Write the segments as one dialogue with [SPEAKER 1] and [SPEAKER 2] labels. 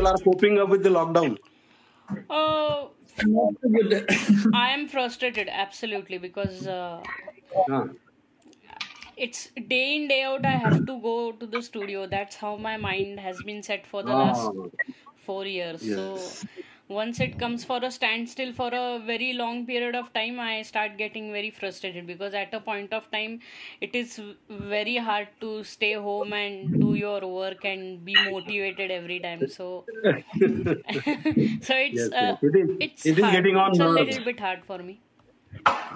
[SPEAKER 1] people are coping up with the lockdown?
[SPEAKER 2] Uh,
[SPEAKER 3] Not so good.
[SPEAKER 2] I am frustrated absolutely because uh,
[SPEAKER 1] Huh.
[SPEAKER 2] it's day in day out. I have to go to the studio. That's how my mind has been set for the last
[SPEAKER 1] Ah,
[SPEAKER 2] four years.
[SPEAKER 1] yes.
[SPEAKER 2] So once it comes for a standstill for a very long period of time, I start getting very frustrated because at a point of time, it is very hard to stay home and do your work and be motivated every time. So, so it's
[SPEAKER 1] Yes,
[SPEAKER 2] uh,
[SPEAKER 1] It is.
[SPEAKER 2] it's
[SPEAKER 1] It is getting on
[SPEAKER 2] It's a little bit hard for me.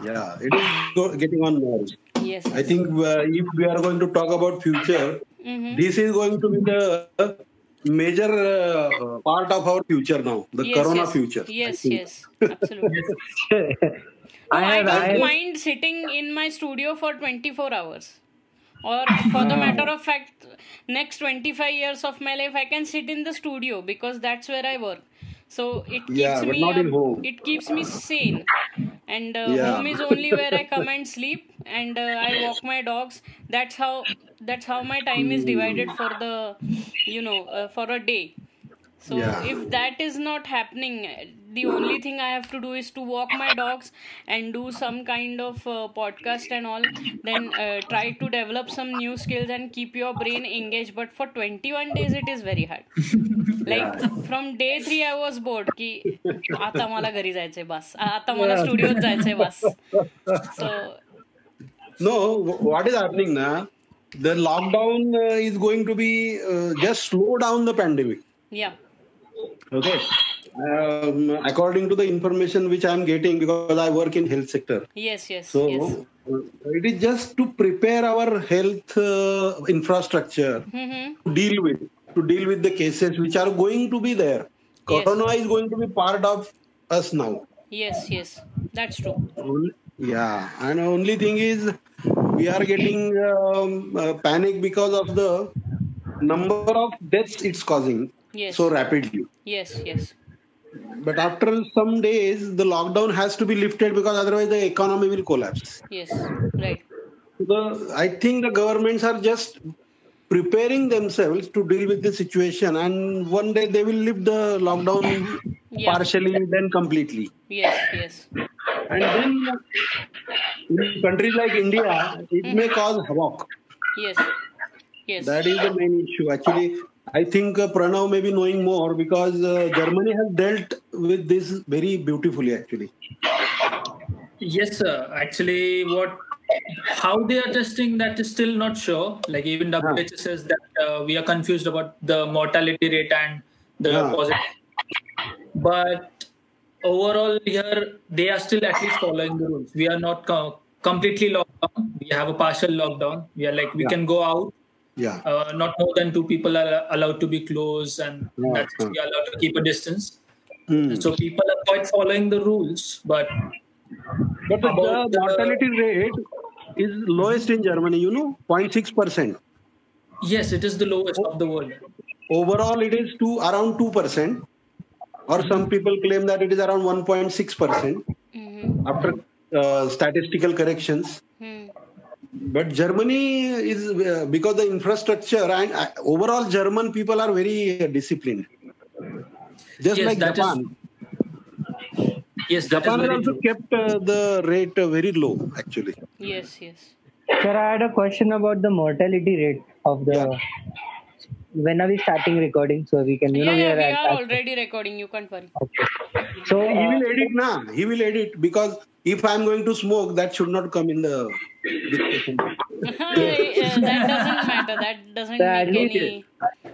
[SPEAKER 1] Yeah, it is getting on nerves.
[SPEAKER 2] Yes.
[SPEAKER 1] I think uh, if we are going to talk about future,
[SPEAKER 2] Mm-hmm.
[SPEAKER 1] this is going to be the major uh, part of our future now, the
[SPEAKER 2] yes,
[SPEAKER 1] Corona
[SPEAKER 2] yes.
[SPEAKER 1] future. I
[SPEAKER 2] Yes,
[SPEAKER 1] think.
[SPEAKER 2] yes, absolutely. No,
[SPEAKER 4] I
[SPEAKER 2] I,
[SPEAKER 4] have,
[SPEAKER 2] don't
[SPEAKER 4] I have,
[SPEAKER 2] mind sitting in my studio for 24 hours. Or for the matter of fact, next 25 years of my life, I can sit in the studio because that's where I work. So it keeps
[SPEAKER 1] Yeah,
[SPEAKER 2] me
[SPEAKER 1] not in
[SPEAKER 2] up-
[SPEAKER 1] home.
[SPEAKER 2] it keeps me sane. And uh,
[SPEAKER 1] Yeah.
[SPEAKER 2] home is only where I come and sleep and uh, I walk my dogs. That's how that's how my time is divided for the you know uh, for a day So
[SPEAKER 1] Yeah.
[SPEAKER 2] if that is not happening, the only thing I have to do is to walk my dogs and do some kind of uh, podcast and all. Then uh, try to develop some new skills and keep your brain engaged. But for 21 days, it is very hard. Like from day three, I was bored. की आता मला घरी जायचंय बस आता मला स्टुडिओत जायचंय बस सो
[SPEAKER 1] No, wh- what is happening now? The lockdown uh, is going to be uh, just slow down the pandemic.
[SPEAKER 2] या
[SPEAKER 1] Okay. Um, according to the information which I am getting, because I work in health sector.
[SPEAKER 2] Yes, yes.
[SPEAKER 1] So
[SPEAKER 2] yes.
[SPEAKER 1] Uh, it is just to prepare our health uh, infrastructure mm-hmm. to deal with to deal with the cases which are going to be there.
[SPEAKER 2] Yes.
[SPEAKER 1] Corona is going to be part of us now.
[SPEAKER 2] Yes, yes, that's
[SPEAKER 1] true. Yeah, and only thing is we are getting um, uh, panic because of the number of deaths it's causing
[SPEAKER 2] yes.
[SPEAKER 1] so rapidly.
[SPEAKER 2] Yes, yes.
[SPEAKER 1] But after some days, the lockdown has to be lifted because otherwise the economy will collapse.
[SPEAKER 2] Yes, right.
[SPEAKER 1] The, I think the governments are just preparing themselves to deal with the situation, and one day they will lift the lockdown
[SPEAKER 2] yeah.
[SPEAKER 1] partially, then completely.
[SPEAKER 2] Yes, yes.
[SPEAKER 1] And then in countries like India, it mm. may mm-hmm. cause havoc.
[SPEAKER 2] Yes, yes.
[SPEAKER 1] That is the main issue. Actually, I think uh, Pranav may be knowing more because uh, Germany has dealt with this very beautifully. Actually,
[SPEAKER 3] Yes, sir. Actually, what how they are testing that is still not sure. Like even WHO says that uh, we are confused about the mortality rate and the
[SPEAKER 1] Yeah.
[SPEAKER 3] positive. But overall, here they are still at least following the rules. We are not co- completely locked down. We have a partial lockdown. We are like we
[SPEAKER 1] Yeah.
[SPEAKER 3] can go out.
[SPEAKER 1] Yeah,
[SPEAKER 3] Uh, not more than two people are allowed to be close, and
[SPEAKER 1] Yeah,
[SPEAKER 3] that's
[SPEAKER 1] yeah.
[SPEAKER 3] we are allowed to keep a distance.
[SPEAKER 1] Hmm.
[SPEAKER 3] So people are quite following the rules, but
[SPEAKER 1] but the
[SPEAKER 3] About the-
[SPEAKER 1] mortality rate is lowest in Germany. You know, 0.6 percent.
[SPEAKER 3] Yes, it is the lowest of the world.
[SPEAKER 1] Overall, it is to around two percent, or some people claim that it is around 1.6 percent
[SPEAKER 2] Mm-hmm.
[SPEAKER 1] after uh, statistical corrections. But Germany is uh, because the infrastructure and uh, overall German people are very uh, disciplined. Just
[SPEAKER 3] Yes,
[SPEAKER 1] like
[SPEAKER 3] that is
[SPEAKER 1] Japan.
[SPEAKER 3] Yes, that is
[SPEAKER 1] Japan has also
[SPEAKER 3] true.
[SPEAKER 1] kept uh, the rate uh, very low actually.
[SPEAKER 2] Yes, yes.
[SPEAKER 4] sir, I had a question about the mortality rate of the. When are we starting recording? So we can, you
[SPEAKER 2] yeah,
[SPEAKER 4] know,
[SPEAKER 2] yeah,
[SPEAKER 4] we
[SPEAKER 2] we
[SPEAKER 4] are
[SPEAKER 2] are already recording. You can't worry.
[SPEAKER 4] Okay. So
[SPEAKER 1] he
[SPEAKER 4] uh,
[SPEAKER 1] will edit now. He will edit because if I'm going to smoke, that should not come in the discussion.
[SPEAKER 2] Uh, that doesn't matter. That doesn't
[SPEAKER 4] So at
[SPEAKER 2] make any.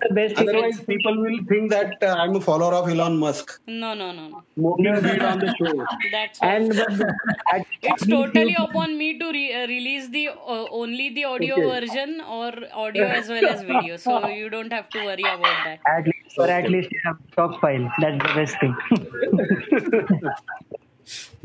[SPEAKER 4] the best
[SPEAKER 1] Otherwise,
[SPEAKER 4] is
[SPEAKER 1] people will think that uh, I'm a follower of Elon Musk.
[SPEAKER 2] No, no, no, no.
[SPEAKER 1] Smoking weed on the show.
[SPEAKER 2] That's
[SPEAKER 4] and but at,
[SPEAKER 2] it's totally upon me to re- uh, release the uh, only the audio
[SPEAKER 1] Okay.
[SPEAKER 2] version or audio as well as video. So you don't have to worry about that.
[SPEAKER 4] at least, or at least you have stock file. That's the best thing.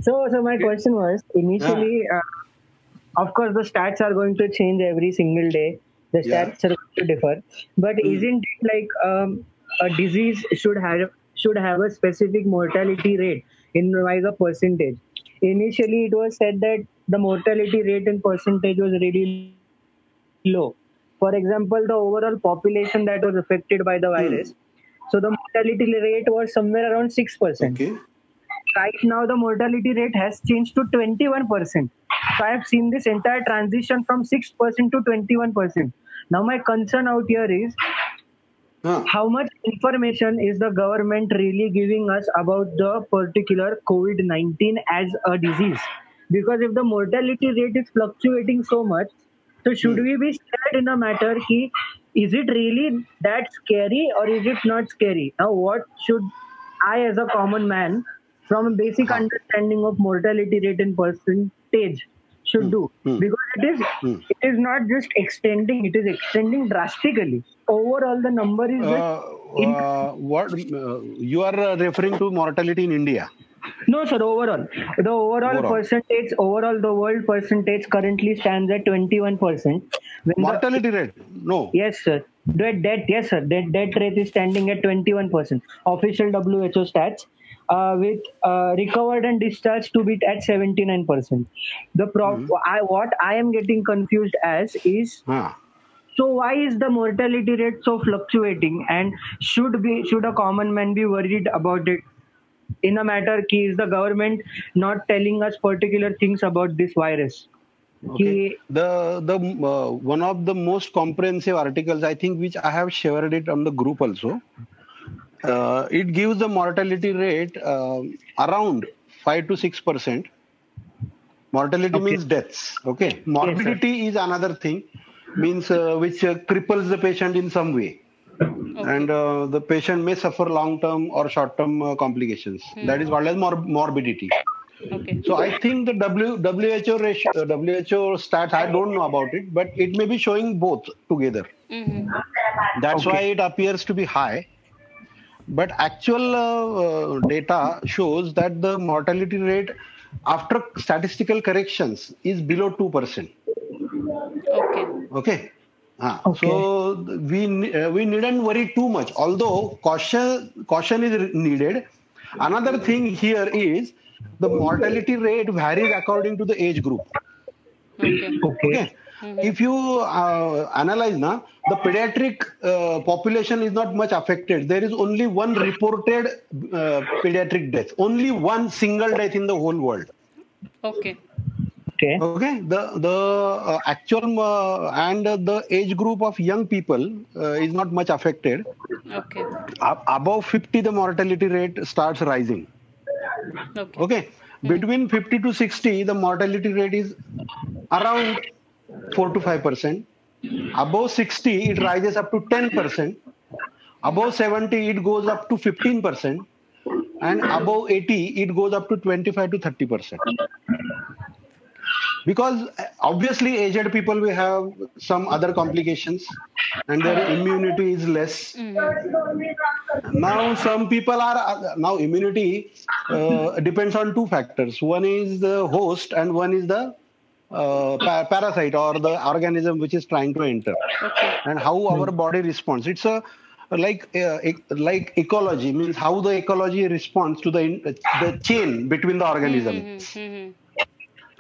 [SPEAKER 4] so, so my question was initially, uh, of course, the stats are going to change every single day. The
[SPEAKER 1] Yeah.
[SPEAKER 4] stats are going to differ, but isn't it like um, a disease should have should have a specific mortality rate in like a percentage? Initially, it was said that the mortality rate in percentage was really low. for example, the overall population that was affected by the virus, so the mortality rate was somewhere around 6%.
[SPEAKER 1] Okay.
[SPEAKER 4] Right now, the mortality rate has changed to 21%. So I have seen this entire transition from 6% to 21%. Now, my concern out here is
[SPEAKER 1] Huh.
[SPEAKER 4] how much information is the government really giving us about the particular COVID 19 as a disease? Because if the mortality rate is fluctuating so much, so should hmm. we be scared in a matter ki is it really that scary or is it not scary? Now, what should I, as a common man, from a basic understanding of mortality rate in percentage, should do?
[SPEAKER 1] Hmm.
[SPEAKER 4] Because it is it is not just extending; it is extending drastically. Overall, the number is
[SPEAKER 1] Uh, uh, what uh, you are uh, referring to mortality in India?
[SPEAKER 4] No, sir. Overall, the overall,
[SPEAKER 1] Overall.
[SPEAKER 4] percentage, overall, the world percentage currently stands at twenty-one percent.
[SPEAKER 1] Mortality rate? No.
[SPEAKER 4] yes, sir. Death, death, yes, sir. Death, death rate is standing at twenty-one percent. Official WHO stats, uh, with uh, recovered and discharged to be at seventy-nine percent. The pro- I what I am getting confused as is
[SPEAKER 1] Huh.
[SPEAKER 4] so why is the mortality rate so fluctuating and should be should a common man be worried about it in a matter ki is the government not telling us particular things about this virus
[SPEAKER 1] Okay. The the uh, one of the most comprehensive articles I think which I have shared it on the group also. Uh, it gives the mortality rate uh, around five to six percent. Mortality
[SPEAKER 4] Okay.
[SPEAKER 1] means deaths. Okay. Morbidity is another thing, means uh, which uh, cripples the patient in some way, and uh, the patient may suffer long-term or short-term uh, complications. That is called as mor- morbidity.
[SPEAKER 2] Okay.
[SPEAKER 1] So I think the w, WHO ratio, uh, WHO stats, I don't know about it, but it may be showing both together.
[SPEAKER 2] hmm
[SPEAKER 1] That's why it appears to be high. But actual uh, uh, data shows that the mortality rate after statistical corrections is below 2%.
[SPEAKER 2] Okay.
[SPEAKER 1] Okay. Ah,
[SPEAKER 4] Okay.
[SPEAKER 1] So we uh, we needn't worry too much. Although caution caution is needed. Another thing here is the mortality rate varies according to the age group.
[SPEAKER 2] Okay.
[SPEAKER 4] okay
[SPEAKER 1] Okay. If you uh, analyze now, the pediatric uh, population is not much affected. There is only one reported uh, pediatric death. Only one single death in the whole world.
[SPEAKER 2] Okay.
[SPEAKER 4] Okay
[SPEAKER 1] Okay, the the uh, actual uh, and uh, the age group of young people uh, is not much affected.
[SPEAKER 2] Okay.
[SPEAKER 1] Ab- above 50, the mortality rate starts rising.
[SPEAKER 2] Okay.
[SPEAKER 1] Okay, between 50 to 60, the mortality rate is around four to five percent. Above 60, it rises up to 10 percent. Above 70, it goes up to 15 percent, and above 80, it goes up to 25 to 30 percent because uh, obviously aged people will have some other complications and their immunity is less. Now some people are uh, now immunity uh, depends on two factors. One is the host and one is the uh, pa- parasite or the organism which is trying to enter.
[SPEAKER 2] Okay.
[SPEAKER 1] and how our body responds. It's a like uh, ec- like ecology means how the ecology responds to the in- the chain between the organism.
[SPEAKER 2] Hmm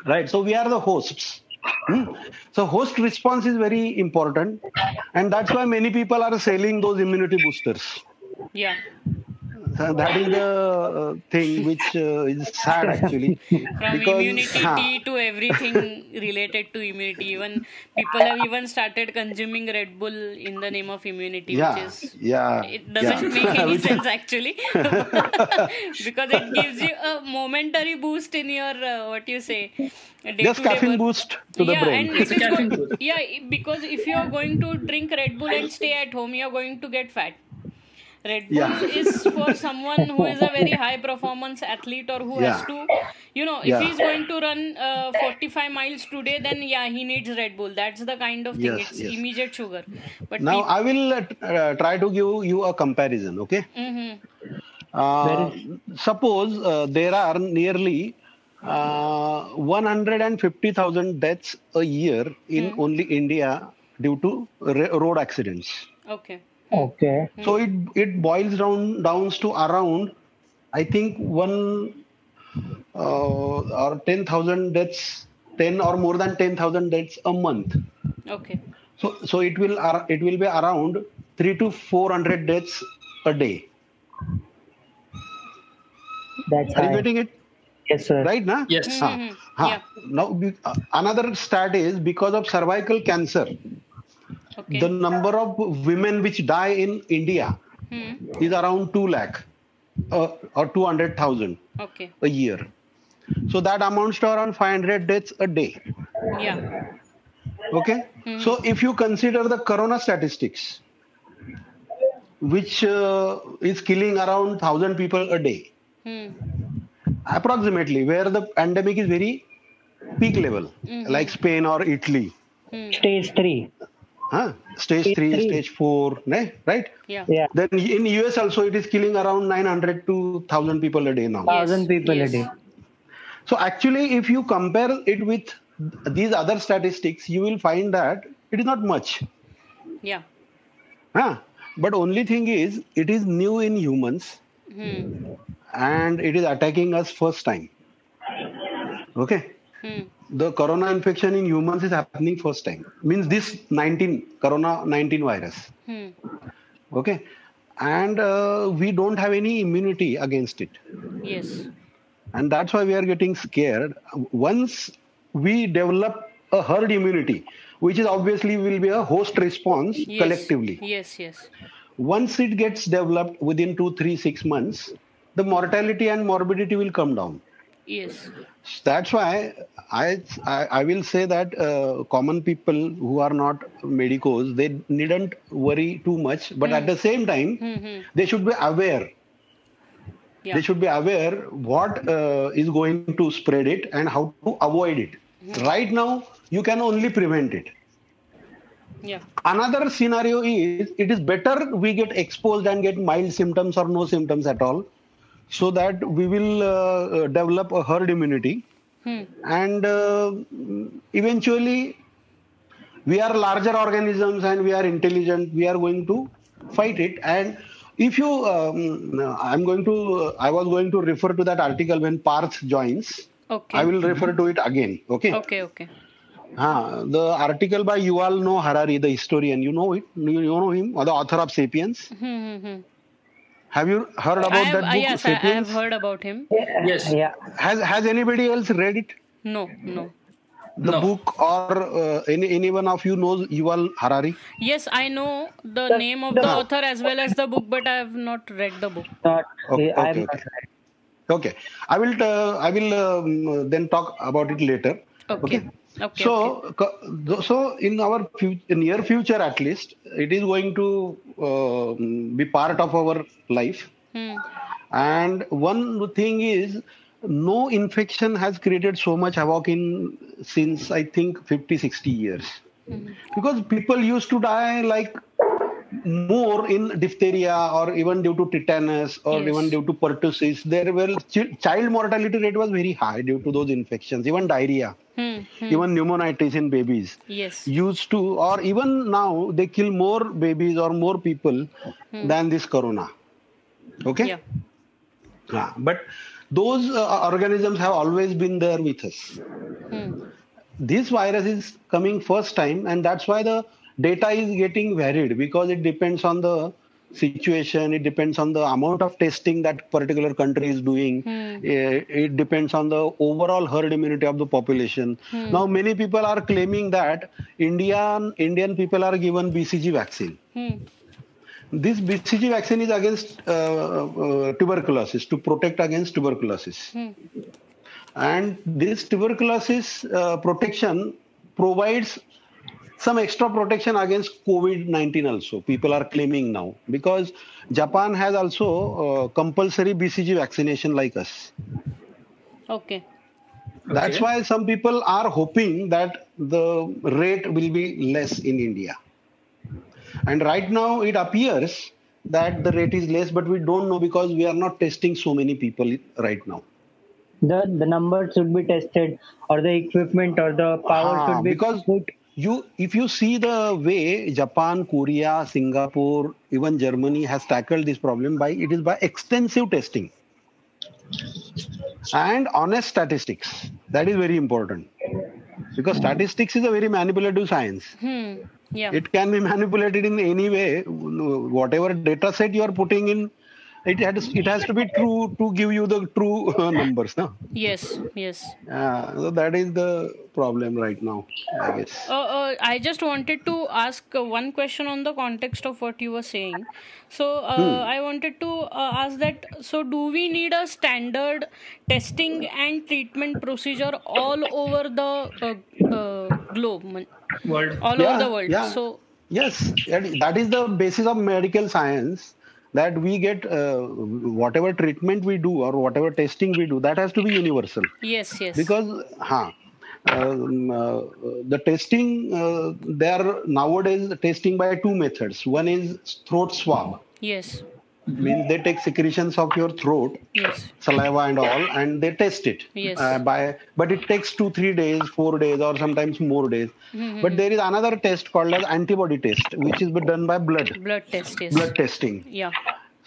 [SPEAKER 1] right so we are the hosts Hmm. so host response is very important and that's why many people are selling those immunity boosters
[SPEAKER 2] Yeah.
[SPEAKER 1] Uh, that is the uh, thing which uh, is sad actually
[SPEAKER 2] From immunity
[SPEAKER 1] huh,
[SPEAKER 2] tea to everything related to immunity. Even people have even started consuming Red Bull in the name of immunity,
[SPEAKER 1] yeah
[SPEAKER 2] which is
[SPEAKER 1] yeah
[SPEAKER 2] it doesn't
[SPEAKER 1] yeah.
[SPEAKER 2] make any sense actually because it gives you a momentary boost in your uh, what you say
[SPEAKER 1] just
[SPEAKER 2] day-to-day
[SPEAKER 1] caffeine boost to the
[SPEAKER 2] yeah,
[SPEAKER 1] brain
[SPEAKER 2] and if
[SPEAKER 3] It's a
[SPEAKER 2] it's
[SPEAKER 3] caffeine
[SPEAKER 2] go- yeah, because if you are going to drink Red Bull and stay at home, you are going to get fat. Red Bull
[SPEAKER 1] Yeah.
[SPEAKER 2] is for someone who is a very high performance athlete or who has to, you know, if
[SPEAKER 1] Yeah.
[SPEAKER 2] he's going to run uh, 45 miles today, then yeah, he needs Red Bull. That's the kind of thing.
[SPEAKER 1] Yes,
[SPEAKER 2] it's
[SPEAKER 1] yes.
[SPEAKER 2] immediate sugar. But
[SPEAKER 1] now i will uh, t- uh, try to give you a comparison okay
[SPEAKER 2] hmm
[SPEAKER 1] Uh, suppose uh, there are nearly uh, 150,000 deaths a year in only India due to ra- road accidents.
[SPEAKER 2] Okay.
[SPEAKER 4] Okay
[SPEAKER 1] So it it boils down downs to around, I think one uh, or 10,000 deaths, 10 or more than 10,000 deaths a month.
[SPEAKER 2] Okay.
[SPEAKER 1] So so it will ar- it will be around three to four hundred deaths a day.
[SPEAKER 4] That's
[SPEAKER 1] Are you getting it
[SPEAKER 4] Yes, sir.
[SPEAKER 1] right? now?
[SPEAKER 3] Yes.
[SPEAKER 1] Ah,
[SPEAKER 2] Mhm.
[SPEAKER 1] ah.
[SPEAKER 2] Yeah.
[SPEAKER 1] Now uh, another stat is because of cervical cancer,
[SPEAKER 2] Okay.
[SPEAKER 1] the number of women which die in India
[SPEAKER 2] Hmm.
[SPEAKER 1] is around two lakh uh, or two hundred thousand
[SPEAKER 2] Okay.
[SPEAKER 1] a year. So that amounts to around 500 deaths a day.
[SPEAKER 2] Yeah.
[SPEAKER 1] Okay. So if you consider the corona statistics, which uh, is killing around 1000 people a day,
[SPEAKER 2] Hmm.
[SPEAKER 1] approximately, where the pandemic is very peak level, like Spain or Italy.
[SPEAKER 2] Hmm.
[SPEAKER 4] Stage three.
[SPEAKER 1] Huh? Stage
[SPEAKER 4] Stage
[SPEAKER 1] 3,
[SPEAKER 4] three.
[SPEAKER 1] stage 4, ne? right?
[SPEAKER 2] Yeah.
[SPEAKER 4] Yeah.
[SPEAKER 1] Then in US also it is killing around 900 to 1000 people a day now.
[SPEAKER 4] Thousand people
[SPEAKER 2] yes.
[SPEAKER 4] a day.
[SPEAKER 1] So actually, if you compare it with these other statistics, you will find that it is not much.
[SPEAKER 2] Yeah.
[SPEAKER 1] Huh? But only thing is, it is new in humans
[SPEAKER 2] Hmm.
[SPEAKER 1] and it is attacking us first time. Okay.
[SPEAKER 2] Hmm.
[SPEAKER 1] The corona infection in humans is happening first time. Means this 19 corona 19 virus.
[SPEAKER 2] Hmm.
[SPEAKER 1] Okay. And uh, we don't have any immunity against it.
[SPEAKER 2] Yes.
[SPEAKER 1] and that's why we are getting scared once we develop a herd immunity which is obviously will be a host response
[SPEAKER 2] Yes.
[SPEAKER 1] collectively
[SPEAKER 2] Yes. Yes.
[SPEAKER 1] once it gets developed within 2 3 6 months the mortality and morbidity will come down
[SPEAKER 2] Yes.
[SPEAKER 1] that's why i i, I will say that uh, common people who are not medicos they needn't worry too much but at the same time
[SPEAKER 2] Hmm. Hmm.
[SPEAKER 1] they should be aware
[SPEAKER 2] Yeah.
[SPEAKER 1] they should be aware what uh, is going to spread it and how to avoid it right now you can only prevent it
[SPEAKER 2] Yeah.
[SPEAKER 1] another scenario is it is better we get exposed and get mild symptoms or no symptoms at all so that we will uh, uh, develop a herd immunity
[SPEAKER 2] Hmm.
[SPEAKER 1] and uh, eventually we are larger organisms and we are intelligent we are going to fight it and if you um, i'm going to i was going to refer to that article when parth joins
[SPEAKER 2] Okay.
[SPEAKER 1] i will refer to it again okay
[SPEAKER 2] Okay. Okay.
[SPEAKER 1] Ah, the article by yuval noah harari the historian you know it you, you know him or the author of sapiens
[SPEAKER 2] Hmm. Hmm. Hmm.
[SPEAKER 1] Have you heard about
[SPEAKER 2] have,
[SPEAKER 1] that
[SPEAKER 2] uh,
[SPEAKER 1] book
[SPEAKER 2] yes, I, I have heard about him.
[SPEAKER 3] Yes.
[SPEAKER 4] Yeah.
[SPEAKER 1] has has anybody else read it
[SPEAKER 2] No. No.
[SPEAKER 1] the
[SPEAKER 3] No.
[SPEAKER 1] book or uh, any anyone of you knows yuval harari
[SPEAKER 2] Yes, I know the name of the author as well as the book, but I have not read the book.
[SPEAKER 4] Not.
[SPEAKER 1] Okay,
[SPEAKER 4] I am
[SPEAKER 1] okay,
[SPEAKER 4] not
[SPEAKER 1] okay. Okay, I will. Uh, I will um, then talk about it later.
[SPEAKER 2] Okay. Okay.
[SPEAKER 1] So,
[SPEAKER 2] okay.
[SPEAKER 1] so in our fu- near future, at least, it is going to uh, be part of our life.
[SPEAKER 2] Hmm.
[SPEAKER 1] And one thing is, no infection has created so much havoc in since I think 50, 60 years. Because people used to die like more in diphtheria or even due to tetanus or
[SPEAKER 2] Yes.
[SPEAKER 1] even due to pertussis. There were ch- child mortality rate was very high due to those infections, even diarrhea,
[SPEAKER 2] Hmm. Hmm.
[SPEAKER 1] even pneumonitis in babies
[SPEAKER 2] Yes.
[SPEAKER 1] used to or even now they kill more babies or more people than this corona okay
[SPEAKER 2] Yeah.
[SPEAKER 1] Ah, but those uh, organisms have always been there with us
[SPEAKER 2] Hmm.
[SPEAKER 1] this virus is coming first time and that's why the data is getting varied because it depends on the situation it depends on the amount of testing that particular country is doing Eh, it depends on the overall herd immunity of the population. Now many people are claiming that indian indian people are given bcg vaccine.
[SPEAKER 2] Hmm.
[SPEAKER 1] this bcg vaccine is against uh, uh, tuberculosis to protect against tuberculosis.
[SPEAKER 2] Hmm.
[SPEAKER 1] and this tuberculosis uh, protection provides some extra protection against covid-19 also people are claiming now because japan has also uh, compulsory bcg vaccination like us
[SPEAKER 2] Okay.
[SPEAKER 1] that's
[SPEAKER 3] Okay.
[SPEAKER 1] why some people are hoping that the rate will be less in india and right now it appears that the rate is less but we don't know because we are not testing so many people right now
[SPEAKER 4] The the numbers should be tested, or the equipment, or the power
[SPEAKER 1] Ah,
[SPEAKER 4] should be
[SPEAKER 1] because
[SPEAKER 4] put.
[SPEAKER 1] You if you see the way japan korea singapore even germany has tackled this problem by it is by extensive testing and honest statistics that is very important because statistics is a very manipulative science
[SPEAKER 2] Hmm. Yeah.
[SPEAKER 1] it can be manipulated in any way whatever data set you are putting in it has it has to be true to give you the true uh, numbers no
[SPEAKER 2] yes yes
[SPEAKER 1] uh, so that is the problem right now i guess
[SPEAKER 2] Uh, uh, I just wanted to ask uh, one question on the context of what you were saying. So, uh, I wanted to uh, ask that so, do we need a standard testing and treatment procedure all over the uh, uh, globe,
[SPEAKER 3] World.
[SPEAKER 2] all
[SPEAKER 1] Yeah,
[SPEAKER 2] over the world?
[SPEAKER 1] yeah.
[SPEAKER 2] So,
[SPEAKER 1] yes that that is the basis of medical science that we get uh, whatever treatment we do or whatever testing we do that has to be universal.
[SPEAKER 2] Yes, yes.
[SPEAKER 1] because huh, um, uh, the testing uh, they are nowadays testing by two methods. One is throat swab.
[SPEAKER 2] Yes,
[SPEAKER 1] means they take secretions of your throat
[SPEAKER 2] yes,
[SPEAKER 1] saliva and all and they test it
[SPEAKER 2] Yes.
[SPEAKER 1] uh, by but it takes two three days four days or sometimes more days
[SPEAKER 2] Mm-hmm.
[SPEAKER 1] but there is another test called as antibody test which is done by blood
[SPEAKER 2] blood test, yes.
[SPEAKER 1] blood testing
[SPEAKER 2] Yeah.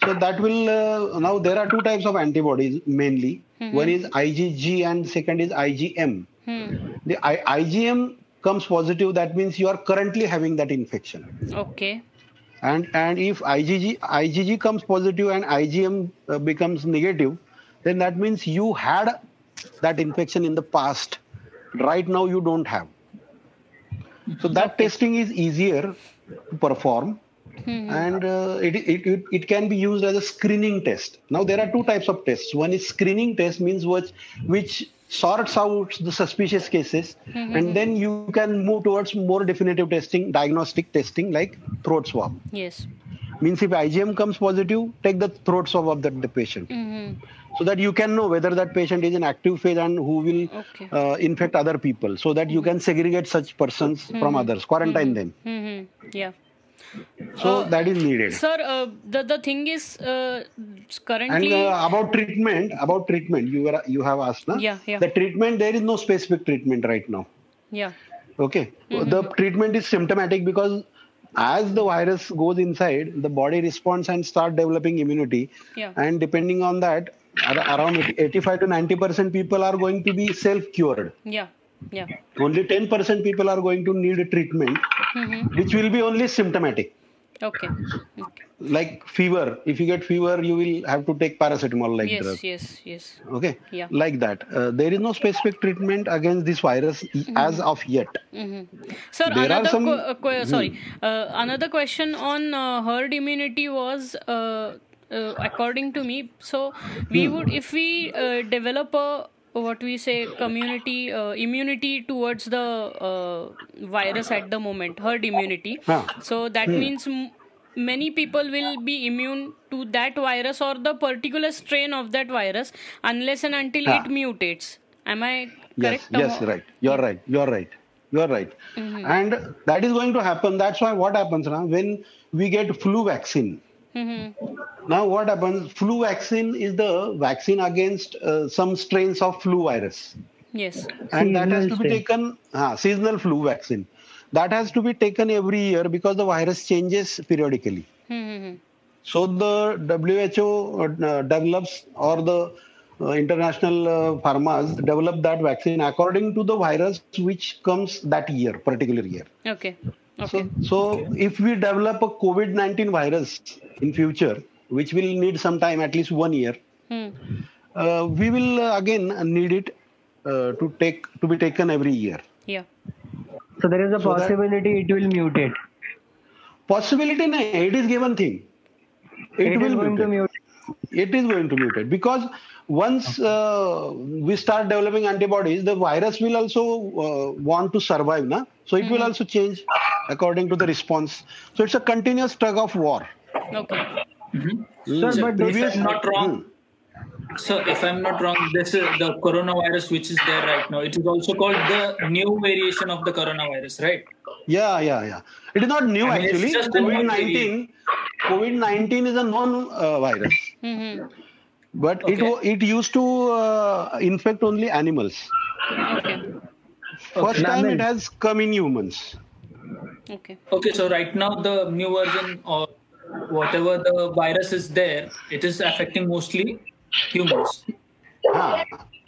[SPEAKER 1] so that will uh, now there are two types of antibodies mainly
[SPEAKER 2] Mm-hmm.
[SPEAKER 1] one is igg and second is igm
[SPEAKER 2] Hmm.
[SPEAKER 1] the I- igm comes positive that means you are currently having that infection
[SPEAKER 2] Okay.
[SPEAKER 1] And and if igg igg comes positive and igm uh, becomes negative then that means you had that infection in the past. Right now you don't have. So that testing is easier to perform. And uh, it, it, it, it can be used as a screening test. Now there are two types of tests. One is screening test means which which sorts out the suspicious cases and then you can move towards more definitive testing diagnostic testing like throat swab.
[SPEAKER 2] Yes.
[SPEAKER 1] means if IgM comes positive, take the throat swab of the, the patient.
[SPEAKER 2] Hmm
[SPEAKER 1] so that you can know whether that patient is in active phase and who will
[SPEAKER 2] Okay.
[SPEAKER 1] uh, infect other people so that you can segregate such persons from others, quarantine them.
[SPEAKER 2] hmm Yeah.
[SPEAKER 1] So
[SPEAKER 2] Uh,
[SPEAKER 1] that is needed.
[SPEAKER 2] Sir, uh, the the thing is uh,
[SPEAKER 1] And
[SPEAKER 2] currently.
[SPEAKER 1] uh, about treatment, about treatment, you were you have asked, na?
[SPEAKER 2] Yeah, yeah.
[SPEAKER 1] The treatment there is no specific treatment right now.
[SPEAKER 2] yeah.
[SPEAKER 1] Okay,
[SPEAKER 2] Mm-hmm.
[SPEAKER 1] the treatment is symptomatic because as the virus goes inside, the body responds and start developing immunity.
[SPEAKER 2] Yeah.
[SPEAKER 1] And depending on that, around 85 to 90 percent people are going to be self-cured.
[SPEAKER 2] Yeah. Yeah.
[SPEAKER 1] Only 10 percent people are going to need a treatment,
[SPEAKER 2] hmm
[SPEAKER 1] which will be only symptomatic.
[SPEAKER 2] Okay. okay.
[SPEAKER 1] Like fever, if you get fever, you will have to take paracetamol like
[SPEAKER 2] Yes.
[SPEAKER 1] drug.
[SPEAKER 2] Yes. Yes.
[SPEAKER 1] Okay,
[SPEAKER 2] Yeah.
[SPEAKER 1] like that. Uh, there is no specific treatment against this virus as of yet.
[SPEAKER 2] hmm Sir,
[SPEAKER 1] There
[SPEAKER 2] another
[SPEAKER 1] some-
[SPEAKER 2] uh, sorry, uh, another question on uh, herd immunity was, uh, uh, according to me, so we
[SPEAKER 1] Hmm.
[SPEAKER 2] would if we uh, develop a what we say community uh, immunity towards the uh, virus at the moment, herd immunity.
[SPEAKER 1] Huh.
[SPEAKER 2] So that means. M- Many people will be immune to that virus or the particular strain of that virus unless and until
[SPEAKER 1] Ah.
[SPEAKER 2] it mutates. Am I
[SPEAKER 1] Yes,
[SPEAKER 2] correct?
[SPEAKER 1] yes,
[SPEAKER 2] Am-
[SPEAKER 1] right. You're right. You're right. You're right.
[SPEAKER 2] Mm-hmm.
[SPEAKER 1] And that is going to happen. That's why what happens now when we get flu vaccine.
[SPEAKER 2] Mhm.
[SPEAKER 1] Now what happens? Flu vaccine is the vaccine against uh, some strains of flu virus,
[SPEAKER 2] Yes.
[SPEAKER 1] and that has to be
[SPEAKER 4] strain.
[SPEAKER 1] taken. Ah, seasonal flu vaccine. That has to be taken every year because the virus changes periodically.
[SPEAKER 2] Mm-hmm.
[SPEAKER 1] So the WHO uh, develops or the uh, international uh, pharmas develop that vaccine according to the virus which comes that year, particular year.
[SPEAKER 2] Okay. Okay.
[SPEAKER 1] So, so if we develop a COVID-19 virus in future, which will need some time, at least one year,
[SPEAKER 2] Hmm.
[SPEAKER 1] uh, we will uh, again need it uh, to take to be taken every year.
[SPEAKER 2] Yeah.
[SPEAKER 4] So there is a
[SPEAKER 1] So that-
[SPEAKER 4] possibility it will mutate.
[SPEAKER 1] Possibility, no, it is given thing. It,
[SPEAKER 4] It is
[SPEAKER 1] will
[SPEAKER 4] going to
[SPEAKER 1] mutate.
[SPEAKER 4] mutate.
[SPEAKER 1] it is going to mutate because once uh, we start developing antibodies the virus will also uh, want to survive na? So it will also change according to the response so it's a continuous tug of war
[SPEAKER 2] Okay.
[SPEAKER 4] Sir,
[SPEAKER 3] So
[SPEAKER 4] but
[SPEAKER 3] if
[SPEAKER 4] this
[SPEAKER 3] I'm not wrong,
[SPEAKER 1] Hmm.
[SPEAKER 3] so if I'm not wrong, this is the coronavirus which is there right now. It is also called the new variation of the coronavirus, right?
[SPEAKER 1] yeah yeah yeah it is not new
[SPEAKER 3] I mean, it's
[SPEAKER 1] actually
[SPEAKER 3] just
[SPEAKER 1] covid-19 covid-19 is a known uh, virus
[SPEAKER 2] Mm-hmm.
[SPEAKER 1] but it
[SPEAKER 3] Okay.
[SPEAKER 1] wa- it used to uh, infect only animals
[SPEAKER 2] Okay.
[SPEAKER 1] First time it has come in humans
[SPEAKER 2] Okay.
[SPEAKER 3] Okay, so right now the new version or whatever the virus is there, it is affecting mostly humans.
[SPEAKER 1] Ah,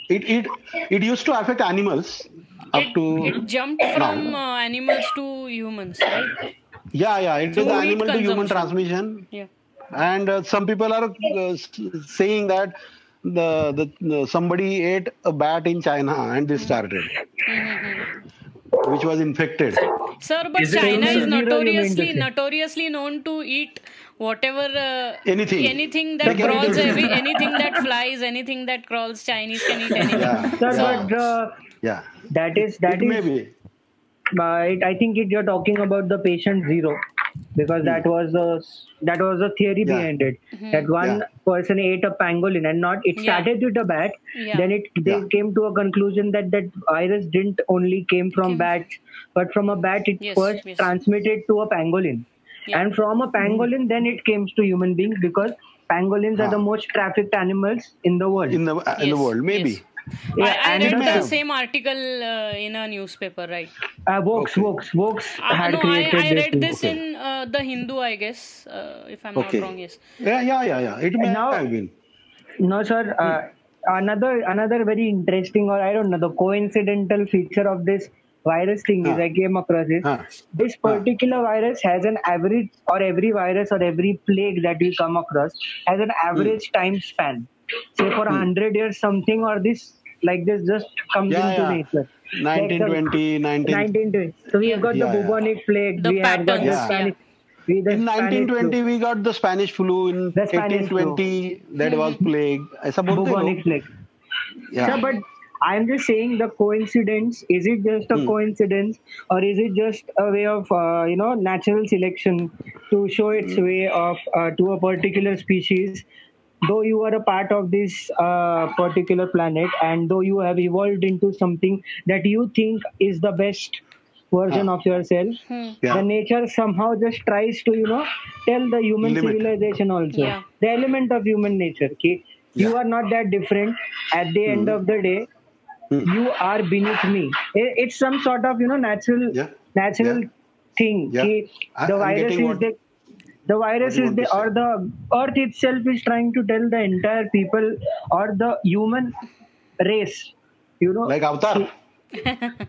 [SPEAKER 1] it it it used to affect animals up
[SPEAKER 2] it,
[SPEAKER 1] to
[SPEAKER 2] it jumped from uh, animals to humans, right?
[SPEAKER 1] yeah, yeah. It is
[SPEAKER 2] Through meat
[SPEAKER 1] animal to human transmission,
[SPEAKER 2] Yeah.
[SPEAKER 1] and uh, some people are uh, saying that the, the the somebody ate a bat in China and this started, which was infected.
[SPEAKER 2] Sir, but
[SPEAKER 3] Is
[SPEAKER 2] China is notoriously notoriously known to eat whatever uh,
[SPEAKER 1] Anything.
[SPEAKER 2] anything that
[SPEAKER 1] can eat
[SPEAKER 2] crawls,
[SPEAKER 1] everything.
[SPEAKER 2] every, anything that flies, anything that crawls. Chinese can eat anything.
[SPEAKER 1] Yeah,
[SPEAKER 4] Sir,
[SPEAKER 1] yeah,
[SPEAKER 4] but uh,
[SPEAKER 1] yeah.
[SPEAKER 4] that is that
[SPEAKER 1] it
[SPEAKER 4] is.
[SPEAKER 1] may be.
[SPEAKER 4] uh, it, I think it, you're talking about the patient zero, because that was the that was the theory
[SPEAKER 1] Hmm. Yeah.
[SPEAKER 4] behind it. That one
[SPEAKER 1] Yeah.
[SPEAKER 4] person ate a pangolin and not it
[SPEAKER 2] Yeah.
[SPEAKER 4] started with a bat.
[SPEAKER 2] Yeah.
[SPEAKER 4] Then it they
[SPEAKER 1] Yeah.
[SPEAKER 4] came to a conclusion that that virus didn't only came from
[SPEAKER 2] Came-
[SPEAKER 4] bats, but from a bat it
[SPEAKER 2] Yes,
[SPEAKER 4] first
[SPEAKER 2] yes.
[SPEAKER 4] transmitted to a pangolin,
[SPEAKER 2] Yeah.
[SPEAKER 4] and from a pangolin then it came to human beings because pangolins are the most trafficked animals in the world.
[SPEAKER 1] in the uh, in the world maybe
[SPEAKER 2] yes.
[SPEAKER 4] Yeah,
[SPEAKER 2] I, I read the same article uh, in a newspaper, right?
[SPEAKER 4] uh, Vox,
[SPEAKER 1] Okay.
[SPEAKER 4] Vox, Vox
[SPEAKER 2] Uh,
[SPEAKER 4] had
[SPEAKER 2] no, I,
[SPEAKER 4] created
[SPEAKER 2] I read
[SPEAKER 4] thing.
[SPEAKER 2] this
[SPEAKER 1] Okay.
[SPEAKER 2] in uh, the Hindu, I guess, uh, if I'm
[SPEAKER 1] okay
[SPEAKER 2] not wrong. Yes.
[SPEAKER 1] yeah yeah yeah yeah it may
[SPEAKER 4] Now-
[SPEAKER 1] have been
[SPEAKER 4] No, sir. Uh, another another very interesting, or I don't know, the coincidental feature of this virus thing is I came across it.
[SPEAKER 1] Huh.
[SPEAKER 4] This particular virus has an average, or every virus or every plague that we come across has an average
[SPEAKER 1] Hmm.
[SPEAKER 4] time span. Say for a hundred years, something or this like this just comes
[SPEAKER 1] yeah,
[SPEAKER 4] into
[SPEAKER 1] yeah.
[SPEAKER 4] nature.
[SPEAKER 1] 1920, like
[SPEAKER 4] 1920. So we have got
[SPEAKER 1] yeah,
[SPEAKER 4] the bubonic plague.
[SPEAKER 2] The
[SPEAKER 4] we have got the Spanish. We,
[SPEAKER 1] in 1920,
[SPEAKER 4] flu.
[SPEAKER 1] we got the Spanish flu. In 1820, that was plague. I suppose
[SPEAKER 4] bubonic plague.
[SPEAKER 1] Yeah.
[SPEAKER 4] Sir, but I am just saying the coincidence. Is it just a hmm. coincidence, or is it just a way of uh, you know natural selection to show its
[SPEAKER 1] hmm.
[SPEAKER 4] way of uh, to a particular species Though you are a part of this uh, particular planet, and though you have evolved into something that you think is the best version
[SPEAKER 1] Ah.
[SPEAKER 4] of yourself,
[SPEAKER 1] Yeah.
[SPEAKER 4] the nature somehow just tries to you know tell the human
[SPEAKER 1] Limit.
[SPEAKER 4] civilization also
[SPEAKER 2] Yeah.
[SPEAKER 4] the element of human nature. Okay, you are not that different. At the end of the day,
[SPEAKER 1] Hmm.
[SPEAKER 4] you are beneath me. It's some sort of you know natural
[SPEAKER 1] Yeah.
[SPEAKER 4] natural
[SPEAKER 1] Yeah.
[SPEAKER 4] thing.
[SPEAKER 1] Yeah.
[SPEAKER 4] कि the
[SPEAKER 1] I'm
[SPEAKER 4] virus is
[SPEAKER 1] what-
[SPEAKER 4] the the virus is the or the earth itself is trying to tell the entire people or the human race. You know,
[SPEAKER 1] like avatar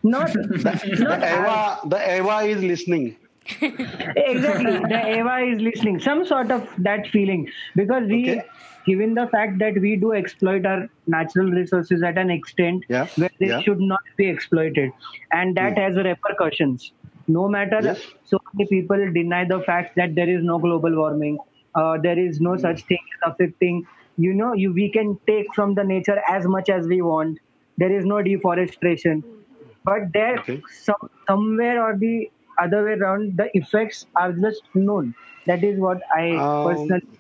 [SPEAKER 4] not
[SPEAKER 1] the
[SPEAKER 4] not
[SPEAKER 1] Eywa the Eywa is listening
[SPEAKER 4] exactly the Eywa is listening some sort of that feeling because we
[SPEAKER 1] Okay.
[SPEAKER 4] given the fact that we do exploit our natural resources at an extent
[SPEAKER 1] Yeah,
[SPEAKER 4] where they
[SPEAKER 1] yeah. Hmm.
[SPEAKER 4] should not be exploited and that has repercussions no matter
[SPEAKER 1] Yes.
[SPEAKER 4] so many people deny the fact that there is no global warming uh, there is no
[SPEAKER 1] Hmm.
[SPEAKER 4] such thing as affecting you know you we can take from the nature as much as we want there is no deforestation but there
[SPEAKER 1] Okay.
[SPEAKER 4] some, somewhere or the other way around the effects are just known that is what i
[SPEAKER 1] Um,
[SPEAKER 4] personally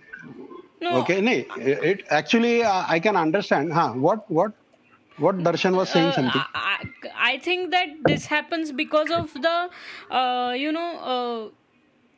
[SPEAKER 2] No.
[SPEAKER 1] okay nee, it actually uh, i can understand huh what what what darshan was saying
[SPEAKER 2] Uh,
[SPEAKER 1] something.
[SPEAKER 2] I, I think that this happens because of the uh, you know uh,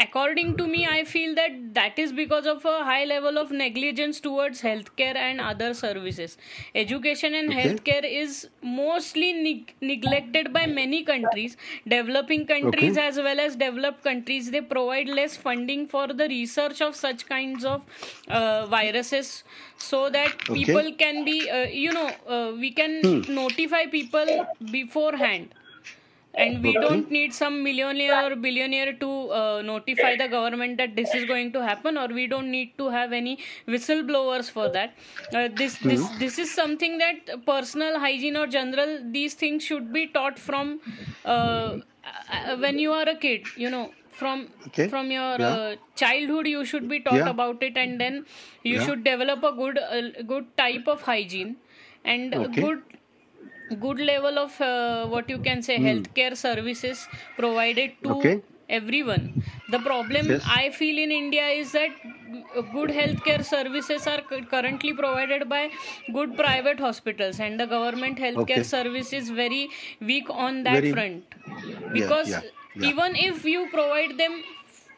[SPEAKER 2] according to me i feel that that is because of a high level of negligence towards healthcare and other services education and
[SPEAKER 1] Okay.
[SPEAKER 2] healthcare is mostly neg- neglected by many countries developing countries
[SPEAKER 1] Okay.
[SPEAKER 2] as well as developed countries they provide less funding for the research of such kinds of uh, viruses so that
[SPEAKER 1] Okay.
[SPEAKER 2] people can be uh, you know uh, we can notify people beforehand and we don't need some millionaire or billionaire to uh, notify the government that this is going to happen or we don't need to have any whistleblowers for that uh, this this this is something that personal hygiene or general these things should be taught from uh, uh, when you are a kid you know from
[SPEAKER 1] Okay.
[SPEAKER 2] from your
[SPEAKER 1] Yeah.
[SPEAKER 2] uh, childhood you should be taught
[SPEAKER 1] Yeah.
[SPEAKER 2] about it and then you
[SPEAKER 1] Yeah.
[SPEAKER 2] should develop a good uh, good type of hygiene and
[SPEAKER 1] Okay.
[SPEAKER 2] good good level of uh, what you can say healthcare services provided to.
[SPEAKER 1] Okay.
[SPEAKER 2] everyone the problem
[SPEAKER 1] Yes.
[SPEAKER 2] i feel in india is that good healthcare services are currently provided by good private hospitals and the government healthcare
[SPEAKER 1] Okay.
[SPEAKER 2] service is very weak on that
[SPEAKER 1] Very-
[SPEAKER 2] front because
[SPEAKER 1] yeah, yeah.
[SPEAKER 2] even if you provide them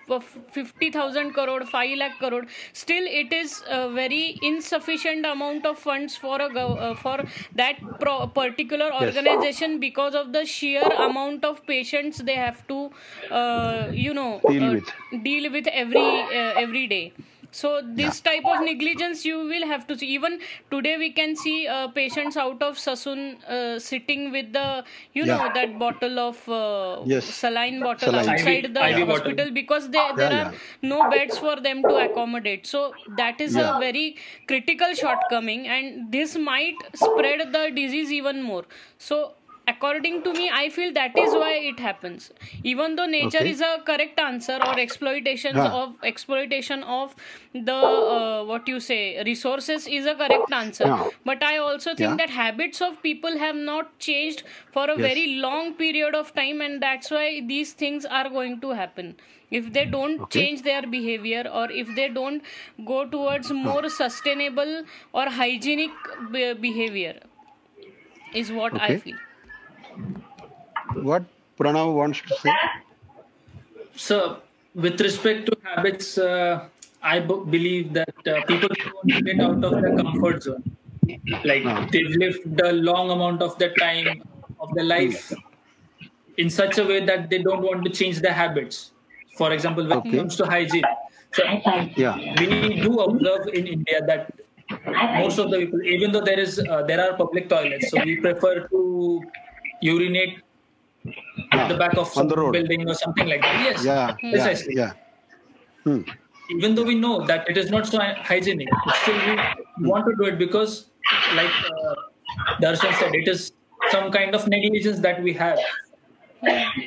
[SPEAKER 2] 50000 crore 5 lakh crore. Still it is a very insufficient amount of funds for a uh, for that pro- particular organization because of the sheer amount of patients they have to uh, you know
[SPEAKER 1] Deal
[SPEAKER 2] uh,
[SPEAKER 1] with.
[SPEAKER 2] deal with every uh, every day so this type of negligence you will have to see even today we can see uh, patients out of Sassoon uh, sitting with the you know that bottle of uh,
[SPEAKER 1] Yes.
[SPEAKER 2] saline bottle
[SPEAKER 1] Saline.
[SPEAKER 2] outside
[SPEAKER 3] IV
[SPEAKER 2] the
[SPEAKER 3] bottle.
[SPEAKER 2] hospital because they, there
[SPEAKER 1] Yeah,
[SPEAKER 2] are no beds for them to accommodate so that is
[SPEAKER 1] Yeah.
[SPEAKER 2] a very critical shortcoming and this might spread the disease even more so according to me i feel that is why it happens even though nature
[SPEAKER 1] Okay.
[SPEAKER 2] is a correct answer or exploitation
[SPEAKER 1] Yeah.
[SPEAKER 2] of exploitation of the uh, what you say resources is a correct answer
[SPEAKER 1] Yeah.
[SPEAKER 2] but i also think
[SPEAKER 1] Yeah.
[SPEAKER 2] that habits of people have not changed for a
[SPEAKER 1] Yes.
[SPEAKER 2] very long period of time and that's why these things are going to happen if they don't
[SPEAKER 1] Okay.
[SPEAKER 2] change their behavior or if they don't go towards more sustainable or hygienic be- behavior is what i feel
[SPEAKER 1] What Pranav wants to say?
[SPEAKER 3] So, with respect to habits, uh, I b- believe that uh, people want to get out of their comfort zone. Like
[SPEAKER 1] Ah.
[SPEAKER 3] they've lived a long amount of their time of their life in such a way that they don't want to change their habits. For example, when
[SPEAKER 1] Okay.
[SPEAKER 3] it comes to hygiene, so
[SPEAKER 1] Yeah.
[SPEAKER 3] we do observe in India that most of the people, even though there is uh, there are public toilets, so we prefer to urinate at the back of some
[SPEAKER 1] the road.
[SPEAKER 3] building or something like that. Yes,
[SPEAKER 1] Yeah. Yeah.
[SPEAKER 3] precisely.
[SPEAKER 1] Yeah. Hmm.
[SPEAKER 3] Even though we know that it is not so hygienic, still we want to do it because, like uh, Darshan said, it is some kind of negligence that we have,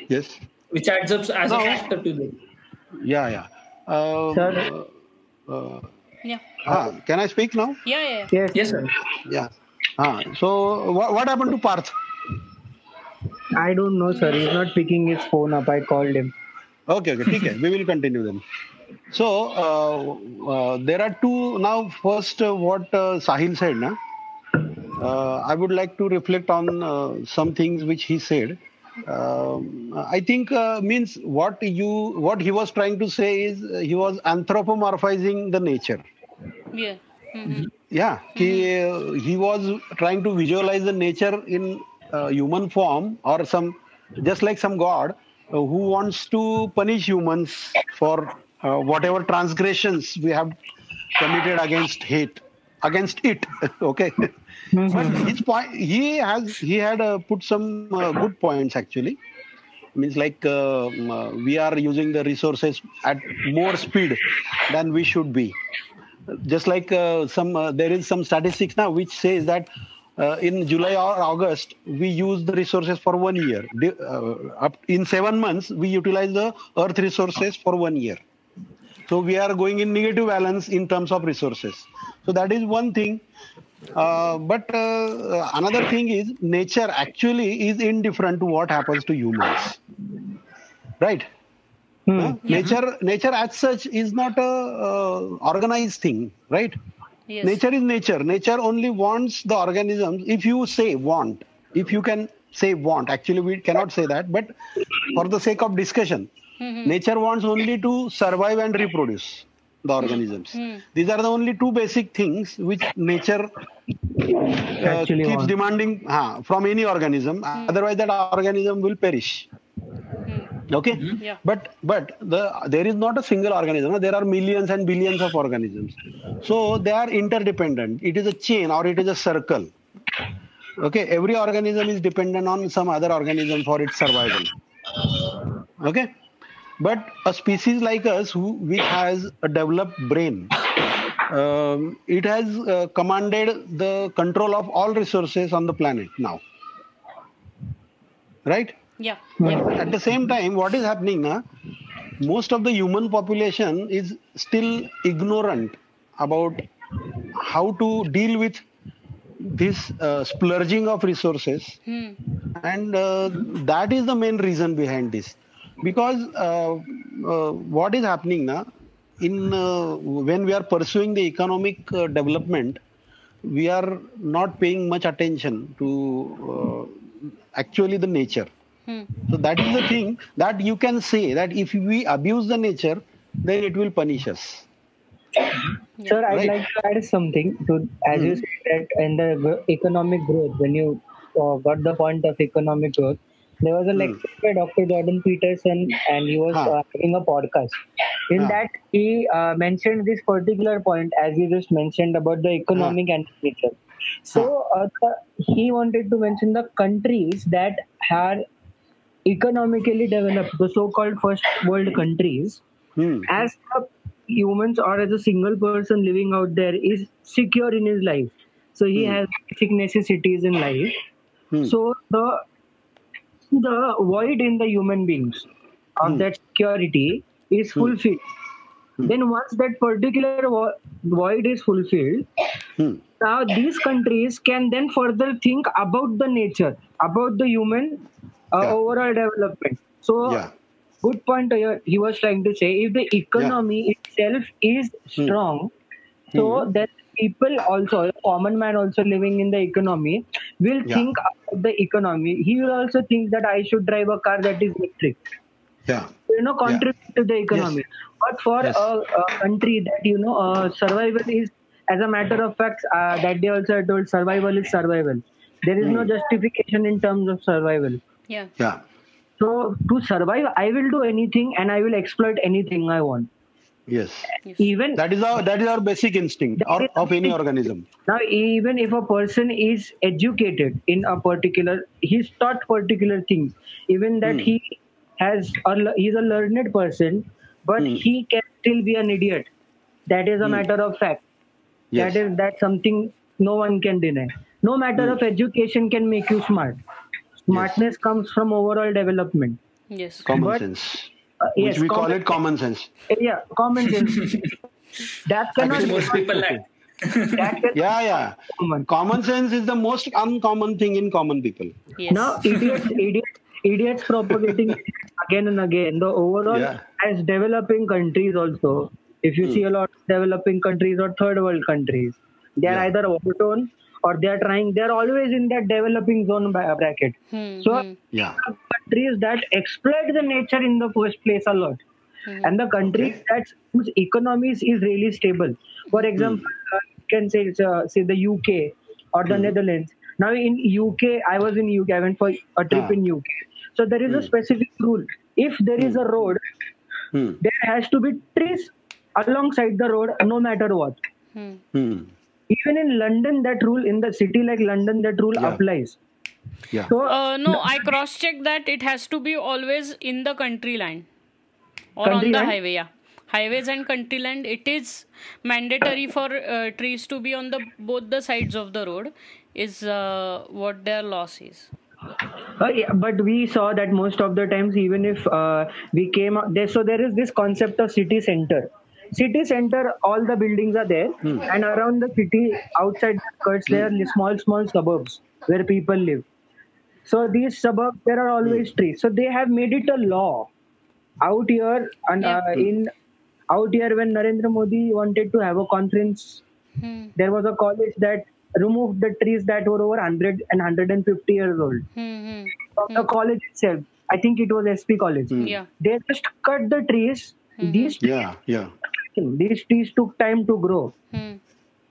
[SPEAKER 1] Yes.
[SPEAKER 3] which adds up as a factor to this.
[SPEAKER 1] Yeah. Yeah. Uh,
[SPEAKER 4] Sir.
[SPEAKER 1] uh,
[SPEAKER 2] yeah
[SPEAKER 1] ah, can I speak now?
[SPEAKER 2] yeah yeah, yeah.
[SPEAKER 4] Yes,
[SPEAKER 3] Yes, sir.
[SPEAKER 1] Yeah. Ah, so what, what happened to Parth?
[SPEAKER 4] I don't know, sir. He's not picking his phone up. I called him.
[SPEAKER 1] Okay, okay, okay. we will continue then. So uh, uh, there are two now. First, uh, what uh, Sahil said, na? Uh, I would like to reflect on uh, some things which he said. Um, I think means what you what he was trying to say is he was anthropomorphizing the nature.
[SPEAKER 2] Yeah. Mm-hmm.
[SPEAKER 1] Yeah, mm-hmm. He, he was trying to visualize the nature in human form or some, just like some god uh, who wants to punish humans for uh, whatever transgressions we have committed against hate, against it. okay. but his point, he has, he had uh, put some uh, good points actually. Means like uh, uh, we are using the resources at more speed than we should be just like uh, some uh, there is some statistics now which says that uh, in July or August we use the resources for one year. Uh, up in seven months we utilize the earth resources for one year. So we are going in negative balance in terms of resources. So that is one thing. Uh, but uh, another thing is nature actually is indifferent to what happens to humans. Right?
[SPEAKER 4] Hmm.
[SPEAKER 1] Nature, nature as such is not a uh, organized thing, right?
[SPEAKER 2] Yes
[SPEAKER 1] Nature is nature. Nature only wants the organisms. If you say want, if you can say want, actually we cannot say that, but for the sake of discussion, nature wants only to survive and reproduce the organisms. These are the only two basic things which nature uh, keeps
[SPEAKER 4] wants.
[SPEAKER 1] demanding uh, from any organism. Otherwise, that organism will perish okay?
[SPEAKER 2] Yeah.
[SPEAKER 1] but but the there is not a single organism. There are millions and billions of organisms. So they are interdependent. It is a chain or it is a circle. Okay? Every organism is dependent on some other organism for its survival. Okay? But a species like us who which has a developed brain um, it has uh, commanded the control of all resources on the planet now. Right
[SPEAKER 2] yeah yeah.
[SPEAKER 1] at the same time what is happening now most of the human population is still ignorant about how to deal with this uh, splurging of resources.
[SPEAKER 2] Hmm.
[SPEAKER 1] and uh, that is the main reason behind this. Because uh, uh, what is happening now in uh, when we are pursuing the economic uh, development we are not paying much attention to uh, actually the nature
[SPEAKER 2] Hmm.
[SPEAKER 1] so that is the thing that you can say that if we abuse the nature then it will punish us
[SPEAKER 4] Sir, I'd
[SPEAKER 1] Right.
[SPEAKER 4] like to add something to, as you said that in the economic growth, when you uh, got the point of economic growth, there was a lecture by Dr. Jordan Peterson, and he was
[SPEAKER 1] Huh.
[SPEAKER 4] uh, having a podcast. in
[SPEAKER 1] Yeah.
[SPEAKER 4] that he uh, mentioned this particular point as you just mentioned about the economic and nature. So uh, the, he wanted to mention the countries that are economically developed, the so-called first world countries,
[SPEAKER 1] Hmm.
[SPEAKER 4] as a humans or as a single person living out there is secure in his life. So he has basic necessities in life.
[SPEAKER 1] Hmm.
[SPEAKER 4] So the the void in the human beings of
[SPEAKER 1] Hmm.
[SPEAKER 4] that security is fulfilled. Then once that particular vo- void is fulfilled,
[SPEAKER 1] Hmm.
[SPEAKER 4] now these countries can then further think about the nature, about the human uh,
[SPEAKER 1] Yeah.
[SPEAKER 4] overall development. So
[SPEAKER 1] Yeah.
[SPEAKER 4] good point here he was trying to say if the economy itself is strong so
[SPEAKER 1] Hmm.
[SPEAKER 4] then people also common man also living in the economy will think about the economy he will also think that i should drive a car that is electric
[SPEAKER 1] Yeah.
[SPEAKER 4] you know contribute to the economy Yes. but for
[SPEAKER 1] Yes.
[SPEAKER 4] a, a country that you know uh, survival is as a matter of fact uh, that day also i told survival is survival there is no
[SPEAKER 1] Hmm.
[SPEAKER 4] justification in terms of survival
[SPEAKER 2] Yeah.
[SPEAKER 1] Yeah.
[SPEAKER 4] so to survive, I will do anything and I will exploit anything I want.
[SPEAKER 1] Yes.
[SPEAKER 4] Even
[SPEAKER 1] That is our that is our basic instinct or, of any organism.
[SPEAKER 4] now, even if a person is educated in a particular, he's taught particular things. Even that
[SPEAKER 1] Hmm.
[SPEAKER 4] he has, a, le- he's a learned person, but
[SPEAKER 1] Hmm.
[SPEAKER 4] he can still be an idiot. That is a matter of fact.
[SPEAKER 1] Yes.
[SPEAKER 4] That is that's something no one can deny. No matter
[SPEAKER 1] Hmm.
[SPEAKER 4] of education can make you smart. Smartness comes from overall development.
[SPEAKER 2] Yes.
[SPEAKER 1] Common
[SPEAKER 4] But-
[SPEAKER 1] sense.
[SPEAKER 4] Uh,
[SPEAKER 1] Which
[SPEAKER 4] yes,
[SPEAKER 1] we call it common sense.
[SPEAKER 4] Yeah, common sense. that cannot
[SPEAKER 3] Which
[SPEAKER 4] be
[SPEAKER 3] most people lack.
[SPEAKER 4] that
[SPEAKER 1] Yeah, yeah.
[SPEAKER 4] common.
[SPEAKER 1] Common sense is the most uncommon thing in common people.
[SPEAKER 2] Yes.
[SPEAKER 4] Now, idiots, idiots, idiots propagating again and again. The overall,
[SPEAKER 1] Yeah.
[SPEAKER 4] as developing countries also, if you see a lot of developing countries or third world countries, they are
[SPEAKER 1] Yeah.
[SPEAKER 4] either overtone or they are trying. They are always in that developing zone bra- bracket.
[SPEAKER 2] Hmm,
[SPEAKER 4] So,
[SPEAKER 2] hmm.
[SPEAKER 1] Yeah.
[SPEAKER 4] countries that exploit the nature in the first place a lot. And the countries that whose economies is really stable. For example, uh, you can say uh, say the UK or the Netherlands. Now in UK, I was in UK. I went for a trip
[SPEAKER 1] Ah.
[SPEAKER 4] in UK. So there is a specific rule. If there is a road,
[SPEAKER 1] Hmm.
[SPEAKER 4] there has to be trees alongside the road, no matter what. Even in London, that rule in the city like London, that rule
[SPEAKER 1] Yeah.
[SPEAKER 4] applies.
[SPEAKER 1] Yeah.
[SPEAKER 4] So
[SPEAKER 2] Uh, no, I cross check that it has to be always in the country line or on
[SPEAKER 4] Country
[SPEAKER 2] the
[SPEAKER 4] line?
[SPEAKER 2] highway. Yeah, highways and country land. It is mandatory for uh, trees to be on the both the sides of the road. Is uh, what their loss is.
[SPEAKER 4] Uh, yeah, but we saw that most of the times, even if uh, we came out there, so there is this concept of city center. City center, all the buildings are there, and around the city, outside the skirts, there are small, small suburbs where people live. So these suburbs, there are always trees. So they have made it a law out here and uh, in out here when Narendra Modi wanted to have a conference
[SPEAKER 2] Hmm.
[SPEAKER 4] there was a college that removed the trees that were over 100 and 150 years old
[SPEAKER 2] Hmm. hmm.
[SPEAKER 4] from the college itself. I think it was SP College.
[SPEAKER 2] Yeah.
[SPEAKER 4] They just cut the trees. These trees
[SPEAKER 1] Yeah. Yeah.
[SPEAKER 4] These trees took time to grow.
[SPEAKER 2] Hmm.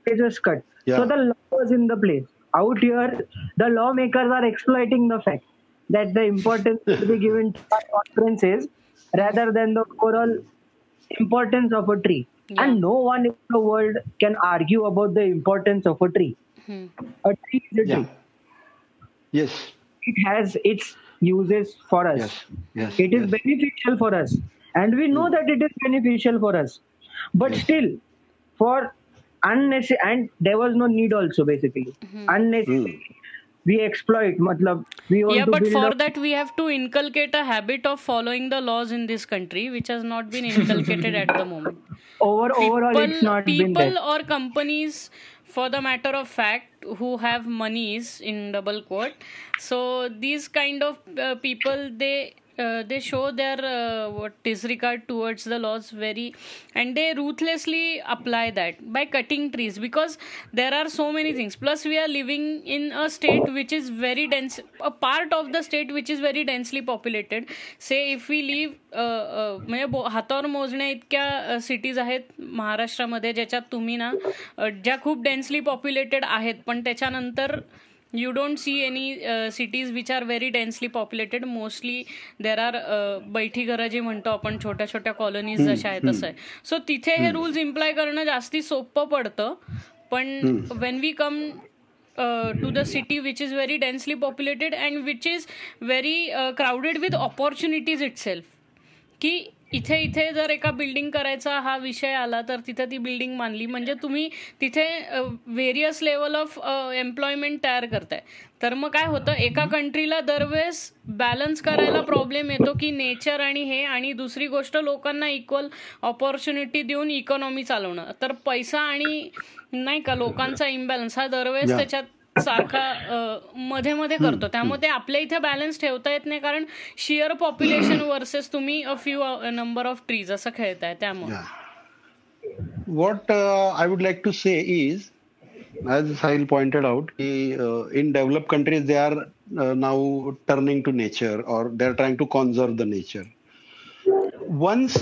[SPEAKER 4] They just cut.
[SPEAKER 1] Yeah.
[SPEAKER 4] So the law was in the place. Out here, the lawmakers are exploiting the fact that the importance will be given to our conferences rather than the overall importance of a tree.
[SPEAKER 2] Yeah.
[SPEAKER 4] And no one in the world can argue about the importance of a tree.
[SPEAKER 2] Hmm.
[SPEAKER 4] A tree is a
[SPEAKER 1] Yeah.
[SPEAKER 4] tree.
[SPEAKER 1] Yes.
[SPEAKER 4] It has its uses for us.
[SPEAKER 1] Yes. Yes.
[SPEAKER 4] It is
[SPEAKER 1] yes.
[SPEAKER 4] beneficial for us. And we know that it is beneficial for us. But still, for unnecessary, and there was no need also basically. Unnecessary. We exploit, matlab, we want
[SPEAKER 2] Yeah,
[SPEAKER 4] to
[SPEAKER 2] but
[SPEAKER 4] build
[SPEAKER 2] for
[SPEAKER 4] up-
[SPEAKER 2] that we have to inculcate a habit of following the laws in this country, which has not been inculcated at the moment.
[SPEAKER 4] over, overall, it's
[SPEAKER 2] people,
[SPEAKER 4] not
[SPEAKER 2] people
[SPEAKER 4] there.
[SPEAKER 2] or companies for the matter of fact who have monies in double quote so these kind of uh, people they they show their disregard towards the laws very and they ruthlessly apply that by cutting trees because there are so many things plus we are living in a state which is very dense a part of the state which is very densely populated say if we live म्हणजे हातावर मोजण्या इतक्या cities आहेत महाराष्ट्रामध्ये ज्याच्यात तुम्ही ना ज्या खूप डेन्सली पॉप्युलेटेड आहेत पण त्याच्यानंतर you don't see any uh, cities which are very densely populated. Mostly there are uh, बैठी घरं जे म्हणतो आपण छोट्या छोट्या कॉलनीज जशा आहेत तसं आहे. सो तिथे हे रूल्स इम्प्लाय करणं जास्ती सोपं पडतं. पण when we come to the city which is very densely populated and which is very crowded with opportunities itself की इथे इथे जर एका बिल्डिंग करायचा हा विषय आला तर तिथे ती बिल्डिंग मानली. म्हणजे तुम्ही तिथे व्हेरियस लेवल ऑफ एम्प्लॉयमेंट तयार करताय. तर मग काय होतं एका कंट्रीला दरवेळेस बॅलन्स करायला प्रॉब्लेम येतो की नेचर आणि हे आणि दुसरी गोष्ट लोकांना इक्वल ऑपॉर्च्युनिटी देऊन इकॉनॉमी चालवणं. तर पैसा आणि नाही का लोकांचा इम्बॅलन्स हा दरवेळेस. त्याच्यात सारखा मध्ये मध्ये करतो. त्यामुळे ते आपल्या इथे बॅलन्स ठेवता येत नाही कारण शिअर पॉप्युलेशन वर्सेस तुम्ही a few number of trees असं खेळताय त्यामुळे.
[SPEAKER 1] What I would like to say is as Sahil pointed out की in develop countries they are now turning to nature और they are trying to conserve the nature once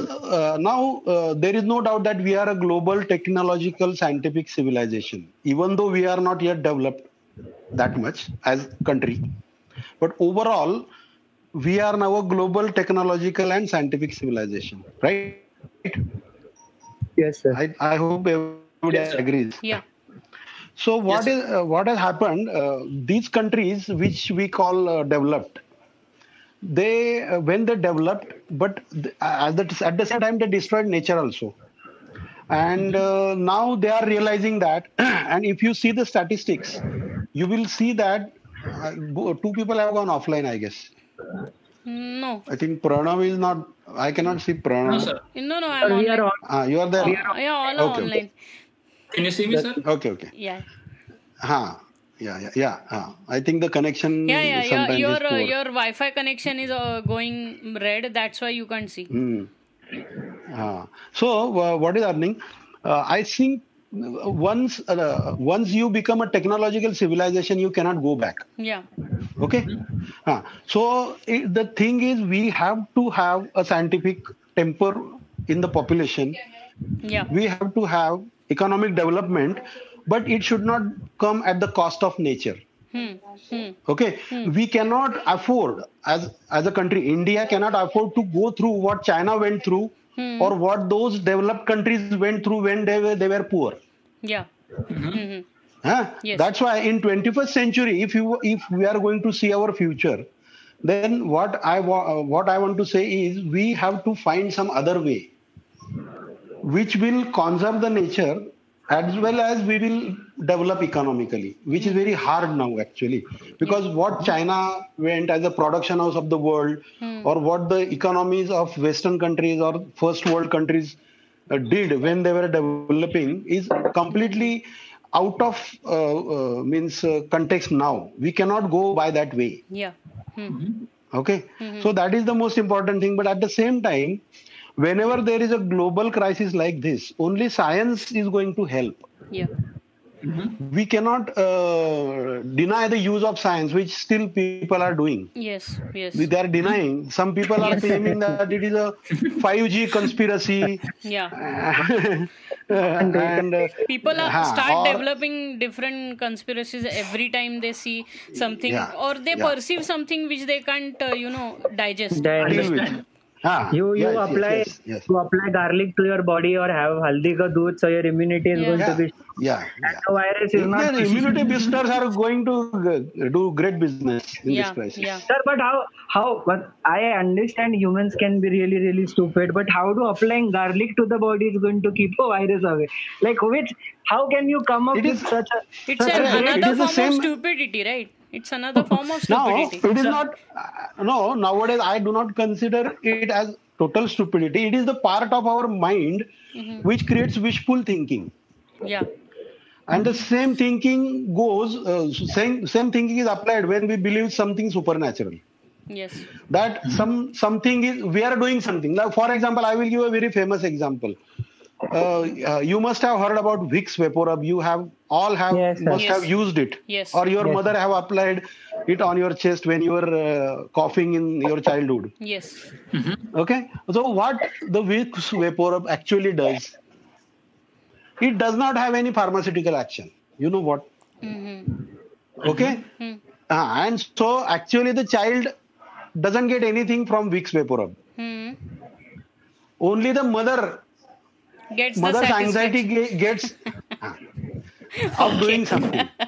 [SPEAKER 1] now there is no doubt that we are a global technological scientific civilization even though we are not yet developed that much as country. But overall, we are now a global technological and scientific civilization, right?
[SPEAKER 4] Yes, sir.
[SPEAKER 1] I, I hope everybody agrees.
[SPEAKER 2] yeah
[SPEAKER 1] So what
[SPEAKER 3] Yes,
[SPEAKER 1] is uh, what has happened? Uh, these countries, which we call uh, developed, they uh, when they developed, but th- at the at the same time they destroyed nature also. And uh, now they are realizing that. and if you see the statistics, you will see that uh, two people have gone offline, I guess.
[SPEAKER 2] No.
[SPEAKER 1] I think Pranav is not. I cannot see Pranav.
[SPEAKER 3] No, sir.
[SPEAKER 4] No, no,
[SPEAKER 2] I'm
[SPEAKER 4] online.
[SPEAKER 1] Ah, you are there.
[SPEAKER 2] Oh, yeah,
[SPEAKER 1] all okay,
[SPEAKER 2] online. Okay.
[SPEAKER 3] Can you see me, sir?
[SPEAKER 1] Okay, okay.
[SPEAKER 2] Yeah.
[SPEAKER 1] Huh. Yeah, yeah, yeah. Uh, I think the connection.
[SPEAKER 2] Yeah,
[SPEAKER 1] yeah.
[SPEAKER 2] Your
[SPEAKER 1] your, uh,
[SPEAKER 2] your Wi-Fi connection is uh, going red. That's why you can't
[SPEAKER 1] see. Mm. so uh, what is happening? Uh, I think once uh, once you become a technological civilization, you cannot go back.
[SPEAKER 2] या
[SPEAKER 1] Okay. Ah. So it, the thing is, we have to have a scientific temper in the population.
[SPEAKER 2] या
[SPEAKER 1] We have to have economic development, but it should not come at the cost of nature. Hmm. okay we cannot afford as as a country india cannot afford to go through what china went through or what those developed countries went through when they were they were poor.
[SPEAKER 2] या
[SPEAKER 1] Huh?
[SPEAKER 2] Yes.
[SPEAKER 1] that's why in 21st century if you if we are going to see our future then what i wa- uh, what i want to say is we have to find some other way which will conserve the nature as well as we will develop economically which is very hard now actually. Because what china went as a production house of the world or what the economies of western countries or first world countries uh, did when they were developing is completely out of uh, uh, means uh, context now. We cannot go by that way.
[SPEAKER 2] या
[SPEAKER 1] okay? So that is the most important thing. But at the same time whenever there is a global crisis like this only science is going to help
[SPEAKER 2] Mm-hmm.
[SPEAKER 1] We cannot uh, deny the use of science, which still people are doing.
[SPEAKER 2] Yes, yes.
[SPEAKER 1] They are denying. Some people are claiming that it is a 5G conspiracy.
[SPEAKER 2] Yeah.
[SPEAKER 1] Uh, and, uh,
[SPEAKER 2] people are start
[SPEAKER 1] or,
[SPEAKER 2] developing different conspiracies every time they see something
[SPEAKER 1] yeah,
[SPEAKER 2] or they
[SPEAKER 1] yeah.
[SPEAKER 2] perceive something which they can't, uh, you know, digest.
[SPEAKER 1] Deal. Ah,
[SPEAKER 4] you you
[SPEAKER 1] yes, yes,
[SPEAKER 4] apply
[SPEAKER 1] yes, yes.
[SPEAKER 4] you apply garlic to your body or have haldi ka doodh so your immunity is
[SPEAKER 2] Yeah.
[SPEAKER 4] going
[SPEAKER 1] yeah,
[SPEAKER 4] to be
[SPEAKER 1] yeah,
[SPEAKER 4] and
[SPEAKER 1] yeah.
[SPEAKER 4] the virus is not
[SPEAKER 1] Yeah, immunity boosters are going to uh, do great business in
[SPEAKER 2] Yeah,
[SPEAKER 1] this crisis.
[SPEAKER 2] yeah.
[SPEAKER 4] Sir, but how how but I understand humans can be really really stupid, but how do applying garlic to the body is going to keep a virus away? Like which how can you come up
[SPEAKER 1] It
[SPEAKER 4] with
[SPEAKER 1] is-
[SPEAKER 4] such a
[SPEAKER 2] it's
[SPEAKER 4] such
[SPEAKER 2] a,
[SPEAKER 4] a great-
[SPEAKER 2] another
[SPEAKER 1] it is the
[SPEAKER 2] form of stupidity right it's another form of
[SPEAKER 1] Now,
[SPEAKER 2] stupidity
[SPEAKER 1] it is not, uh, no, nowadays I do not consider it as total stupidity. It is the part of our mind which creates wishful thinking.
[SPEAKER 2] yeah
[SPEAKER 1] And the same thinking goes, uh, same, same thinking is applied when we believe something supernatural.
[SPEAKER 2] yes
[SPEAKER 1] That some something is, we are doing something. Like, for example, I will give a very famous example. Uh, uh, you must have heard about Vicks VapoRub. You have all have
[SPEAKER 4] Yes,
[SPEAKER 1] must
[SPEAKER 2] Yes.
[SPEAKER 1] have used it,
[SPEAKER 2] Yes.
[SPEAKER 1] or your
[SPEAKER 4] Yes.
[SPEAKER 1] mother have applied it on your chest when you were uh, coughing in your childhood.
[SPEAKER 2] yes
[SPEAKER 1] Okay, so what the Vicks VapoRub actually does, it does not have any pharmaceutical action. You know what?
[SPEAKER 2] hmm
[SPEAKER 1] Okay, Ah, and so actually the child doesn't get anything from Vicks VapoRub.
[SPEAKER 2] Hmm.
[SPEAKER 1] Only the mother
[SPEAKER 2] Gets
[SPEAKER 1] mother's
[SPEAKER 2] satisfaction.
[SPEAKER 1] anxiety gets of doing something.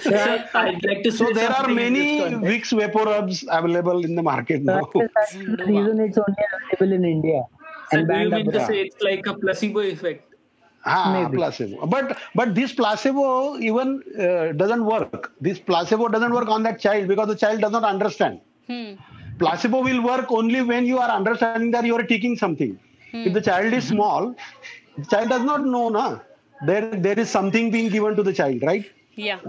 [SPEAKER 3] So like
[SPEAKER 1] So there are
[SPEAKER 3] something in this
[SPEAKER 1] many
[SPEAKER 3] context.
[SPEAKER 1] Vicks VapoRubs available in the market now.
[SPEAKER 4] That's the reason it's only available in India
[SPEAKER 3] So
[SPEAKER 4] and
[SPEAKER 3] do you mean to say it's like a placebo effect?
[SPEAKER 1] Ah,
[SPEAKER 4] Maybe.
[SPEAKER 1] placebo. But but this placebo even uh, doesn't work. This placebo doesn't work on that child because the child does not understand.
[SPEAKER 2] Hmm.
[SPEAKER 1] Placebo will work only when you are understanding that you are taking something. If the child is small, the child does not know, na. There there is something being given to the child, right?
[SPEAKER 2] Yeah.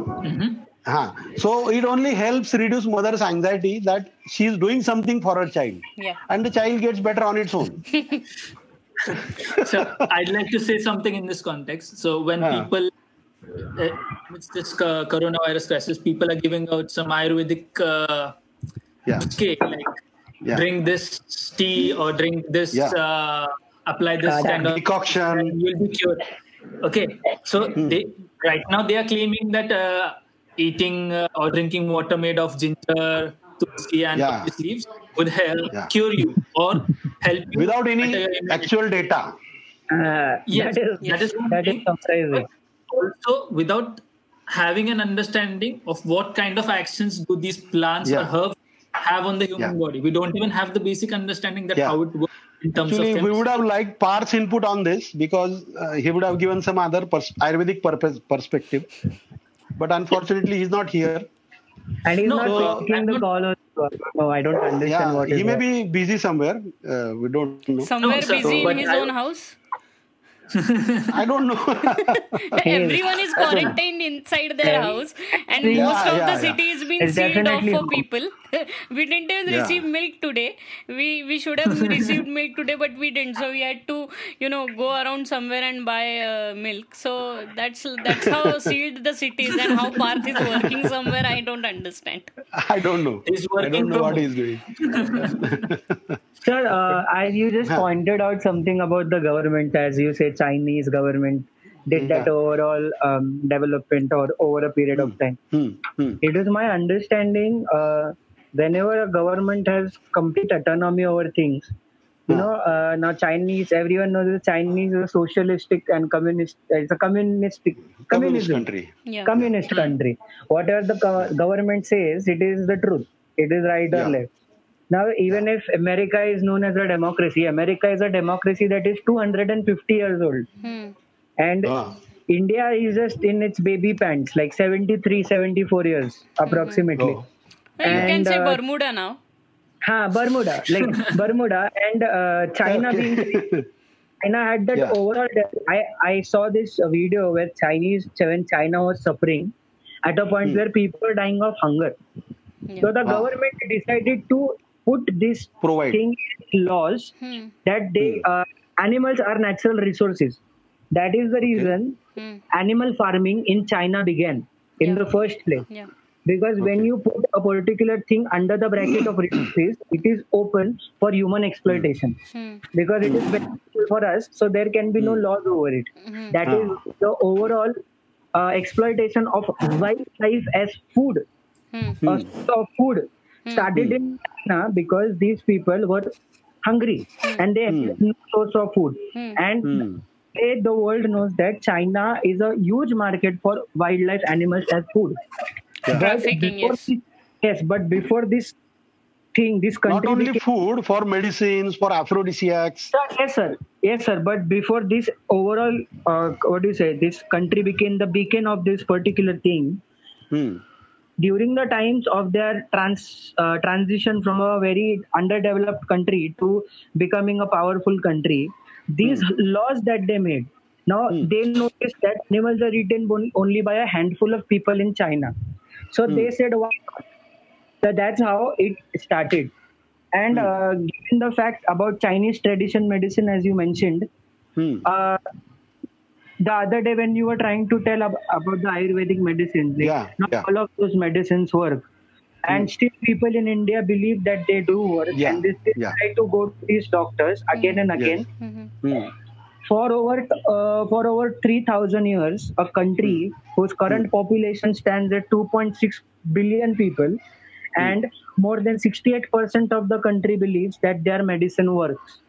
[SPEAKER 1] Ah. So it only helps reduce mother's anxiety that she is doing something for her child,
[SPEAKER 2] Yeah.
[SPEAKER 1] and the child gets better on its own.
[SPEAKER 3] so I'd like to say something in this context. So when
[SPEAKER 1] Yeah.
[SPEAKER 3] people, uh, it's this uh, coronavirus crisis, people are giving out some Ayurvedic uh,
[SPEAKER 1] Yeah.
[SPEAKER 3] okay, like
[SPEAKER 1] Yeah.
[SPEAKER 3] drink this tea or drink this,
[SPEAKER 1] Yeah.
[SPEAKER 3] uh, apply this
[SPEAKER 4] Kadha.
[SPEAKER 3] kind of
[SPEAKER 1] Decoction.
[SPEAKER 3] you'll be cured. Okay, so
[SPEAKER 1] Hmm.
[SPEAKER 3] they right now they are claiming that uh, eating uh, or drinking water made of ginger, tulsi, and
[SPEAKER 1] Yeah.
[SPEAKER 3] leaves would help
[SPEAKER 1] Yeah.
[SPEAKER 3] cure you or help you
[SPEAKER 1] Without any
[SPEAKER 3] better your immunity.
[SPEAKER 1] actual data.
[SPEAKER 4] Uh,
[SPEAKER 3] Yes,
[SPEAKER 4] that is,
[SPEAKER 3] that is,
[SPEAKER 4] that is surprising.
[SPEAKER 3] also without having an understanding of what kind of actions do these plants or herbs have on the human
[SPEAKER 1] Yeah.
[SPEAKER 3] body. We don't even have the basic understanding that
[SPEAKER 1] Yeah.
[SPEAKER 3] how it works in terms
[SPEAKER 1] Actually,
[SPEAKER 3] of
[SPEAKER 1] we would have liked Parth's input on this because uh, he would have given some other pers- Ayurvedic purpose, perspective. But unfortunately, he's not here.
[SPEAKER 4] And he's
[SPEAKER 3] No,
[SPEAKER 4] not
[SPEAKER 1] so-
[SPEAKER 4] taking
[SPEAKER 3] I'm
[SPEAKER 4] the
[SPEAKER 3] not-
[SPEAKER 4] call. Also. No, I don't understand
[SPEAKER 1] Yeah,
[SPEAKER 4] what is
[SPEAKER 1] he may
[SPEAKER 4] that.
[SPEAKER 1] be busy somewhere. Uh, we don't know.
[SPEAKER 2] Somewhere
[SPEAKER 3] sir,
[SPEAKER 2] busy in his
[SPEAKER 3] I-
[SPEAKER 2] own house.
[SPEAKER 1] I don't know.
[SPEAKER 2] Everyone is quarantined inside their house, and
[SPEAKER 4] Yeah,
[SPEAKER 2] most of
[SPEAKER 1] yeah,
[SPEAKER 2] the
[SPEAKER 1] yeah.
[SPEAKER 2] city is being
[SPEAKER 4] It's
[SPEAKER 2] sealed off for
[SPEAKER 4] wrong.
[SPEAKER 2] people. we didn't even
[SPEAKER 1] Yeah.
[SPEAKER 2] receive milk today. We we should have received milk today, but we didn't. So we had to, you know, go around somewhere and buy uh, milk. So that's that's how sealed the city is, and how Parth is working somewhere. I don't understand.
[SPEAKER 1] I don't know.
[SPEAKER 3] He's working I
[SPEAKER 1] don't know
[SPEAKER 3] from
[SPEAKER 1] what he's doing.
[SPEAKER 4] Sir, uh, I, you just pointed out something about the government, as you say, Chinese government did that
[SPEAKER 1] Yeah.
[SPEAKER 4] overall um, development or over a period of time.
[SPEAKER 1] Hmm, hmm.
[SPEAKER 4] It is my understanding uh, whenever a government has complete autonomy over things, you
[SPEAKER 1] Hmm.
[SPEAKER 4] know, uh, now Chinese, everyone knows that Chinese is a socialistic and communist, it's a communistic,
[SPEAKER 1] Communist country.
[SPEAKER 2] Yeah.
[SPEAKER 4] communist country. Whatever the go- government says, it is the truth. It is right or
[SPEAKER 1] Yeah.
[SPEAKER 4] left. Now, even if America is known as a democracy, America is a democracy that is 250 years old.
[SPEAKER 2] Hmm.
[SPEAKER 4] And
[SPEAKER 1] Ah.
[SPEAKER 4] India is just in its baby pants, like 73, 74 years approximately.
[SPEAKER 1] Oh.
[SPEAKER 2] Well, you can say
[SPEAKER 4] uh,
[SPEAKER 2] Bermuda now.
[SPEAKER 4] Ha, Bermuda, like Bermuda and uh, China
[SPEAKER 1] Okay.
[SPEAKER 4] being China had that
[SPEAKER 1] Yeah.
[SPEAKER 4] overall. I I saw this video where Chinese when China was suffering at a point
[SPEAKER 1] Hmm.
[SPEAKER 4] where people were dying of hunger.
[SPEAKER 2] Yeah.
[SPEAKER 4] So the
[SPEAKER 1] Ah.
[SPEAKER 4] government decided to put this
[SPEAKER 1] Provide.
[SPEAKER 4] thing in laws
[SPEAKER 2] Hmm.
[SPEAKER 4] that they uh, animals are natural resources. That is the reason
[SPEAKER 2] Hmm.
[SPEAKER 4] animal farming in China began in
[SPEAKER 2] Yeah.
[SPEAKER 4] the first place.
[SPEAKER 2] Yeah.
[SPEAKER 4] Because when you put a particular thing under the bracket of resources, it is open for human exploitation.
[SPEAKER 2] Hmm.
[SPEAKER 4] Because it is beneficial for us, so there can be no laws over it.
[SPEAKER 2] Hmm.
[SPEAKER 4] That
[SPEAKER 1] Ah.
[SPEAKER 4] is the overall uh, exploitation of wildlife as food,
[SPEAKER 2] Hmm.
[SPEAKER 4] a source of food, started in China because these people were hungry and they had no source of food.
[SPEAKER 2] Hmm.
[SPEAKER 4] And
[SPEAKER 1] Hmm.
[SPEAKER 4] today the world knows that China is a huge market for wildlife animals as food. But
[SPEAKER 2] Trafficking,
[SPEAKER 4] before
[SPEAKER 2] yes.
[SPEAKER 4] this- yes, but before this thing, this country Not
[SPEAKER 1] only
[SPEAKER 4] became,
[SPEAKER 1] food, for medicines, for aphrodisiacs.
[SPEAKER 4] Sir, yes, sir, yes, sir. But before this overall, uh, what do you say? This country became the beacon of this particular thing.
[SPEAKER 1] Hmm.
[SPEAKER 4] During the times of their trans uh, transition from a very underdeveloped country to becoming a powerful country, these laws that they made. Now they noticed that animals are eaten only by a handful of people in China. So they said, "Why not?" So that's how it started. And uh, given the fact about Chinese tradition medicine, as you mentioned,
[SPEAKER 1] Hmm.
[SPEAKER 4] uh, the other day when you were trying to tell ab- about the Ayurvedic medicines, like,
[SPEAKER 1] Yeah,
[SPEAKER 4] not
[SPEAKER 1] yeah.
[SPEAKER 4] all of those medicines work. And still, people in India believe that they do work,
[SPEAKER 1] Yeah,
[SPEAKER 4] and they still
[SPEAKER 1] yeah.
[SPEAKER 4] try to go to these doctors again and again.
[SPEAKER 2] Mhm.
[SPEAKER 1] Hmm.
[SPEAKER 4] For over uh, for over 3000 years a country hmm. whose current hmm. population stands at 2.6 billion people hmm. and more than 68% of the country believes that their medicine works.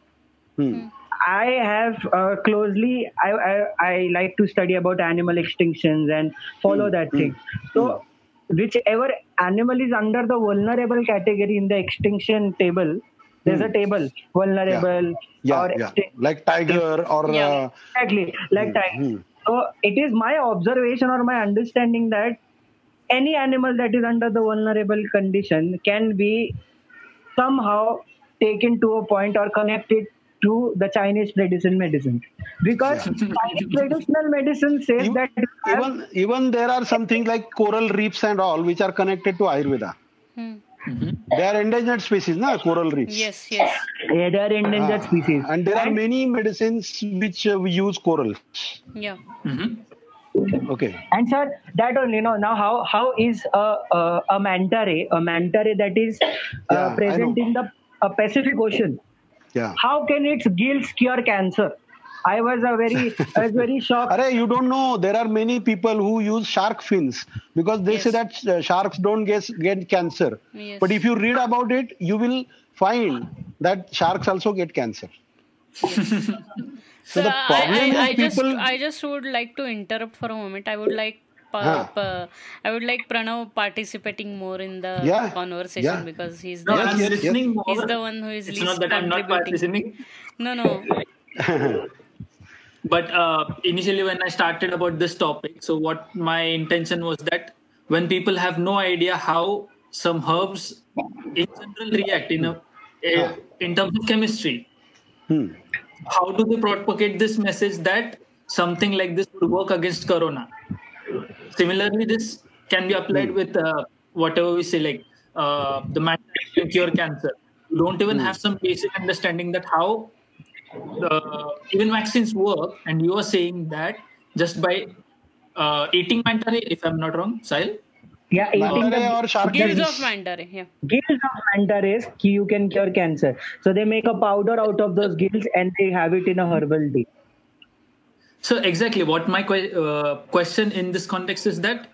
[SPEAKER 1] Hmm.
[SPEAKER 4] I have uh, closely. I, I I like to study about animal extinctions and follow that thing. So, whichever animal is under the vulnerable category in the extinction table, there's a table vulnerable
[SPEAKER 1] Yeah,
[SPEAKER 4] or
[SPEAKER 1] yeah.
[SPEAKER 4] extinct.
[SPEAKER 1] Like tiger or
[SPEAKER 2] Yeah.
[SPEAKER 1] uh,
[SPEAKER 4] Exactly, like that.
[SPEAKER 1] hmm.
[SPEAKER 4] So it is my observation or my understanding that any animal that is under the vulnerable condition can be somehow taken to a point or connected to the Chinese traditional medicine. Because Chinese traditional medicine says
[SPEAKER 1] Even-
[SPEAKER 4] that
[SPEAKER 1] even even there are something like coral reefs and all which are connected to Ayurveda.
[SPEAKER 2] Hmm.
[SPEAKER 1] They are endangered species, na coral reefs.
[SPEAKER 2] Yes, yes.
[SPEAKER 4] Yeah, they are endangered
[SPEAKER 1] Ah,
[SPEAKER 4] species.
[SPEAKER 1] And there are many medicines which uh, we use coral.
[SPEAKER 2] Yeah.
[SPEAKER 1] Okay.
[SPEAKER 4] And sir, that only, you know, now how how is a a, a manta ray, a manta ray that is uh,
[SPEAKER 1] Yeah,
[SPEAKER 4] present in the uh, Pacific Ocean?
[SPEAKER 1] Yeah.
[SPEAKER 4] How can its gills cure cancer? I was a very I was very shocked.
[SPEAKER 1] Array, you don't know. There are many people who use shark fins because they say that uh, sharks don't get, get cancer.
[SPEAKER 2] Yes.
[SPEAKER 1] But if you read about it, you will find that sharks also get cancer.
[SPEAKER 2] So
[SPEAKER 1] the problem
[SPEAKER 2] I,
[SPEAKER 1] is
[SPEAKER 2] I just I just would like to interrupt for a moment. I would like pa-
[SPEAKER 1] Huh.
[SPEAKER 2] pa- I would like Pranav participating more in the
[SPEAKER 1] Yeah,
[SPEAKER 2] conversation
[SPEAKER 1] yeah.
[SPEAKER 2] because he's the
[SPEAKER 3] I'm
[SPEAKER 1] yes,
[SPEAKER 3] listening more.
[SPEAKER 2] he's the one who is
[SPEAKER 3] it's
[SPEAKER 2] least
[SPEAKER 3] not that I'm not participating.
[SPEAKER 2] No, no.
[SPEAKER 3] But uh, initially, when I started about this topic, so what my intention was that when people have no idea how some herbs in general react in a, a in terms of chemistry,
[SPEAKER 1] Hmm.
[SPEAKER 3] how do they propagate this message that something like this would work against corona? Similarly, this can be applied with uh, whatever we say, like uh, the manta can cure cancer. You don't even have some basic understanding that how uh, even vaccines work, and you are saying that just by uh, eating manta ray, if I'm not wrong, Sahil.
[SPEAKER 4] Yeah, eating
[SPEAKER 1] Manta ray
[SPEAKER 4] the
[SPEAKER 1] or shark
[SPEAKER 2] Gills of manta ray. Yeah.
[SPEAKER 4] gills of manta rays, you can cure cancer. So they make a powder out of those gills and they have it in a herbal tea.
[SPEAKER 3] So exactly what my que- uh, question in this context is that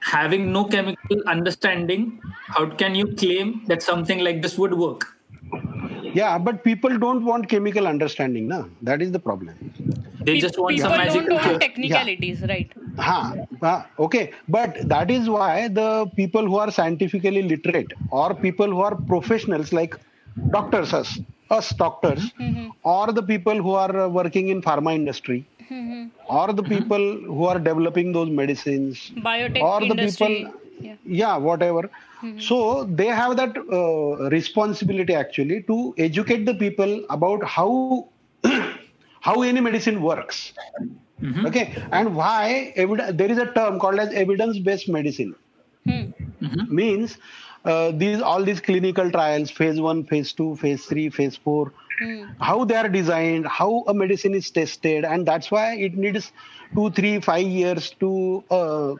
[SPEAKER 3] having no chemical understanding, how can you claim that something like this would work?
[SPEAKER 1] Yeah, but people don't want chemical understanding. Na? That is the problem.
[SPEAKER 3] They
[SPEAKER 2] Pe-
[SPEAKER 3] just want
[SPEAKER 2] people
[SPEAKER 3] some magic.
[SPEAKER 2] don't
[SPEAKER 3] cure.
[SPEAKER 2] want technicalities, right?
[SPEAKER 1] Ha, ha, okay, but that is why the people who are scientifically literate or people who are professionals like doctors, us, us doctors, or the people who are uh, working in pharma industry, or the people who are developing those medicines,
[SPEAKER 2] Biotech
[SPEAKER 1] or the
[SPEAKER 2] industry.
[SPEAKER 1] people,
[SPEAKER 2] yeah.
[SPEAKER 1] yeah, whatever. So they have that uh, responsibility actually to educate the people about how how any medicine works. Okay, and why evid- there is a term called as evidence-based medicine.
[SPEAKER 2] Hmm.
[SPEAKER 1] Means uh, these all these clinical trials, phase one, phase two, phase three, phase four, how they are designed, how a medicine is tested, and that's why it needs two, three, five years to uh,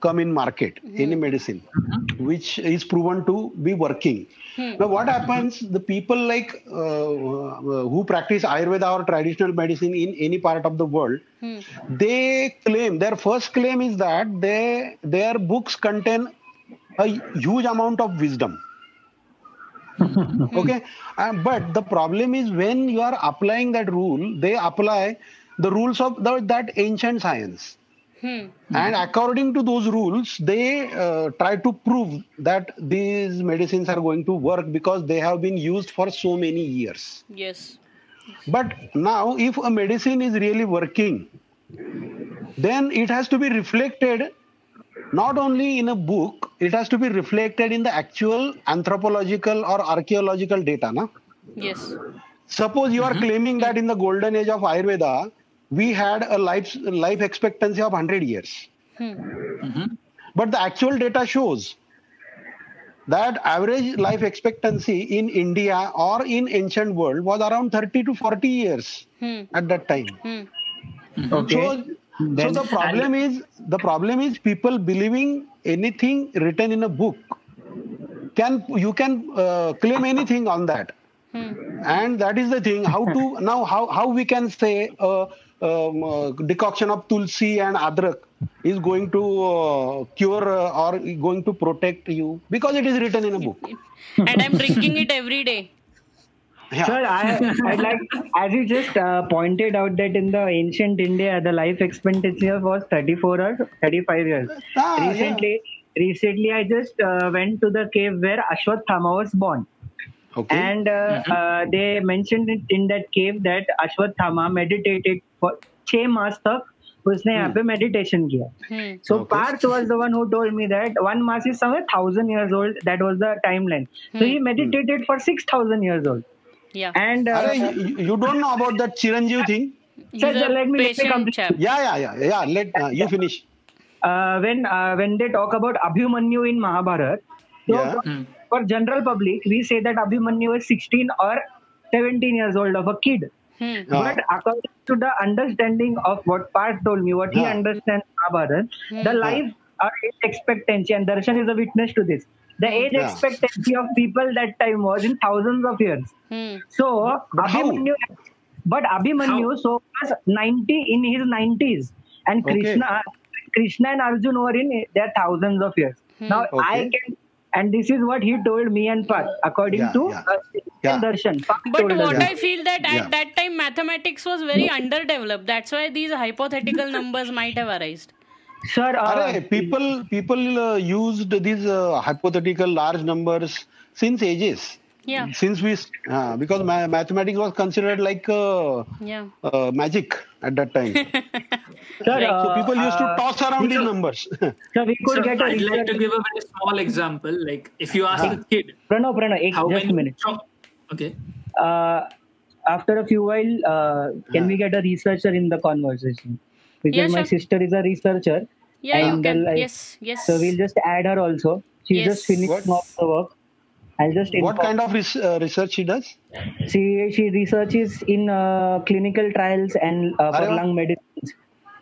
[SPEAKER 1] come in market. Any medicine, which is proven to be working. Now, what happens? The people like uh, uh, who practice Ayurveda or traditional medicine in any part of the world, they claim their first claim is that they their books contain a huge amount of wisdom okay Uh, but the problem is when you are applying that rule they apply the rules of the, that ancient science
[SPEAKER 2] Hmm.
[SPEAKER 1] and according to those rules they uh, try to prove that these medicines are going to work because they have been used for so many years
[SPEAKER 2] Yes.
[SPEAKER 1] but now, if a medicine is really working, then it has to be reflected not only in a book, it has to be reflected in the actual anthropological or archaeological data. Na?
[SPEAKER 2] Yes.
[SPEAKER 1] Suppose you are claiming that in the golden age of Ayurveda, we had a life, life expectancy of 100 years. But the actual data shows that average life expectancy in India or in ancient world was around 30 to 40 years
[SPEAKER 2] Hmm.
[SPEAKER 1] at that time.
[SPEAKER 2] Hmm.
[SPEAKER 4] Okay.
[SPEAKER 1] So, so the problem is the problem is people believing anything written in a book can you can uh, claim anything on that and that is the thing how to now how how we can say uh, um, uh, decoction of tulsi and adrak is going to uh, cure uh, or going to protect you because it is written in a book
[SPEAKER 2] and I'm drinking it every day.
[SPEAKER 1] yeah.
[SPEAKER 4] Sir, I, I'd like, as you just uh, pointed out that in the ancient India, the life expectancy was 34 or 35 years.
[SPEAKER 1] Ah, yeah.
[SPEAKER 4] recently, recently I just uh, went to the cave where Ashwatthama was born.
[SPEAKER 1] okay
[SPEAKER 4] And uh, uh, they mentioned it in that cave that Ashwatthama meditated छह मास तक उसने यहाँ पे meditation किया। So Parth was the one me that one mass is समय thousand year old that was the timeline so he meditated for six thousand year old and
[SPEAKER 1] you don't know about that chiranjeev thing
[SPEAKER 4] kid
[SPEAKER 2] Hmm.
[SPEAKER 4] But according to the understanding of what Parth told me, what he
[SPEAKER 1] Yeah.
[SPEAKER 4] understands Mahabharata, the life or age expectancy, and Darshan is a witness to this. The age
[SPEAKER 1] Yeah.
[SPEAKER 4] expectancy of people that time was in thousands of years.
[SPEAKER 2] Hmm.
[SPEAKER 4] So
[SPEAKER 1] But?
[SPEAKER 4] Abhimanyu, but Abhimanyu so was 90 in his 90s, and
[SPEAKER 1] Okay.
[SPEAKER 4] Krishna, Krishna and Arjun were in their thousands of years. Now I can, and this is what he told me and Parth, according
[SPEAKER 1] Yeah,
[SPEAKER 4] to
[SPEAKER 1] yeah.
[SPEAKER 4] uh,
[SPEAKER 1] Yeah.
[SPEAKER 4] Darshan. Parth
[SPEAKER 2] But what
[SPEAKER 4] that.
[SPEAKER 2] I feel that at
[SPEAKER 1] Yeah.
[SPEAKER 2] that time mathematics was very underdeveloped. That's why these hypothetical numbers might have arisen.
[SPEAKER 4] Sir, uh,
[SPEAKER 1] Arey, people people uh, used these uh, hypothetical large numbers since ages
[SPEAKER 2] Yeah.
[SPEAKER 1] since we uh, because ma- mathematics was considered like uh,
[SPEAKER 2] Yeah.
[SPEAKER 1] uh, magic at that time
[SPEAKER 4] sir,
[SPEAKER 1] so
[SPEAKER 4] uh,
[SPEAKER 1] people used to
[SPEAKER 4] uh,
[SPEAKER 1] toss around these numbers
[SPEAKER 4] Sir, we could
[SPEAKER 3] So
[SPEAKER 4] get a
[SPEAKER 3] I'd like to give a very small example. Like if you ask a kid
[SPEAKER 4] Pranav, Pranav, ek-
[SPEAKER 3] how
[SPEAKER 4] just a
[SPEAKER 3] many
[SPEAKER 4] minute.
[SPEAKER 3] cho- okay.
[SPEAKER 4] Uh, after a few while, uh, can we get a researcher in the conversation? Because
[SPEAKER 2] Yeah,
[SPEAKER 4] my
[SPEAKER 2] sure.
[SPEAKER 4] sister is a researcher.
[SPEAKER 2] Yeah, you
[SPEAKER 4] and
[SPEAKER 2] can.
[SPEAKER 4] like,
[SPEAKER 2] yes, yes.
[SPEAKER 4] So we'll just add her also. She
[SPEAKER 2] Yes.
[SPEAKER 4] just finished
[SPEAKER 1] What-
[SPEAKER 4] the work. I'll just
[SPEAKER 1] what kind of res- uh, research she does
[SPEAKER 4] She she researches in uh, clinical trials and uh, for lung medicines.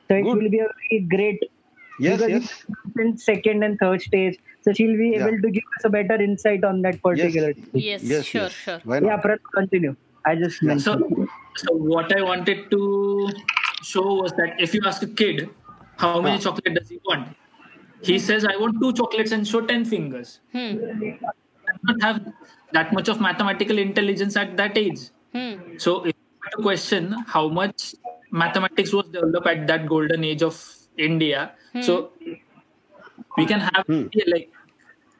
[SPEAKER 4] So it
[SPEAKER 1] Good.
[SPEAKER 4] will be a very great
[SPEAKER 1] yes yes
[SPEAKER 4] in second and third stage. So she'll be
[SPEAKER 1] Yeah.
[SPEAKER 4] able to give us a better insight on that particular. stage.
[SPEAKER 2] yes,
[SPEAKER 1] yes
[SPEAKER 2] sure,
[SPEAKER 1] yes.
[SPEAKER 2] sure.
[SPEAKER 1] Why
[SPEAKER 4] Yeah,
[SPEAKER 1] not?
[SPEAKER 4] Pranav, continue. I just
[SPEAKER 3] So,
[SPEAKER 4] mentioned.
[SPEAKER 3] so what I wanted to show was that if you ask a kid how many
[SPEAKER 1] Ah.
[SPEAKER 3] chocolate does he want, he says, "I want two chocolates," and show ten fingers.
[SPEAKER 2] Hmm.
[SPEAKER 3] Does not have that much of mathematical intelligence at that age.
[SPEAKER 2] Hmm.
[SPEAKER 3] So if you were to question how much mathematics was developed at that golden age of India, hmm. so we can have hmm. yeah, like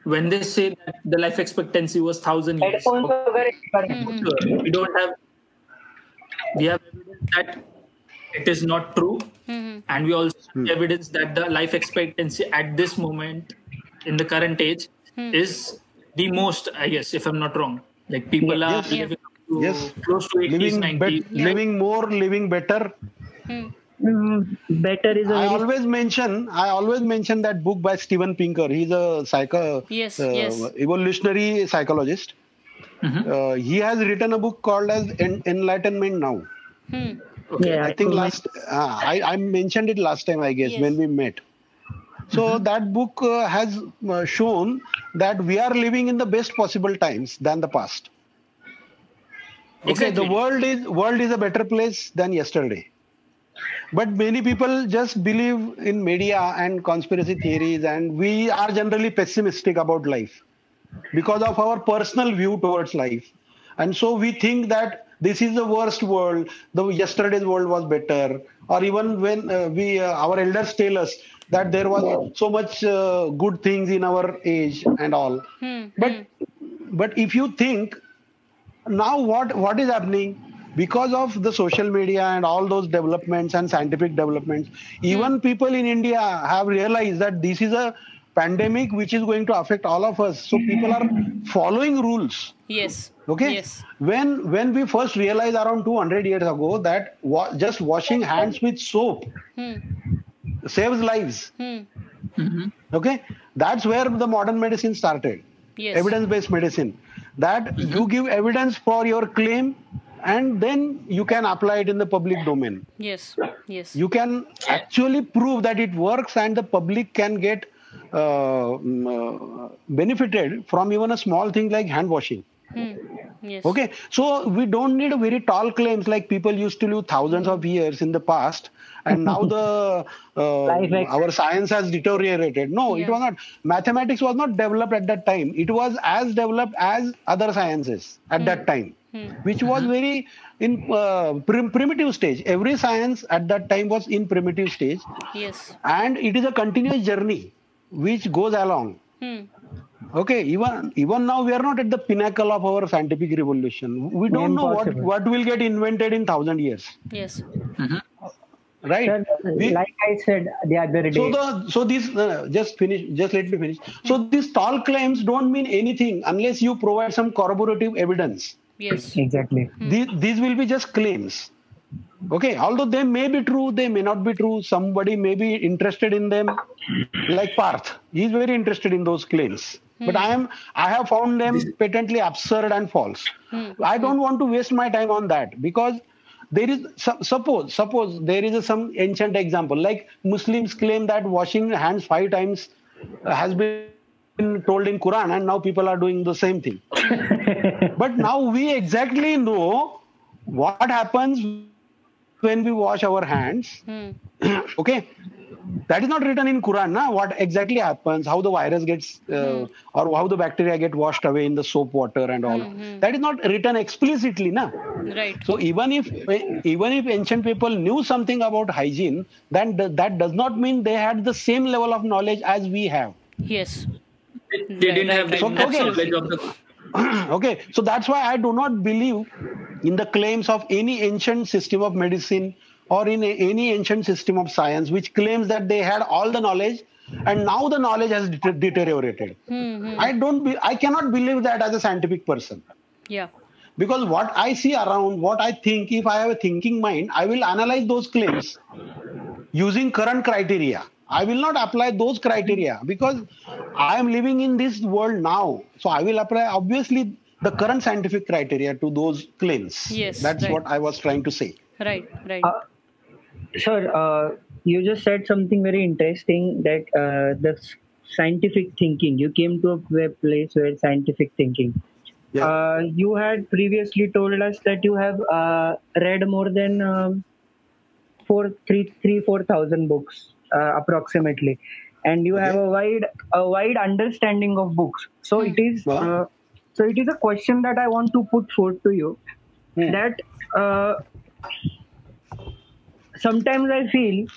[SPEAKER 3] when they say that the life expectancy was thousand years.
[SPEAKER 4] Headphones are very
[SPEAKER 3] Sure, hmm. we don't have we have evidence that it is not true
[SPEAKER 2] Hmm.
[SPEAKER 3] and we also have evidence that the life expectancy at this moment in the current age is the most i guess if i'm not wrong like people are
[SPEAKER 1] Yes.
[SPEAKER 3] living up to
[SPEAKER 1] Yes.
[SPEAKER 3] close to 80s
[SPEAKER 1] living
[SPEAKER 3] 90s
[SPEAKER 1] bet- living more living better
[SPEAKER 2] Hmm.
[SPEAKER 4] Mm, better is a
[SPEAKER 1] I
[SPEAKER 4] very
[SPEAKER 1] always mention I always mention that book by Steven Pinker. He's a psycho
[SPEAKER 2] Yes,
[SPEAKER 1] uh,
[SPEAKER 2] yes.
[SPEAKER 1] evolutionary psychologist. Uh, he has written a book called as En- Enlightenment Now.
[SPEAKER 2] Hmm.
[SPEAKER 3] okay
[SPEAKER 4] yeah.
[SPEAKER 1] I think last uh, I, I mentioned it last time I guess
[SPEAKER 2] Yes.
[SPEAKER 1] when we met. So that book uh, has uh, shown that we are living in the best possible times than the past. Okay,
[SPEAKER 3] Exactly.
[SPEAKER 1] the world is world is a better place than yesterday. But many people just believe in media and conspiracy theories, and we are generally pessimistic about life because of our personal view towards life. And so we think that this is the worst world. The yesterday's world was better, or even when uh, we uh, our elders tell us that there was so much uh, good things in our age and all.
[SPEAKER 2] Hmm.
[SPEAKER 1] But but if you think now what what is happening because of the social media and all those developments and scientific developments even people in india have realized that this is a pandemic which is going to affect all of us so people are following rules
[SPEAKER 2] Yes.
[SPEAKER 1] okay
[SPEAKER 2] Yes.
[SPEAKER 1] when when we first realized around 200 years ago that wa- just washing hands with soap
[SPEAKER 2] Hmm.
[SPEAKER 1] saves lives
[SPEAKER 2] Hmm.
[SPEAKER 1] okay that's where the modern medicine started
[SPEAKER 2] Yes.
[SPEAKER 1] evidence based medicine that you give evidence for your claim and then you can apply it in the public domain
[SPEAKER 2] Yes. Yes.
[SPEAKER 1] you can actually prove that it works and the public can get uh, uh, benefited from even a small thing like hand washing
[SPEAKER 2] Hmm. Yes.
[SPEAKER 1] Okay, so we don't need very tall claims like people used to do thousands of years in the past, and now the uh, our science has deteriorated. No, it was not. Mathematics was not developed at that time. It was as developed as other sciences at that time, which was very in uh, prim- primitive stage. Every science at that time was in primitive stage,
[SPEAKER 2] Yes.
[SPEAKER 1] and it is a continuous journey which goes along.
[SPEAKER 2] Hmm.
[SPEAKER 1] Okay, even even now we are not at the pinnacle of our scientific revolution. We don't know what, what will get invented in thousand years,
[SPEAKER 2] Yes.
[SPEAKER 1] right?
[SPEAKER 4] Sir,
[SPEAKER 1] We-
[SPEAKER 4] like I said the other day,
[SPEAKER 1] so the so these uh, just finish just let me finish. So these tall claims don't mean anything unless you provide some corroborative evidence.
[SPEAKER 2] Yes.
[SPEAKER 4] exactly.
[SPEAKER 1] These these will be just claims. Okay, although they may be true, they may not be true. Somebody may be interested in them, like Parth. He is very interested in those claims. Hmm. But I am I have found them patently absurd and false. Hmm. I don't want to waste my time on that because there is suppose suppose there is a, some ancient example like Muslims claim that washing hands five times has been told in Quran and now people are doing the same thing. but now we exactly know what happens when we wash our hands
[SPEAKER 2] Hmm.
[SPEAKER 1] okay that is not written in quran na? what exactly happens how the virus gets uh, or how the bacteria get washed away in the soap water and all that is not written explicitly na?
[SPEAKER 2] Right.
[SPEAKER 1] so even if even if ancient people knew something about hygiene then that does not mean they had the same level of knowledge as we have
[SPEAKER 2] Yes.
[SPEAKER 3] They didn't have the
[SPEAKER 1] So, okay.
[SPEAKER 3] knowledge of the
[SPEAKER 1] okay so that's why i do not believe in the claims of any ancient system of medicine or in a- any ancient system of science which claims that they had all the knowledge and now the knowledge has det- deteriorated
[SPEAKER 2] Hmm.
[SPEAKER 1] i don't be, i cannot believe that as a scientific person
[SPEAKER 2] Yeah.
[SPEAKER 1] because what i see around what i think if i have a thinking mind i will analyze those claims using current criteria i will not apply those criteria because i am living in this world now so i will apply obviously the current scientific criteria to those claims
[SPEAKER 2] Yes,
[SPEAKER 1] that's
[SPEAKER 2] right.
[SPEAKER 1] what i was trying to say
[SPEAKER 2] Right. Right.
[SPEAKER 4] Uh, Sir, uh, you just said something very interesting that uh, the scientific thinking. You came to a place where scientific thinking.
[SPEAKER 1] Yeah.
[SPEAKER 4] Uh, you had previously told us that you have uh, read more than um, four, three, three, four thousand books approximately, and you have a wide, a wide understanding of books. So it is,
[SPEAKER 1] Wow.
[SPEAKER 4] uh, so it is a question that I want to put forth to you.
[SPEAKER 1] Hmm.
[SPEAKER 4] That uh, sometimes I feel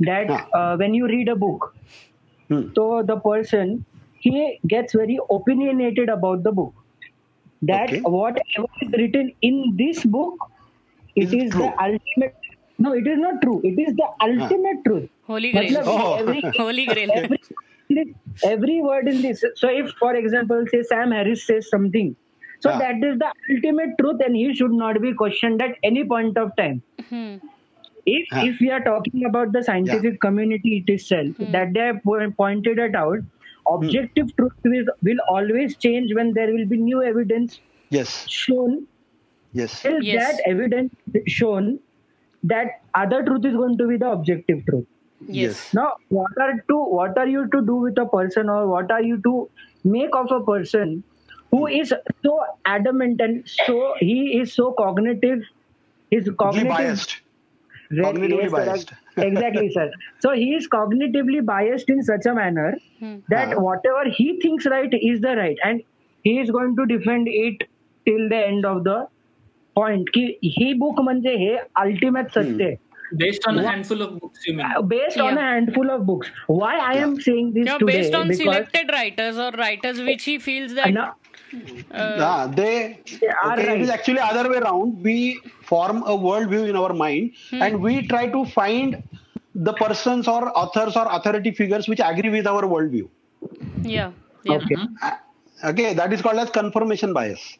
[SPEAKER 4] that
[SPEAKER 1] Yeah.
[SPEAKER 4] uh, when you read a book,
[SPEAKER 1] Hmm.
[SPEAKER 4] so the person he gets very opinionated about the book. That
[SPEAKER 1] Okay.
[SPEAKER 4] whatever is written in this book,
[SPEAKER 1] Is
[SPEAKER 4] it
[SPEAKER 1] it
[SPEAKER 4] is the ultimate. No, it is not true. It is the ultimate truth.
[SPEAKER 2] Holy Grail.
[SPEAKER 4] Matlab,
[SPEAKER 1] Oh.
[SPEAKER 4] every,
[SPEAKER 2] Holy Grail.
[SPEAKER 4] every, every word in this. So, if, for example, say Sam Harris says something, so
[SPEAKER 1] Yeah.
[SPEAKER 4] that is the ultimate truth, and he should not be questioned at any point of time.
[SPEAKER 2] Hmm.
[SPEAKER 4] If
[SPEAKER 1] Yeah.
[SPEAKER 4] if we are talking about the scientific community it itself, that they have pointed it out, objective truth will, will always change when there will be new evidence
[SPEAKER 1] yes
[SPEAKER 4] shown.
[SPEAKER 1] yes
[SPEAKER 4] Till
[SPEAKER 2] Yes.
[SPEAKER 4] that evidence shown, that other truth is going to be the objective truth
[SPEAKER 2] Yes.
[SPEAKER 4] Now, what are to what are you to do with a person, or what are you to make of a person who is so adamant and so he is so cognitive? His
[SPEAKER 1] Be
[SPEAKER 4] cognitive
[SPEAKER 1] biased
[SPEAKER 4] Re-
[SPEAKER 1] Cognitively
[SPEAKER 4] yes, sir.
[SPEAKER 1] biased.
[SPEAKER 4] exactly, sir. So he is cognitively biased in such a manner that
[SPEAKER 1] Ah.
[SPEAKER 4] whatever he thinks right is the right, and he is going to defend it till the end of the point. की ही book म्हणजे हे ultimate सत्य आहे.
[SPEAKER 3] based on a handful of books, you mean?
[SPEAKER 4] based on a handful of books. Why I am saying this
[SPEAKER 2] No,
[SPEAKER 4] today
[SPEAKER 2] based on
[SPEAKER 4] because
[SPEAKER 2] selected writers or writers which he feels that
[SPEAKER 4] No,
[SPEAKER 2] uh,
[SPEAKER 1] they,
[SPEAKER 4] They are
[SPEAKER 1] okay, it is actually other way around. We form a worldview in our mind,
[SPEAKER 2] Hmm.
[SPEAKER 1] and we try to find the persons or authors or authority figures which agree with our worldview.
[SPEAKER 2] yeah, yeah,
[SPEAKER 4] okay,
[SPEAKER 1] Ah, Okay, that is called as confirmation bias,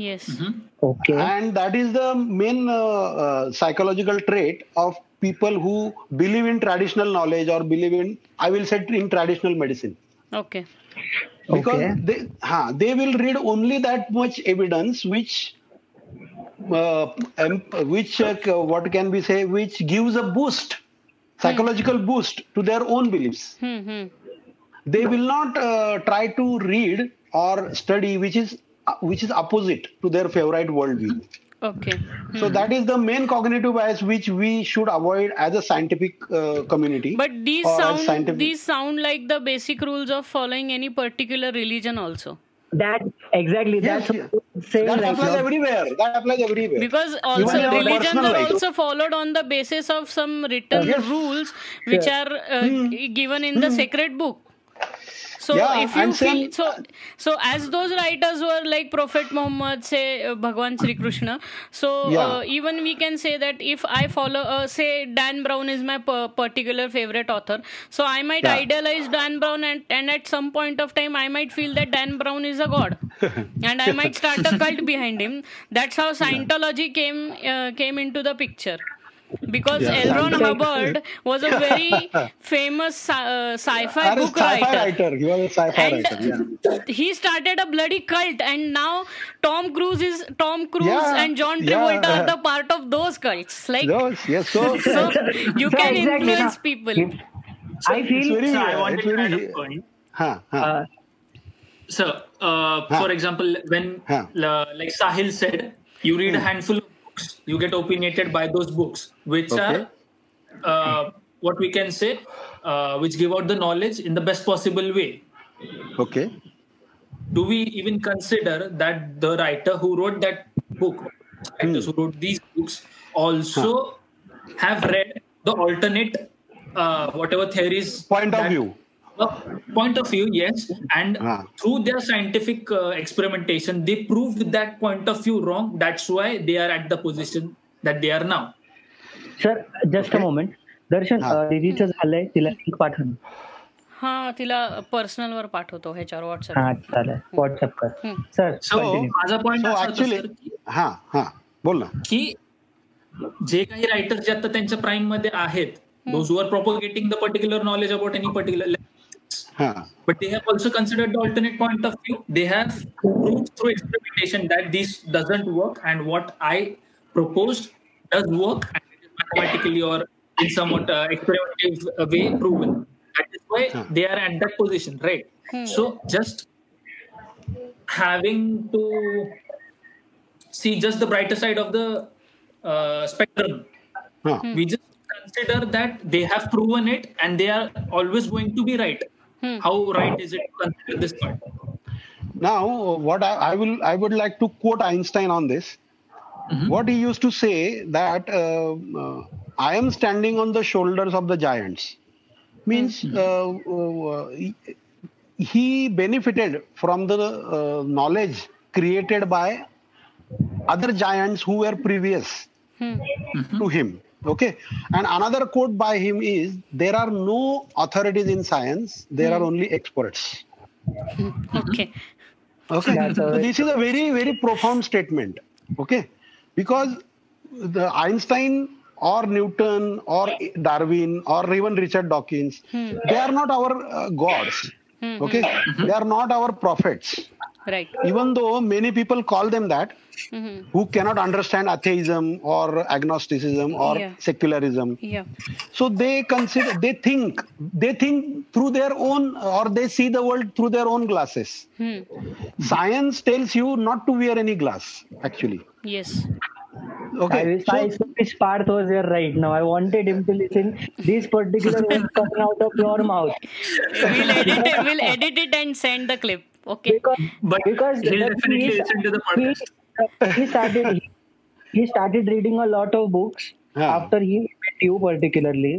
[SPEAKER 2] yes,
[SPEAKER 4] okay,
[SPEAKER 1] and that is the main uh, uh, psychological trait of people who believe in traditional knowledge or believe in, I will say, in traditional medicine.
[SPEAKER 2] okay,
[SPEAKER 1] because
[SPEAKER 4] Okay.
[SPEAKER 1] they huh, they will read only that much evidence which uh, em- which uh, what can we say which gives a boost psychological boost to their own beliefs
[SPEAKER 2] hmm, hmm.
[SPEAKER 1] they will not uh, try to read or study which is which is opposite to their favorite worldview.
[SPEAKER 2] Okay.
[SPEAKER 1] So that is the main cognitive bias which we should avoid as a scientific uh, community.
[SPEAKER 2] But these sound
[SPEAKER 1] scientific-
[SPEAKER 2] these sound like the basic rules of following any particular religion also.
[SPEAKER 4] That exactly.
[SPEAKER 1] Yes,
[SPEAKER 4] that's
[SPEAKER 1] yes.
[SPEAKER 4] what
[SPEAKER 1] that applies
[SPEAKER 4] now-
[SPEAKER 1] everywhere. That applies everywhere.
[SPEAKER 2] Because also
[SPEAKER 1] in
[SPEAKER 2] religions
[SPEAKER 1] personal
[SPEAKER 2] are
[SPEAKER 1] life.
[SPEAKER 2] also followed on the basis of some written
[SPEAKER 1] Yes.
[SPEAKER 2] rules which
[SPEAKER 4] Sure.
[SPEAKER 2] are uh, given in the sacred book. So
[SPEAKER 1] Yeah,
[SPEAKER 2] if you
[SPEAKER 1] and
[SPEAKER 2] feel
[SPEAKER 1] same-
[SPEAKER 2] so, so as those writers were like Prophet Muhammad, say uh, Bhagwan Sri Krishna. So
[SPEAKER 1] Yeah.
[SPEAKER 2] uh, even we can say that if I follow, uh, say Dan Brown is my per- particular favorite author, so I might
[SPEAKER 1] Yeah.
[SPEAKER 2] idolize Dan Brown, and, and at some point of time I might feel that Dan Brown is a god, and I might start a cult behind him. That's how Scientology came uh, came into the picture. Because
[SPEAKER 1] Yeah.
[SPEAKER 2] L. Ron
[SPEAKER 1] Scientology.
[SPEAKER 2] Hubbard was a very famous sci- uh, sci-fi
[SPEAKER 1] Are
[SPEAKER 2] book
[SPEAKER 1] sci-fi
[SPEAKER 2] writer.
[SPEAKER 1] writer. He was a sci-fi
[SPEAKER 2] And
[SPEAKER 1] writer. Yeah.
[SPEAKER 2] he started a bloody cult, and now Tom Cruise is Tom Cruise
[SPEAKER 1] Yeah,
[SPEAKER 2] and John
[SPEAKER 1] yeah.
[SPEAKER 2] Travolta are the part of those cults. Like,
[SPEAKER 1] Yes, yes. So,
[SPEAKER 2] so you
[SPEAKER 4] So
[SPEAKER 2] can
[SPEAKER 4] exactly,
[SPEAKER 2] influence
[SPEAKER 4] now,
[SPEAKER 2] people.
[SPEAKER 4] if- I feel
[SPEAKER 1] very,
[SPEAKER 3] So I wanted to
[SPEAKER 1] very,
[SPEAKER 3] add a point.
[SPEAKER 1] huh, huh.
[SPEAKER 4] uh,
[SPEAKER 3] So, uh, for example, when
[SPEAKER 1] Huh.
[SPEAKER 3] uh, like Sahil said, you read a handful of books, you get opinionated by those books, which
[SPEAKER 1] Okay.
[SPEAKER 3] are uh, what we can say, uh, which give out the knowledge in the best possible way.
[SPEAKER 1] okay.
[SPEAKER 3] Do we even consider that the writer who wrote that book, writers who wrote these books, also have read the alternate, uh, whatever theories
[SPEAKER 1] Point of view.
[SPEAKER 3] Uh, point of view, yes, and
[SPEAKER 1] Ah.
[SPEAKER 3] through their scientific uh, experimentation, they proved that point of view wrong. That's why they are at the position that they are now.
[SPEAKER 4] Sir just a moment Darshan
[SPEAKER 1] हा.
[SPEAKER 4] Uh, दीदीचं झालंय तिला link पाठव.
[SPEAKER 2] हा तिला personal वर पाठवतो ह्याच्यावर WhatsApp
[SPEAKER 4] हा चालेल व्हॉट्सअप कर. सर
[SPEAKER 3] माझा sir, की-
[SPEAKER 1] हा हा बोल ना
[SPEAKER 3] की जे काही रायटर्स जे आता त्यांच्या प्राईममध्ये आहेत those are propagating the particular knowledge about any particular
[SPEAKER 1] हा
[SPEAKER 3] but they have also considered the alternate point of view. They have proved through experimentation that this doesn't work, and what I proposed does work, and it is mathematically or in somewhat uh, experimental way proven. That is why
[SPEAKER 1] Huh.
[SPEAKER 3] they are at that position, right? So just having to see just the brighter side of the uh, spectrum
[SPEAKER 1] हा
[SPEAKER 3] we just consider that they have proven it and they are always going to be right how right is it to consider this part?
[SPEAKER 1] Now, what I, I will, I would like to quote Einstein on this. What he used to say that uh, uh, I am standing on the shoulders of the giants. Means uh, uh, he, he benefited from the uh, knowledge created by other giants who were previous to him. Okay, and another quote by him is: "There are no authorities in science; there are only experts." okay
[SPEAKER 4] Okay.
[SPEAKER 1] So this is a very, very profound statement. Okay. Because the Einstein or Newton or Darwin or even Richard Dawkins, they are not our uh, gods. Mm-hmm. Okay, mm-hmm. they are not our prophets.
[SPEAKER 2] Right.
[SPEAKER 1] Even though many people call them that, mm-hmm. who cannot understand atheism or agnosticism or
[SPEAKER 2] yeah.
[SPEAKER 1] secularism.
[SPEAKER 2] Yeah.
[SPEAKER 1] So they consider, they think, they think through their own, or they see the world through their own glasses. Hmm. Science tells you not to wear any glass, actually.
[SPEAKER 2] Yes yes
[SPEAKER 4] I
[SPEAKER 1] Okay.
[SPEAKER 4] wish,
[SPEAKER 1] So,
[SPEAKER 4] I wish Parth was here right now. I wanted him to listen these particular words coming out of your mouth.
[SPEAKER 2] we'll edit it we'll edit it and send the clip okay
[SPEAKER 4] Because,
[SPEAKER 3] But
[SPEAKER 4] because
[SPEAKER 3] he'll definitely
[SPEAKER 4] he-
[SPEAKER 3] listen to the
[SPEAKER 4] he,
[SPEAKER 3] podcast.
[SPEAKER 4] he started he, he started reading a lot of books
[SPEAKER 1] Yeah.
[SPEAKER 4] after he met you particularly.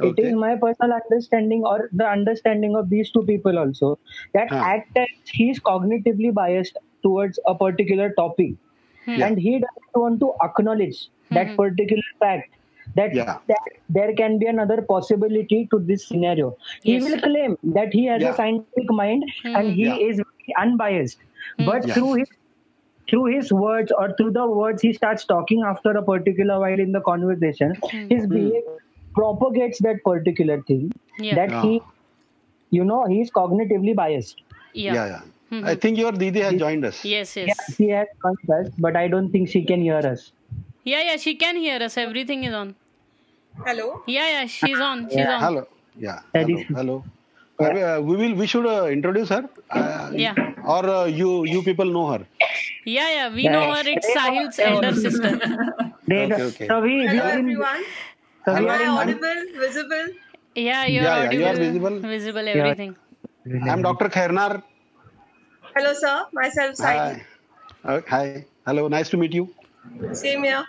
[SPEAKER 4] It
[SPEAKER 1] Okay.
[SPEAKER 4] is my personal understanding or the understanding of these two people also that
[SPEAKER 1] Huh.
[SPEAKER 4] at times he is cognitively biased towards a particular topic Hmm. and he doesn't want to acknowledge that hmm. particular fact that,
[SPEAKER 1] Yeah.
[SPEAKER 4] that there can be another possibility to this scenario. He
[SPEAKER 2] Yes.
[SPEAKER 4] will claim that he has
[SPEAKER 1] Yeah.
[SPEAKER 4] a scientific mind hmm. and he
[SPEAKER 1] Yeah.
[SPEAKER 4] is very unbiased. But
[SPEAKER 1] Yeah.
[SPEAKER 4] through his through his words or through the words he starts talking after a particular while in the conversation, his behavior propagates that particular thing
[SPEAKER 2] Yeah.
[SPEAKER 4] that
[SPEAKER 1] Yeah.
[SPEAKER 4] he, you know, he is cognitively biased.
[SPEAKER 2] yeah
[SPEAKER 1] yeah, yeah. I think your Didi has joined us.
[SPEAKER 2] yes yes
[SPEAKER 4] Yeah, he has contact, but I don't think she can hear us.
[SPEAKER 2] yeah yeah she can hear us everything is on
[SPEAKER 5] Hello.
[SPEAKER 2] yeah yeah she's on she's
[SPEAKER 4] Yeah.
[SPEAKER 2] on
[SPEAKER 1] Hello. Yeah.
[SPEAKER 4] That
[SPEAKER 1] Hello.
[SPEAKER 4] is-
[SPEAKER 1] Hello. Uh, we will. We should uh, introduce her. Uh,
[SPEAKER 2] Yeah.
[SPEAKER 1] Or uh, you you people know her.
[SPEAKER 2] Yeah, yeah, we
[SPEAKER 4] Yeah.
[SPEAKER 2] know her. It's Sahil's elder sister.
[SPEAKER 1] Okay, okay.
[SPEAKER 4] So we, we
[SPEAKER 5] Hello
[SPEAKER 4] are in,
[SPEAKER 5] everyone.
[SPEAKER 4] so we
[SPEAKER 5] Am
[SPEAKER 4] are
[SPEAKER 5] I audible, visible?
[SPEAKER 2] Yeah, you're
[SPEAKER 1] Yeah, yeah, you are visible.
[SPEAKER 2] visible, everything.
[SPEAKER 1] I'm Dr. Khairnar.
[SPEAKER 5] Hello, sir. Myself, Saidi.
[SPEAKER 1] Hi. Uh, hi. Hello. Nice to meet you.
[SPEAKER 5] Same here.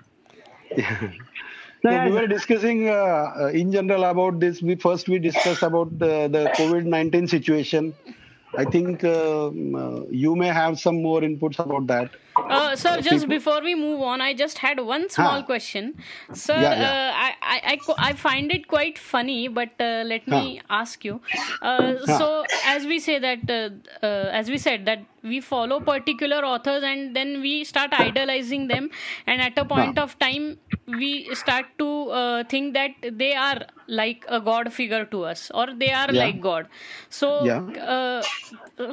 [SPEAKER 4] So,
[SPEAKER 1] So
[SPEAKER 4] yeah,
[SPEAKER 1] we were discussing uh, uh, in general about this. We first we discussed about the, the COVID nineteen situation. I think um, uh, you may have some more inputs about that.
[SPEAKER 2] Uh, sir, just before we move on, I just had one small
[SPEAKER 1] Huh.
[SPEAKER 2] question. Sir,
[SPEAKER 1] Yeah, yeah.
[SPEAKER 2] Uh, I, I, I, I find it quite funny, but uh, let me ask you. Uh, So, as we say that, uh, uh, as we said that we follow particular authors and then we start idolizing them, and at a point of time, we start to uh, think that they are like a god figure to us, or they are
[SPEAKER 1] Yeah.
[SPEAKER 2] like God. So,
[SPEAKER 1] Yeah.
[SPEAKER 2] uh,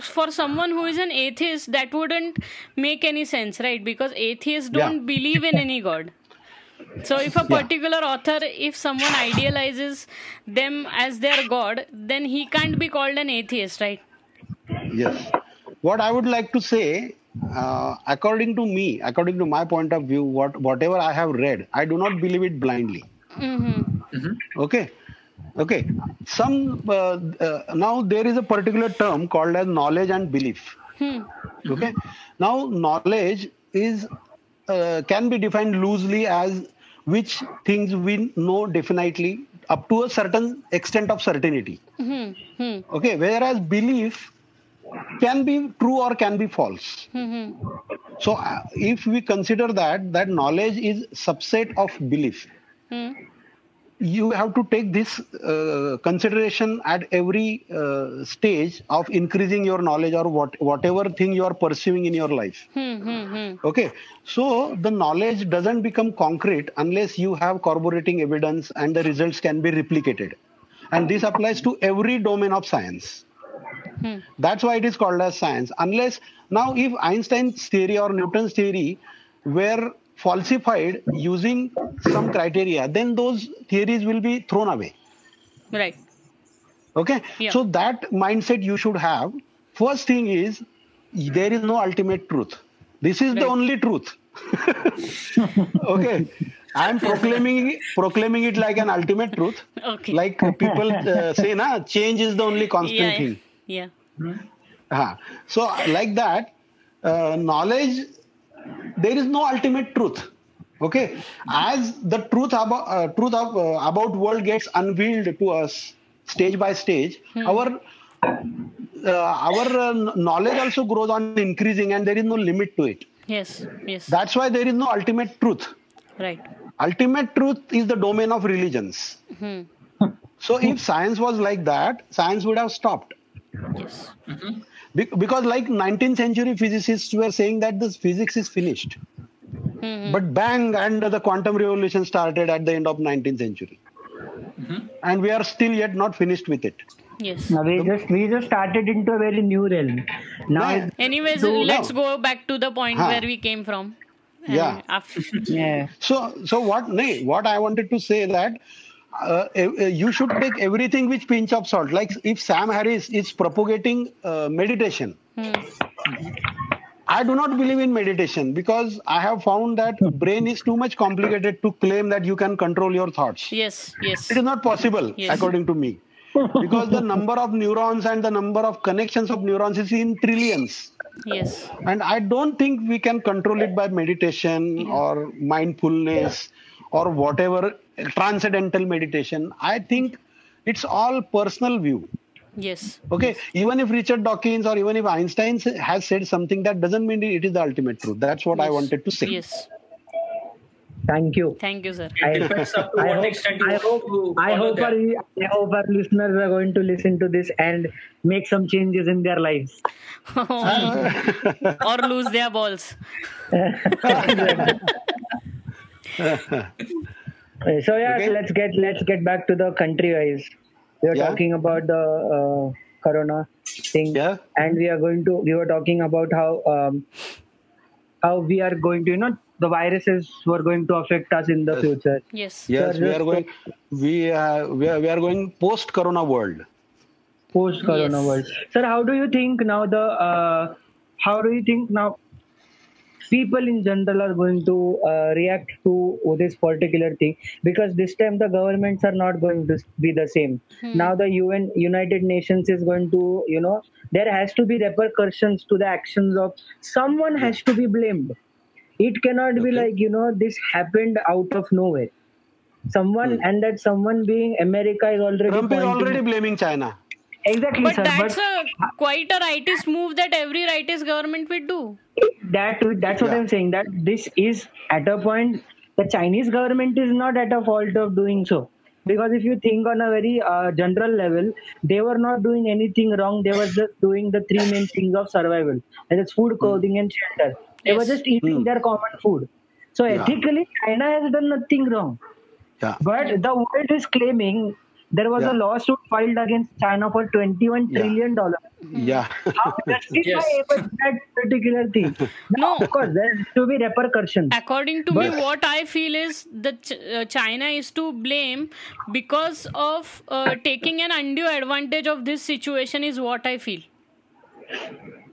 [SPEAKER 2] for someone who is an atheist that wouldn't make any sense right because atheists don't believe in any god so if a particular author if someone idealizes them as their god then he can't be called an atheist right
[SPEAKER 1] Yes. What I would like to say, uh, according to me, according to my point of view, what whatever I have read, I do not believe it blindly.
[SPEAKER 2] mm-hmm.
[SPEAKER 1] Okay. Okay. Some uh, uh, now there is a particular term called as knowledge and belief.
[SPEAKER 2] hmm.
[SPEAKER 1] Okay. Now knowledge is uh, can be defined loosely as which things we know definitely up to a certain extent of certainty.
[SPEAKER 2] Hmm. Hmm.
[SPEAKER 1] Okay. Whereas belief can be true or can be false.
[SPEAKER 2] Hmm.
[SPEAKER 1] So uh, if we consider that that knowledge is subset of belief,
[SPEAKER 2] Hmm.
[SPEAKER 1] you have to take this uh, consideration at every uh, stage of increasing your knowledge or what whatever thing you are pursuing in your life.
[SPEAKER 2] Hmm. Hmm. Hmm.
[SPEAKER 1] Okay, so the knowledge doesn't become concrete unless you have corroborating evidence and the results can be replicated, and this applies to every domain of science.
[SPEAKER 2] Hmm.
[SPEAKER 1] That's why it is called as science. Unless now, if Einstein's theory or Newton's theory were falsified using some criteria, then those theories will be thrown away.
[SPEAKER 2] right
[SPEAKER 1] Okay.
[SPEAKER 2] Yeah.
[SPEAKER 1] So that mindset you should have. First thing is there is no ultimate truth. This is the only truth. okay. I am proclaiming proclaiming it like an ultimate truth.
[SPEAKER 2] okay
[SPEAKER 1] Like people uh, say, na, change is the only constant
[SPEAKER 2] yeah
[SPEAKER 1] thing.
[SPEAKER 2] Yeah
[SPEAKER 1] Uh-huh. So, like that, uh, knowledge, there is no ultimate truth. Okay, as the truth about uh, truth of, uh, about world gets unveiled to us stage by stage, our uh, our uh, knowledge also grows on increasing, and there is no limit to it.
[SPEAKER 2] yes yes
[SPEAKER 1] That's why there is no ultimate truth.
[SPEAKER 2] right
[SPEAKER 1] Ultimate truth is the domain of religions.
[SPEAKER 2] hmm.
[SPEAKER 1] So, if science was like that, science would have stopped.
[SPEAKER 2] Yes
[SPEAKER 1] Be- because like 19th century physicists were saying that this physics is finished
[SPEAKER 2] hmm.
[SPEAKER 1] but bang and the quantum revolution started at the end of 19th century and we are still yet not finished with it
[SPEAKER 2] yes
[SPEAKER 4] now we just we just started into a very new realm. Now,
[SPEAKER 1] Yeah.
[SPEAKER 2] anyways
[SPEAKER 1] So-
[SPEAKER 2] let's go back to the point
[SPEAKER 1] Huh.
[SPEAKER 2] where we came from
[SPEAKER 1] Yeah.
[SPEAKER 2] And
[SPEAKER 4] yeah,
[SPEAKER 1] so so what nay, what i wanted to say that uh, uh, you should take everything with pinch of salt like if sam harris is propagating uh, meditation. I do not believe in meditation because I have found that brain is too much complicated to claim that you can control your thoughts.
[SPEAKER 2] yes yes
[SPEAKER 1] It is not possible,
[SPEAKER 2] Yes.
[SPEAKER 1] according to me, because the number of neurons and the number of connections of neurons is in trillions.
[SPEAKER 2] yes
[SPEAKER 1] And I don't think we can control it by meditation or mindfulness or whatever transcendental meditation. I think it's all personal view.
[SPEAKER 2] yes
[SPEAKER 1] Okay, even if Richard Dawkins or even if Einstein has said something, that doesn't mean it is the ultimate truth. That's what I wanted to say.
[SPEAKER 2] yes
[SPEAKER 4] thank you.
[SPEAKER 2] thank you sir
[SPEAKER 4] I,
[SPEAKER 3] depends up to
[SPEAKER 4] I
[SPEAKER 3] what
[SPEAKER 4] hope,
[SPEAKER 3] extent you
[SPEAKER 4] I hope,
[SPEAKER 3] to
[SPEAKER 4] I hope, our, I hope our listeners are going to listen to this and make some changes in their lives.
[SPEAKER 2] or lose their balls
[SPEAKER 4] So yeah,
[SPEAKER 1] Okay.
[SPEAKER 4] let's get let's get back to the country wise. We are
[SPEAKER 1] Yeah.
[SPEAKER 4] talking about the uh, corona thing,
[SPEAKER 1] Yeah.
[SPEAKER 4] and we are going to we were talking about how um, how we are going to you know the viruses were going to affect us in the future.
[SPEAKER 2] yes
[SPEAKER 1] Yes,
[SPEAKER 4] Sir,
[SPEAKER 1] we are going. We are we are, we are going post-corona world.
[SPEAKER 4] post corona
[SPEAKER 2] Yes.
[SPEAKER 4] world sir how do you think now the uh, how do you think now people in general are going to uh, react to this particular thing because this time the governments are not going to be the same. Now the un united nations is going to you know there has to be repercussions to the actions of someone has to be blamed. It cannot be like you know this happened out of nowhere. Someone and that someone being america is already
[SPEAKER 1] Trump is already blaming China.
[SPEAKER 4] Exactly
[SPEAKER 2] But
[SPEAKER 4] sir
[SPEAKER 2] that's
[SPEAKER 4] but
[SPEAKER 2] a quite a rightist move that every rightist government would do.
[SPEAKER 4] that that's what
[SPEAKER 1] Yeah.
[SPEAKER 4] i'm saying that this is at a point the chinese government is not at a fault of doing so because if you think on a very uh, general level they were not doing anything wrong they were just doing the three main things of survival and it's food clothing and shelter they were just eating
[SPEAKER 1] Hmm.
[SPEAKER 4] their common food so
[SPEAKER 1] Yeah.
[SPEAKER 4] ethically china has done nothing wrong
[SPEAKER 1] Yeah.
[SPEAKER 4] but the world is claiming there was a lawsuit filed against china for 21
[SPEAKER 1] Yeah.
[SPEAKER 4] trillion dollars
[SPEAKER 1] Yeah.
[SPEAKER 4] how justify
[SPEAKER 3] Yes.
[SPEAKER 4] that particular thing?
[SPEAKER 2] No.
[SPEAKER 4] of course, there to be repercussions.
[SPEAKER 2] According to me, what I feel is that Ch- uh, China is to blame because of uh, taking an undue advantage of this situation. Is what I feel.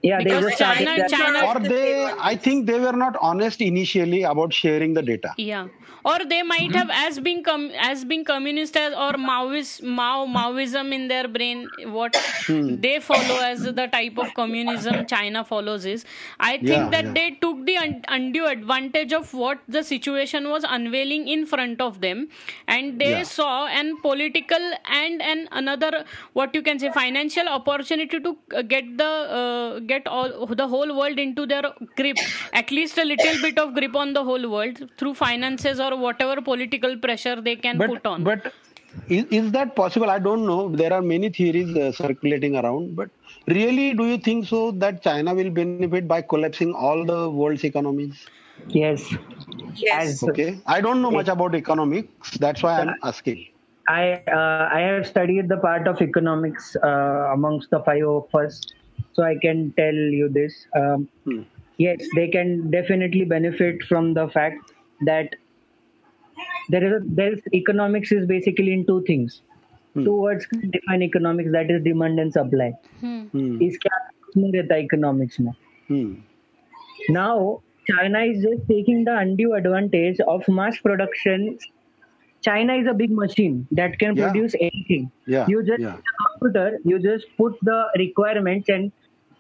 [SPEAKER 4] Yeah, they
[SPEAKER 2] Because
[SPEAKER 4] just started
[SPEAKER 2] China- China-
[SPEAKER 1] or they, I think they were not honest initially about sharing the data.
[SPEAKER 2] Yeah, or they might have as being com- as being communist as or Maoist Mao Maoism in their brain. What they follow as the type of communism China follows is. I think
[SPEAKER 1] Yeah,
[SPEAKER 2] that
[SPEAKER 1] yeah.
[SPEAKER 2] they took the un- undue advantage of what the situation was unveiling in front of them, and they
[SPEAKER 1] Yeah.
[SPEAKER 2] saw an political and an another what you can say financial opportunity to uh, get the uh, get all the whole world into their grip at least a little bit of grip on the whole world through finances or whatever political pressure they can
[SPEAKER 1] But
[SPEAKER 2] put on
[SPEAKER 1] but is, is that possible? I don't know. There are many theories uh, circulating around. But really, do you think so that China will benefit by collapsing all the world's economies?
[SPEAKER 4] Yes.
[SPEAKER 5] Yes.
[SPEAKER 1] Okay, I don't know much about economics. That's why I'm asking.
[SPEAKER 4] I uh, I have studied the part of economics uh, amongst the five of us, so I can tell you this. Um,
[SPEAKER 1] Hmm.
[SPEAKER 4] Yes, they can definitely benefit from the fact that there is a, there is economics is basically in two things.
[SPEAKER 1] Hmm.
[SPEAKER 4] Two words define economics. That is demand and supply.
[SPEAKER 2] Hmm.
[SPEAKER 1] hmm.
[SPEAKER 4] Is economics now.
[SPEAKER 1] Hmm.
[SPEAKER 4] Now China is just taking the undue advantage of mass production. China is a big machine that can
[SPEAKER 1] yeah.
[SPEAKER 4] produce anything.
[SPEAKER 1] Yeah.
[SPEAKER 4] You just
[SPEAKER 1] yeah.
[SPEAKER 4] computer, you just put the requirements, and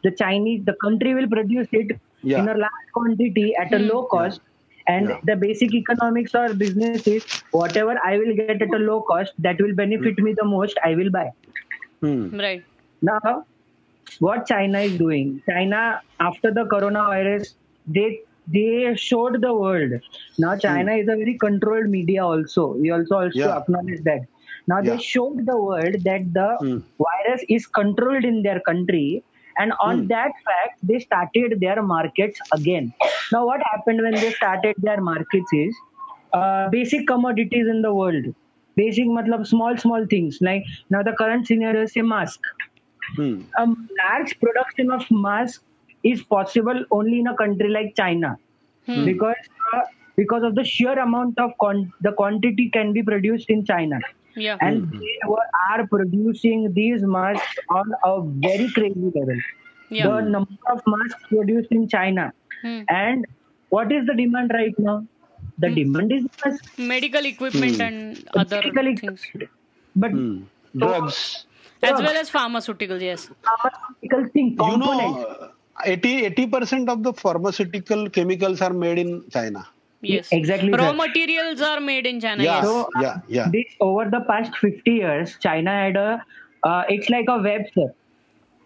[SPEAKER 4] the Chinese, the country will produce it
[SPEAKER 1] yeah.
[SPEAKER 4] in a large quantity at a hmm. low cost and
[SPEAKER 1] Yeah.
[SPEAKER 4] the basic economics or business is whatever I will get at a low cost that will benefit me the most, I will buy.
[SPEAKER 1] Hmm.
[SPEAKER 2] right
[SPEAKER 4] Now, what China is doing, China after the coronavirus, they they showed the world. Now China is a very controlled media also. We also also
[SPEAKER 1] Yeah.
[SPEAKER 4] acknowledge that. Now
[SPEAKER 1] Yeah.
[SPEAKER 4] they showed the world that the
[SPEAKER 1] Hmm.
[SPEAKER 4] virus is controlled in their country. And on
[SPEAKER 1] Hmm.
[SPEAKER 4] that fact, they started their markets again. Now, what happened when they started their markets is uh, basic commodities in the world. Basic, matlab small, small things. Like now, the current scenario is a mask
[SPEAKER 1] Hmm.
[SPEAKER 4] a large production of mask is possible only in a country like China
[SPEAKER 2] Hmm.
[SPEAKER 4] because uh, because of the sheer amount of con- the quantity can be produced in China
[SPEAKER 2] yeah
[SPEAKER 4] and they were, are producing these masks on a very crazy level.
[SPEAKER 2] yeah
[SPEAKER 4] The number of masks produced in China
[SPEAKER 2] Hmm.
[SPEAKER 4] and what is the demand right now? The demand is mask.
[SPEAKER 2] medical equipment and other
[SPEAKER 4] Medical
[SPEAKER 2] things
[SPEAKER 4] equipment. But
[SPEAKER 1] Hmm. Drugs.
[SPEAKER 2] as well as pharmaceuticals yes
[SPEAKER 4] pharmaceutical thing
[SPEAKER 1] You
[SPEAKER 4] component.
[SPEAKER 1] know, 80 percent of the pharmaceutical chemicals are made in China.
[SPEAKER 2] Yes
[SPEAKER 4] Exactly,
[SPEAKER 2] raw
[SPEAKER 4] sir.
[SPEAKER 2] materials are made in china
[SPEAKER 1] Yeah.
[SPEAKER 2] yes
[SPEAKER 4] So,
[SPEAKER 1] yeah, yeah.
[SPEAKER 4] This over the past 50 years, China had a. Uh, it's like a web, sir.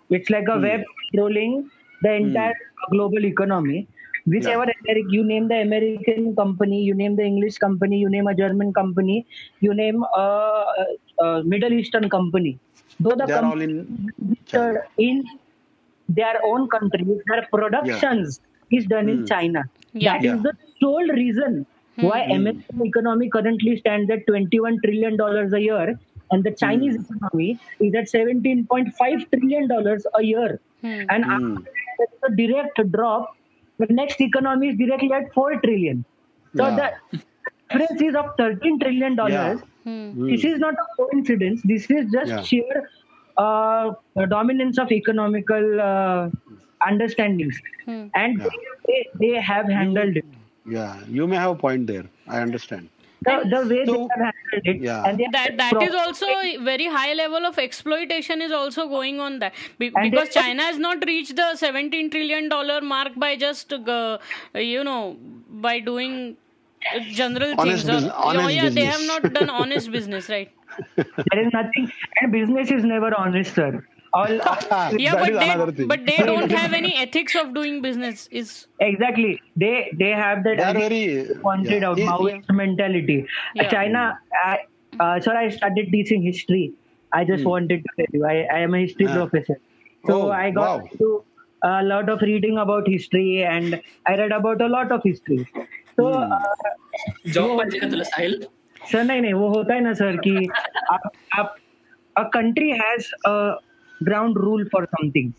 [SPEAKER 4] It's like a
[SPEAKER 1] Hmm.
[SPEAKER 4] web controlling the entire global economy. Whichever Ameri- you name the American company, you name the English company, you name a German company, you name a, a, a Middle Eastern company. Though the
[SPEAKER 1] They are all
[SPEAKER 4] company
[SPEAKER 1] in
[SPEAKER 4] in their own countries, their productions is done in
[SPEAKER 1] Hmm.
[SPEAKER 4] China.
[SPEAKER 2] Yeah.
[SPEAKER 4] That is
[SPEAKER 1] Yeah.
[SPEAKER 4] the sole reason why American economy currently stands at 21 trillion dollars a year, and the Chinese economy is at 17.5 trillion dollars a year.
[SPEAKER 2] Hmm.
[SPEAKER 4] And
[SPEAKER 1] Hmm.
[SPEAKER 4] after the direct drop, the next economy is directly at 4 trillion. So
[SPEAKER 1] Yeah.
[SPEAKER 4] the difference is of 13 trillion dollars.
[SPEAKER 2] Hmm.
[SPEAKER 4] This is not a coincidence. This is just
[SPEAKER 1] Yeah.
[SPEAKER 4] sheer uh, dominance of economical uh, understandings,
[SPEAKER 2] Hmm.
[SPEAKER 4] and they, they have handled it.
[SPEAKER 1] Yeah, you may have a point there. I understand.
[SPEAKER 4] The, the way
[SPEAKER 1] So-
[SPEAKER 4] they have handled it,
[SPEAKER 1] Yeah.
[SPEAKER 4] and
[SPEAKER 2] that
[SPEAKER 4] have
[SPEAKER 2] that
[SPEAKER 4] pro-
[SPEAKER 2] is also a very high level of exploitation is also going on that Be- because
[SPEAKER 4] they-
[SPEAKER 2] china has not reached the 17 trillion dollar mark by just uh, you know by doing uh, general
[SPEAKER 1] Honest
[SPEAKER 2] things or,
[SPEAKER 1] bus- honest
[SPEAKER 2] oh, yeah they have not done honest business right
[SPEAKER 4] there is nothing, and business is never honest, sir All, all
[SPEAKER 2] yeah
[SPEAKER 1] That
[SPEAKER 2] but
[SPEAKER 1] is another
[SPEAKER 2] they
[SPEAKER 1] thing.
[SPEAKER 2] but they don't have any ethics of doing business is
[SPEAKER 4] exactly they they have that
[SPEAKER 1] They are
[SPEAKER 4] as
[SPEAKER 1] very
[SPEAKER 4] pointed
[SPEAKER 1] yeah.
[SPEAKER 4] out
[SPEAKER 1] Yeah.
[SPEAKER 4] Maoist mentality.
[SPEAKER 2] Yeah.
[SPEAKER 4] China, I, uh, sir, I started teaching history. I just wanted to tell you, I, I am a history
[SPEAKER 1] Hmm. Ah.
[SPEAKER 4] professor. So
[SPEAKER 1] Oh,
[SPEAKER 4] I got
[SPEAKER 1] wow.
[SPEAKER 4] to a lot of reading about history and I read about a lot of history. So,
[SPEAKER 1] Hmm.
[SPEAKER 4] uh,
[SPEAKER 3] job पाहिजे का तुला साहिल
[SPEAKER 4] sir नहीं नहीं वो होता है ना sir कि आप आप a country has a ground rule for something.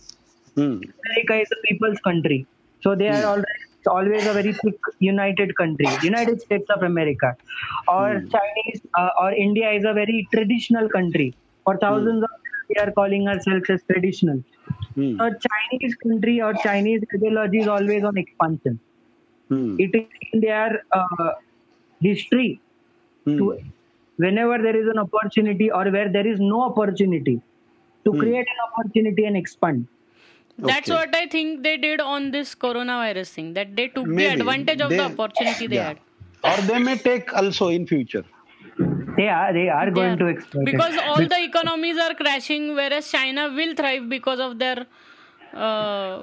[SPEAKER 1] Hmm.
[SPEAKER 4] America is a people's country. So they are always, always a very thick, united country. United States of America. Or Chinese uh, or India is a very traditional country. For thousands of years, we are calling ourselves as traditional.
[SPEAKER 1] Hmm.
[SPEAKER 4] A Chinese country or Chinese ideology is always on expansion.
[SPEAKER 1] Hmm.
[SPEAKER 4] It is in their uh, history
[SPEAKER 1] Hmm.
[SPEAKER 4] to whenever there is an opportunity or where there is no opportunity to create an opportunity and expand.
[SPEAKER 2] that's
[SPEAKER 1] Okay.
[SPEAKER 2] what i think they did on this coronavirus thing that they took the advantage of the opportunity they
[SPEAKER 1] yeah.
[SPEAKER 2] had
[SPEAKER 1] Or they may take also in future.
[SPEAKER 4] They are they are
[SPEAKER 2] They
[SPEAKER 4] going
[SPEAKER 2] are-
[SPEAKER 4] to exploit
[SPEAKER 2] because
[SPEAKER 4] it.
[SPEAKER 2] all the economies are crashing whereas china will thrive because of their uh,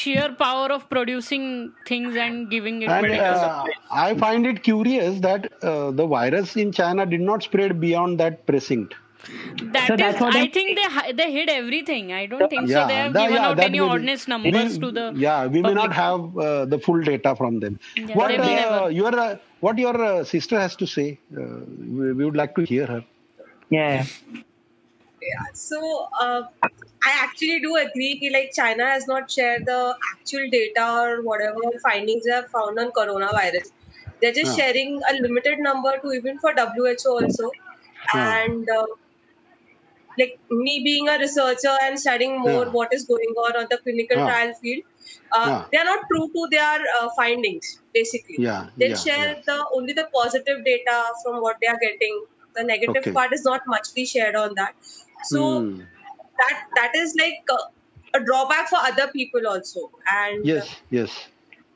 [SPEAKER 2] sheer power of producing things and giving it
[SPEAKER 1] And uh, I find it curious that uh, the virus in China did not spread beyond that precinct.
[SPEAKER 2] That
[SPEAKER 4] So
[SPEAKER 2] is,
[SPEAKER 4] that's
[SPEAKER 2] I
[SPEAKER 4] I'm-
[SPEAKER 2] think they they hid everything. I don't think so. They have
[SPEAKER 1] that-
[SPEAKER 2] given
[SPEAKER 1] yeah,
[SPEAKER 2] out any
[SPEAKER 1] may
[SPEAKER 2] honest numbers
[SPEAKER 1] we-
[SPEAKER 2] to the.
[SPEAKER 1] Yeah, we may not have uh, the full data from them.
[SPEAKER 2] Yeah,
[SPEAKER 1] what uh,
[SPEAKER 2] never.
[SPEAKER 1] your uh, what your uh, sister has to say? Uh, we, we would like to hear her.
[SPEAKER 4] Yeah.
[SPEAKER 5] Yeah. So uh, I actually do agree that like China has not shared the actual data or whatever findings they have found on coronavirus. They're just
[SPEAKER 1] Yeah.
[SPEAKER 5] sharing a limited number to even for WHO also.
[SPEAKER 1] Yeah.
[SPEAKER 5] And uh, like me being a researcher and studying more
[SPEAKER 1] Yeah.
[SPEAKER 5] what is going on on the clinical
[SPEAKER 1] Yeah.
[SPEAKER 5] trial field, uh,
[SPEAKER 1] Yeah.
[SPEAKER 5] they are not true to their uh, findings. Basically,
[SPEAKER 1] Yeah,
[SPEAKER 5] they'll
[SPEAKER 1] yeah,
[SPEAKER 5] share the only the positive data from what they are getting. The negative
[SPEAKER 1] Okay.
[SPEAKER 5] part is not much muchly shared on that. So
[SPEAKER 1] Hmm.
[SPEAKER 5] that that is like a, a drawback for other people also. And
[SPEAKER 1] Yes, yes.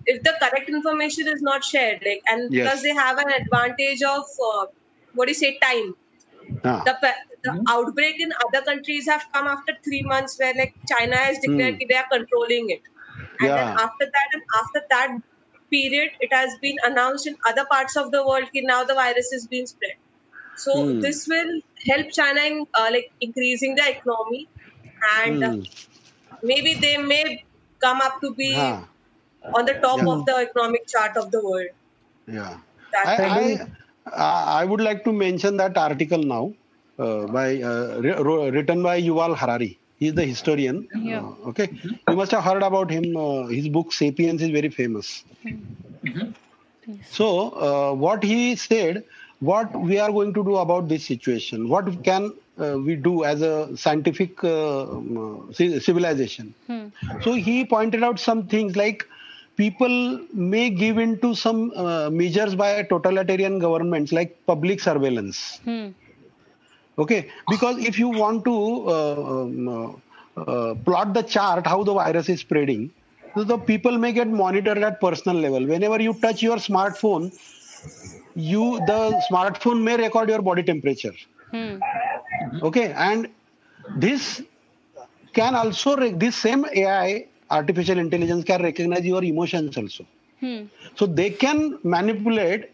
[SPEAKER 5] if the correct information is not shared, like and
[SPEAKER 1] Yes.
[SPEAKER 5] because they have an advantage of uh, what do you say time.
[SPEAKER 1] Ah,
[SPEAKER 5] The the outbreak in other countries have come after three months, where like China has declared
[SPEAKER 1] Hmm.
[SPEAKER 5] that they are controlling it, and then after that and after that period, it has been announced in other parts of the world that now the virus is being spread. So
[SPEAKER 1] Hmm.
[SPEAKER 5] this will help China in uh, like increasing their economy, and uh,
[SPEAKER 1] hmm.
[SPEAKER 5] maybe they may come up to be
[SPEAKER 1] Ah,
[SPEAKER 5] on the top
[SPEAKER 1] Yeah.
[SPEAKER 5] of the economic chart of the world.
[SPEAKER 1] yeah.
[SPEAKER 5] That
[SPEAKER 1] I, I, I would like to mention that article now uh, by uh, written by Yuval Harari. He is the historian.
[SPEAKER 2] Yeah.
[SPEAKER 1] Uh, okay, you must have heard about him. Uh, his book *Sapiens* is very famous. So, uh, what he said, what we are going to do about this situation? What can uh, we do as a scientific uh, um, ci- civilization?
[SPEAKER 2] Hmm.
[SPEAKER 1] So he pointed out some things like people may give in to some uh, measures by totalitarian governments like public surveillance.
[SPEAKER 2] Hmm.
[SPEAKER 1] Okay, because if you want to uh, um, uh, uh, plot the chart how the virus is spreading, so the people may get monitored at personal level. Whenever you touch your smartphone, you the smartphone may record your body temperature
[SPEAKER 2] Hmm.
[SPEAKER 1] okay and this can also this same ai artificial intelligence can recognize your emotions also
[SPEAKER 2] Hmm.
[SPEAKER 1] so they can manipulate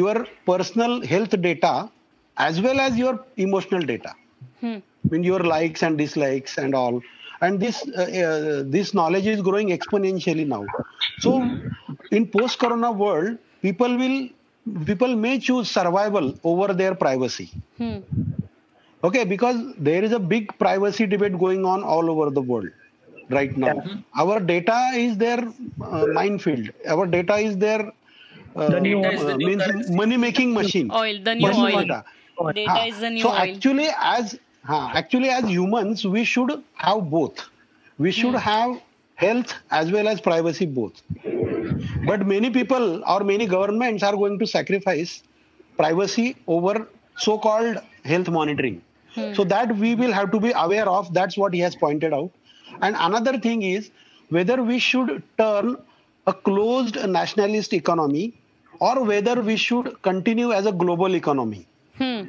[SPEAKER 1] your personal health data as well as your emotional data
[SPEAKER 2] Hmm.
[SPEAKER 1] I mean your likes and dislikes and all and this uh, uh, this knowledge is growing exponentially now so in post corona world people will people may choose survival over their privacy
[SPEAKER 2] Hmm.
[SPEAKER 1] okay because there is a big privacy debate going on all over the world right now our data is their uh, minefield our data is their uh,
[SPEAKER 4] The new-
[SPEAKER 3] Data is the new
[SPEAKER 1] means
[SPEAKER 3] currency.
[SPEAKER 1] money making machine
[SPEAKER 2] Oil, the new
[SPEAKER 1] Machine
[SPEAKER 2] oil.
[SPEAKER 1] data.
[SPEAKER 2] Data is the new
[SPEAKER 1] so
[SPEAKER 2] oil.
[SPEAKER 1] actually as huh, actually, as humans, we should have both. We should have health as well as privacy both. But many people or many governments are going to sacrifice privacy over so-called health monitoring. So that we will have to be aware of. That's what he has pointed out. And another thing is whether we should turn a closed nationalist economy or whether we should continue as a global economy.
[SPEAKER 2] Hmm.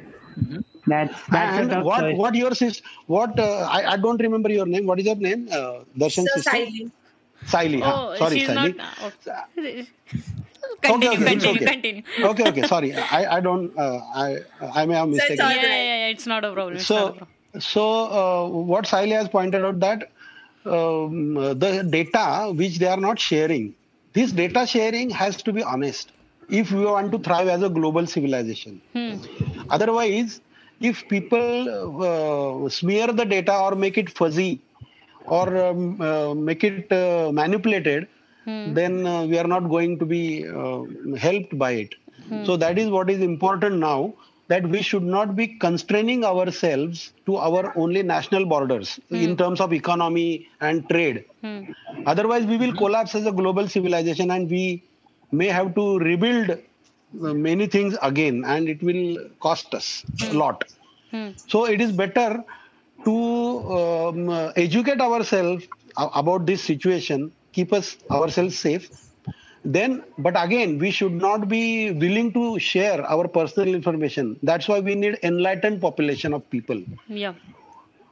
[SPEAKER 4] That's that's
[SPEAKER 1] and what
[SPEAKER 4] choice.
[SPEAKER 1] what your sis what uh, I, I don't remember your name. What is your name? Uh, Darshan
[SPEAKER 5] So
[SPEAKER 1] sister.
[SPEAKER 5] silently.
[SPEAKER 1] Saili. huh?
[SPEAKER 2] Oh,
[SPEAKER 1] Sorry,
[SPEAKER 2] she's
[SPEAKER 1] Saili.
[SPEAKER 2] not. Okay.
[SPEAKER 1] Okay,
[SPEAKER 2] Continue,
[SPEAKER 1] okay, it's
[SPEAKER 2] continue,
[SPEAKER 1] okay.
[SPEAKER 2] continue.
[SPEAKER 1] okay, okay. Sorry, I, I don't. Uh, I I may have mistaken.
[SPEAKER 5] all
[SPEAKER 2] Yeah, yeah, yeah, it's not a problem. It's not a
[SPEAKER 1] So
[SPEAKER 2] problem.
[SPEAKER 1] so uh, what Saili has pointed out that um, the data which they are not sharing, this data sharing has to be honest. If we want to thrive as a global civilization,
[SPEAKER 2] Hmm.
[SPEAKER 1] Otherwise, if people uh, smear the data or make it fuzzy or um, uh, make it uh, manipulated, then uh, we are not going to be uh, helped by it. So that is what is important now that we should not be constraining ourselves to our only national borders in terms of economy and trade.
[SPEAKER 2] Hmm.
[SPEAKER 1] Otherwise, we will collapse as a global civilization and we may have to rebuild uh, many things again and it will cost us a lot.
[SPEAKER 2] Hmm.
[SPEAKER 1] So it is better to um, uh, educate ourselves about this situation, keep us ourselves safe. Then, but again, we should not be willing to share our personal information. That's why we need enlightened population of people.
[SPEAKER 2] Yeah.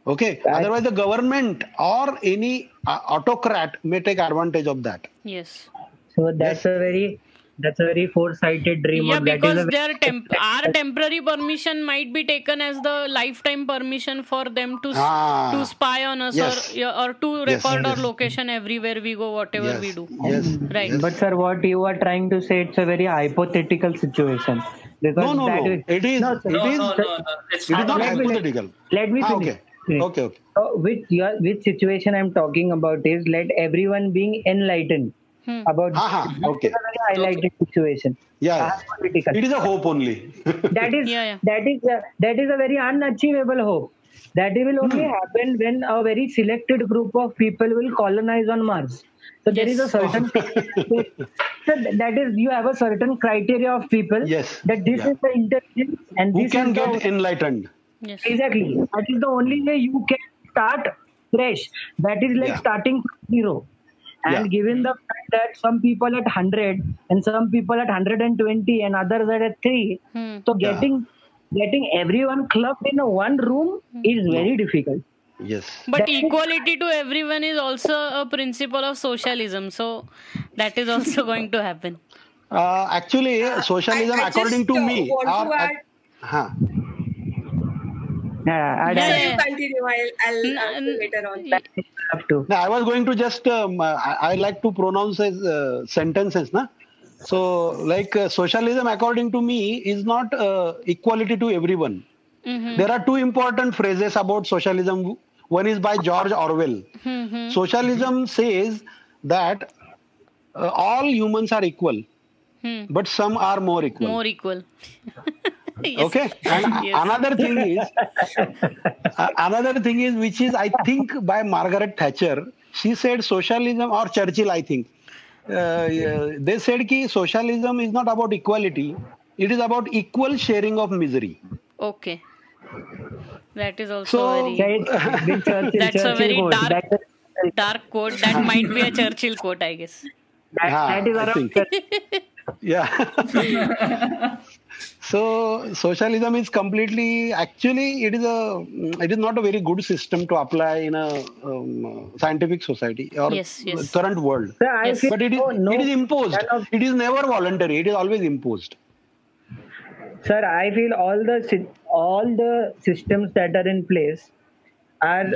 [SPEAKER 1] Okay. Otherwise, the government or any uh, autocrat may take advantage of that.
[SPEAKER 2] Yes.
[SPEAKER 4] So that's a very that's a very foresighted dream.
[SPEAKER 2] Yeah,
[SPEAKER 4] of that is
[SPEAKER 2] because
[SPEAKER 4] a very-
[SPEAKER 2] their temp- our temporary permission might be taken as the lifetime permission for them to
[SPEAKER 1] Ah.
[SPEAKER 2] to spy on us
[SPEAKER 1] Yes.
[SPEAKER 2] or or to
[SPEAKER 1] Yes,
[SPEAKER 2] record our
[SPEAKER 1] yes.
[SPEAKER 2] location everywhere we go, whatever
[SPEAKER 1] yes.
[SPEAKER 2] we do.
[SPEAKER 1] Yes.
[SPEAKER 2] Right.
[SPEAKER 1] Yes.
[SPEAKER 4] But sir, what you are trying to say, it's a very hypothetical situation. Because
[SPEAKER 1] no, no,
[SPEAKER 4] that
[SPEAKER 1] no.
[SPEAKER 4] is-
[SPEAKER 1] It is.
[SPEAKER 4] No, sir.
[SPEAKER 1] it
[SPEAKER 3] No,
[SPEAKER 1] is.
[SPEAKER 3] no, no, no. It's
[SPEAKER 1] It is not
[SPEAKER 4] Let me-
[SPEAKER 1] hypothetical.
[SPEAKER 4] Let me
[SPEAKER 1] Ah, okay. Okay. Okay.
[SPEAKER 4] So which your which situation I'm talking about is let everyone being enlightened
[SPEAKER 2] Hmm.
[SPEAKER 4] about
[SPEAKER 1] Aha, okay.
[SPEAKER 4] It's a very highlighted situation.
[SPEAKER 1] Yeah.
[SPEAKER 4] Apolitical.
[SPEAKER 1] It is a hope only.
[SPEAKER 4] that is
[SPEAKER 2] Yeah, yeah.
[SPEAKER 4] that is a, that is a very unachievable hope. That will only
[SPEAKER 1] Hmm.
[SPEAKER 4] happen when a very selected group of people will colonize on Mars. So there is a certain so that is you have a certain criteria of people
[SPEAKER 1] Yes,
[SPEAKER 4] that this
[SPEAKER 1] yeah.
[SPEAKER 4] is the intelligence and
[SPEAKER 1] Who
[SPEAKER 4] this
[SPEAKER 1] can
[SPEAKER 4] is the,
[SPEAKER 1] get enlightened?
[SPEAKER 2] Yes.
[SPEAKER 4] exactly that is the only way you can start fresh. That is like
[SPEAKER 1] Yeah.
[SPEAKER 4] starting from zero. And
[SPEAKER 1] Yeah.
[SPEAKER 4] given the fact that some people at 100 and some people at 120 and others are at 3,
[SPEAKER 2] Hmm.
[SPEAKER 4] so getting yeah. getting everyone clubbed in a one room is very difficult.
[SPEAKER 1] Yes.
[SPEAKER 2] But
[SPEAKER 4] That
[SPEAKER 2] equality is- to everyone is also a principle of socialism, so that is also going to happen.
[SPEAKER 1] Uh, actually, socialism,
[SPEAKER 5] I, I
[SPEAKER 1] according
[SPEAKER 5] just,
[SPEAKER 1] to
[SPEAKER 5] uh,
[SPEAKER 1] me,
[SPEAKER 5] want to add.
[SPEAKER 1] huh.
[SPEAKER 4] Yeah, I'd
[SPEAKER 2] Yeah,
[SPEAKER 4] add-
[SPEAKER 5] You continue. I'll, I'll
[SPEAKER 2] N-
[SPEAKER 5] answer
[SPEAKER 2] n-
[SPEAKER 5] later on.
[SPEAKER 4] have to.
[SPEAKER 1] Now, I was going to just, um, uh, I, I like to pronounce as uh, sentences. Na? So, like uh, socialism, according to me, is not uh, equality to everyone.
[SPEAKER 2] Mhm.
[SPEAKER 1] There are two important phrases about socialism. One is by George Orwell.
[SPEAKER 2] Mhm.
[SPEAKER 1] Socialism says that uh, all humans are equal,
[SPEAKER 2] Hmm.
[SPEAKER 1] but some are more equal.
[SPEAKER 2] More equal. Yes.
[SPEAKER 1] Okay. And
[SPEAKER 2] Yes.
[SPEAKER 1] another thing is, uh, another thing is, which is, I think, by Margaret Thatcher. She said socialism, or Churchill, I think. Uh, they said ki socialism is not about equality. It is about equal sharing of misery.
[SPEAKER 2] Okay. That is also
[SPEAKER 1] So-
[SPEAKER 2] very
[SPEAKER 4] Yeah, it's- with Churchill-
[SPEAKER 2] That's a very
[SPEAKER 4] quote.
[SPEAKER 2] dark-
[SPEAKER 4] That is-
[SPEAKER 2] dark quote. That might be a Churchill quote, I guess.
[SPEAKER 4] that-
[SPEAKER 1] Yeah,
[SPEAKER 4] that is
[SPEAKER 1] I
[SPEAKER 4] around
[SPEAKER 1] think. Yeah. So socialism is completely actually it is a it is not a very good system to apply in a um, scientific society or
[SPEAKER 2] Yes, yes.
[SPEAKER 1] current world.
[SPEAKER 4] Sir, I
[SPEAKER 2] Yes.
[SPEAKER 1] But it is
[SPEAKER 4] no, no,
[SPEAKER 1] it is imposed.
[SPEAKER 4] none of-
[SPEAKER 1] It is never voluntary. It is always imposed.
[SPEAKER 4] Sir, I feel all the all the systems that are in place are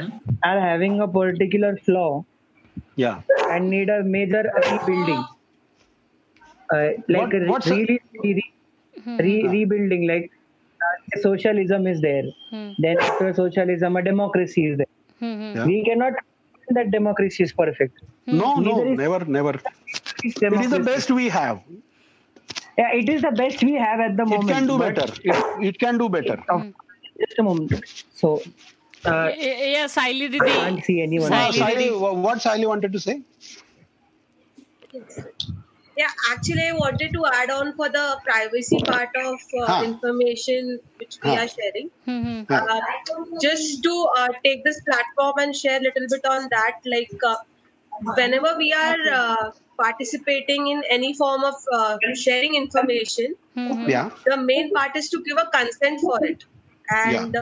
[SPEAKER 4] are having a particular flaw
[SPEAKER 1] Yeah.
[SPEAKER 4] and need a major rebuilding. Uh, like
[SPEAKER 1] What-
[SPEAKER 4] re-
[SPEAKER 1] what's a-
[SPEAKER 4] really re- re- rebuilding, like uh, socialism is there.
[SPEAKER 2] Hmm.
[SPEAKER 4] Then after socialism, a democracy is there.
[SPEAKER 2] Mhm.
[SPEAKER 1] Yeah.
[SPEAKER 4] We cannot that democracy is perfect.
[SPEAKER 1] No, no,
[SPEAKER 4] Neither is-
[SPEAKER 1] never, never.
[SPEAKER 4] It's
[SPEAKER 1] the best we have.
[SPEAKER 4] Yeah, it is the best we have at the
[SPEAKER 1] It
[SPEAKER 4] moment.
[SPEAKER 1] It can do better. It, it can do better.
[SPEAKER 4] Of, just a moment. So, uh,
[SPEAKER 2] Y- Yeah, Saili
[SPEAKER 4] I
[SPEAKER 2] Didi.
[SPEAKER 4] can't see anyone.
[SPEAKER 2] Saili
[SPEAKER 1] Saili,
[SPEAKER 2] Didi.
[SPEAKER 1] wha- what Saili wanted to say?
[SPEAKER 5] Yeah, actually, I wanted to add on for the privacy part of uh,
[SPEAKER 1] Huh.
[SPEAKER 5] information which we
[SPEAKER 1] Huh.
[SPEAKER 5] are sharing.
[SPEAKER 2] Mhm.
[SPEAKER 1] Huh.
[SPEAKER 5] Uh, just to uh, take this platform and share a little bit on that, like uh, whenever we are uh, participating in any form of uh, sharing information,
[SPEAKER 2] Mhm.
[SPEAKER 1] Yeah.
[SPEAKER 5] the main part is to give a consent for it. And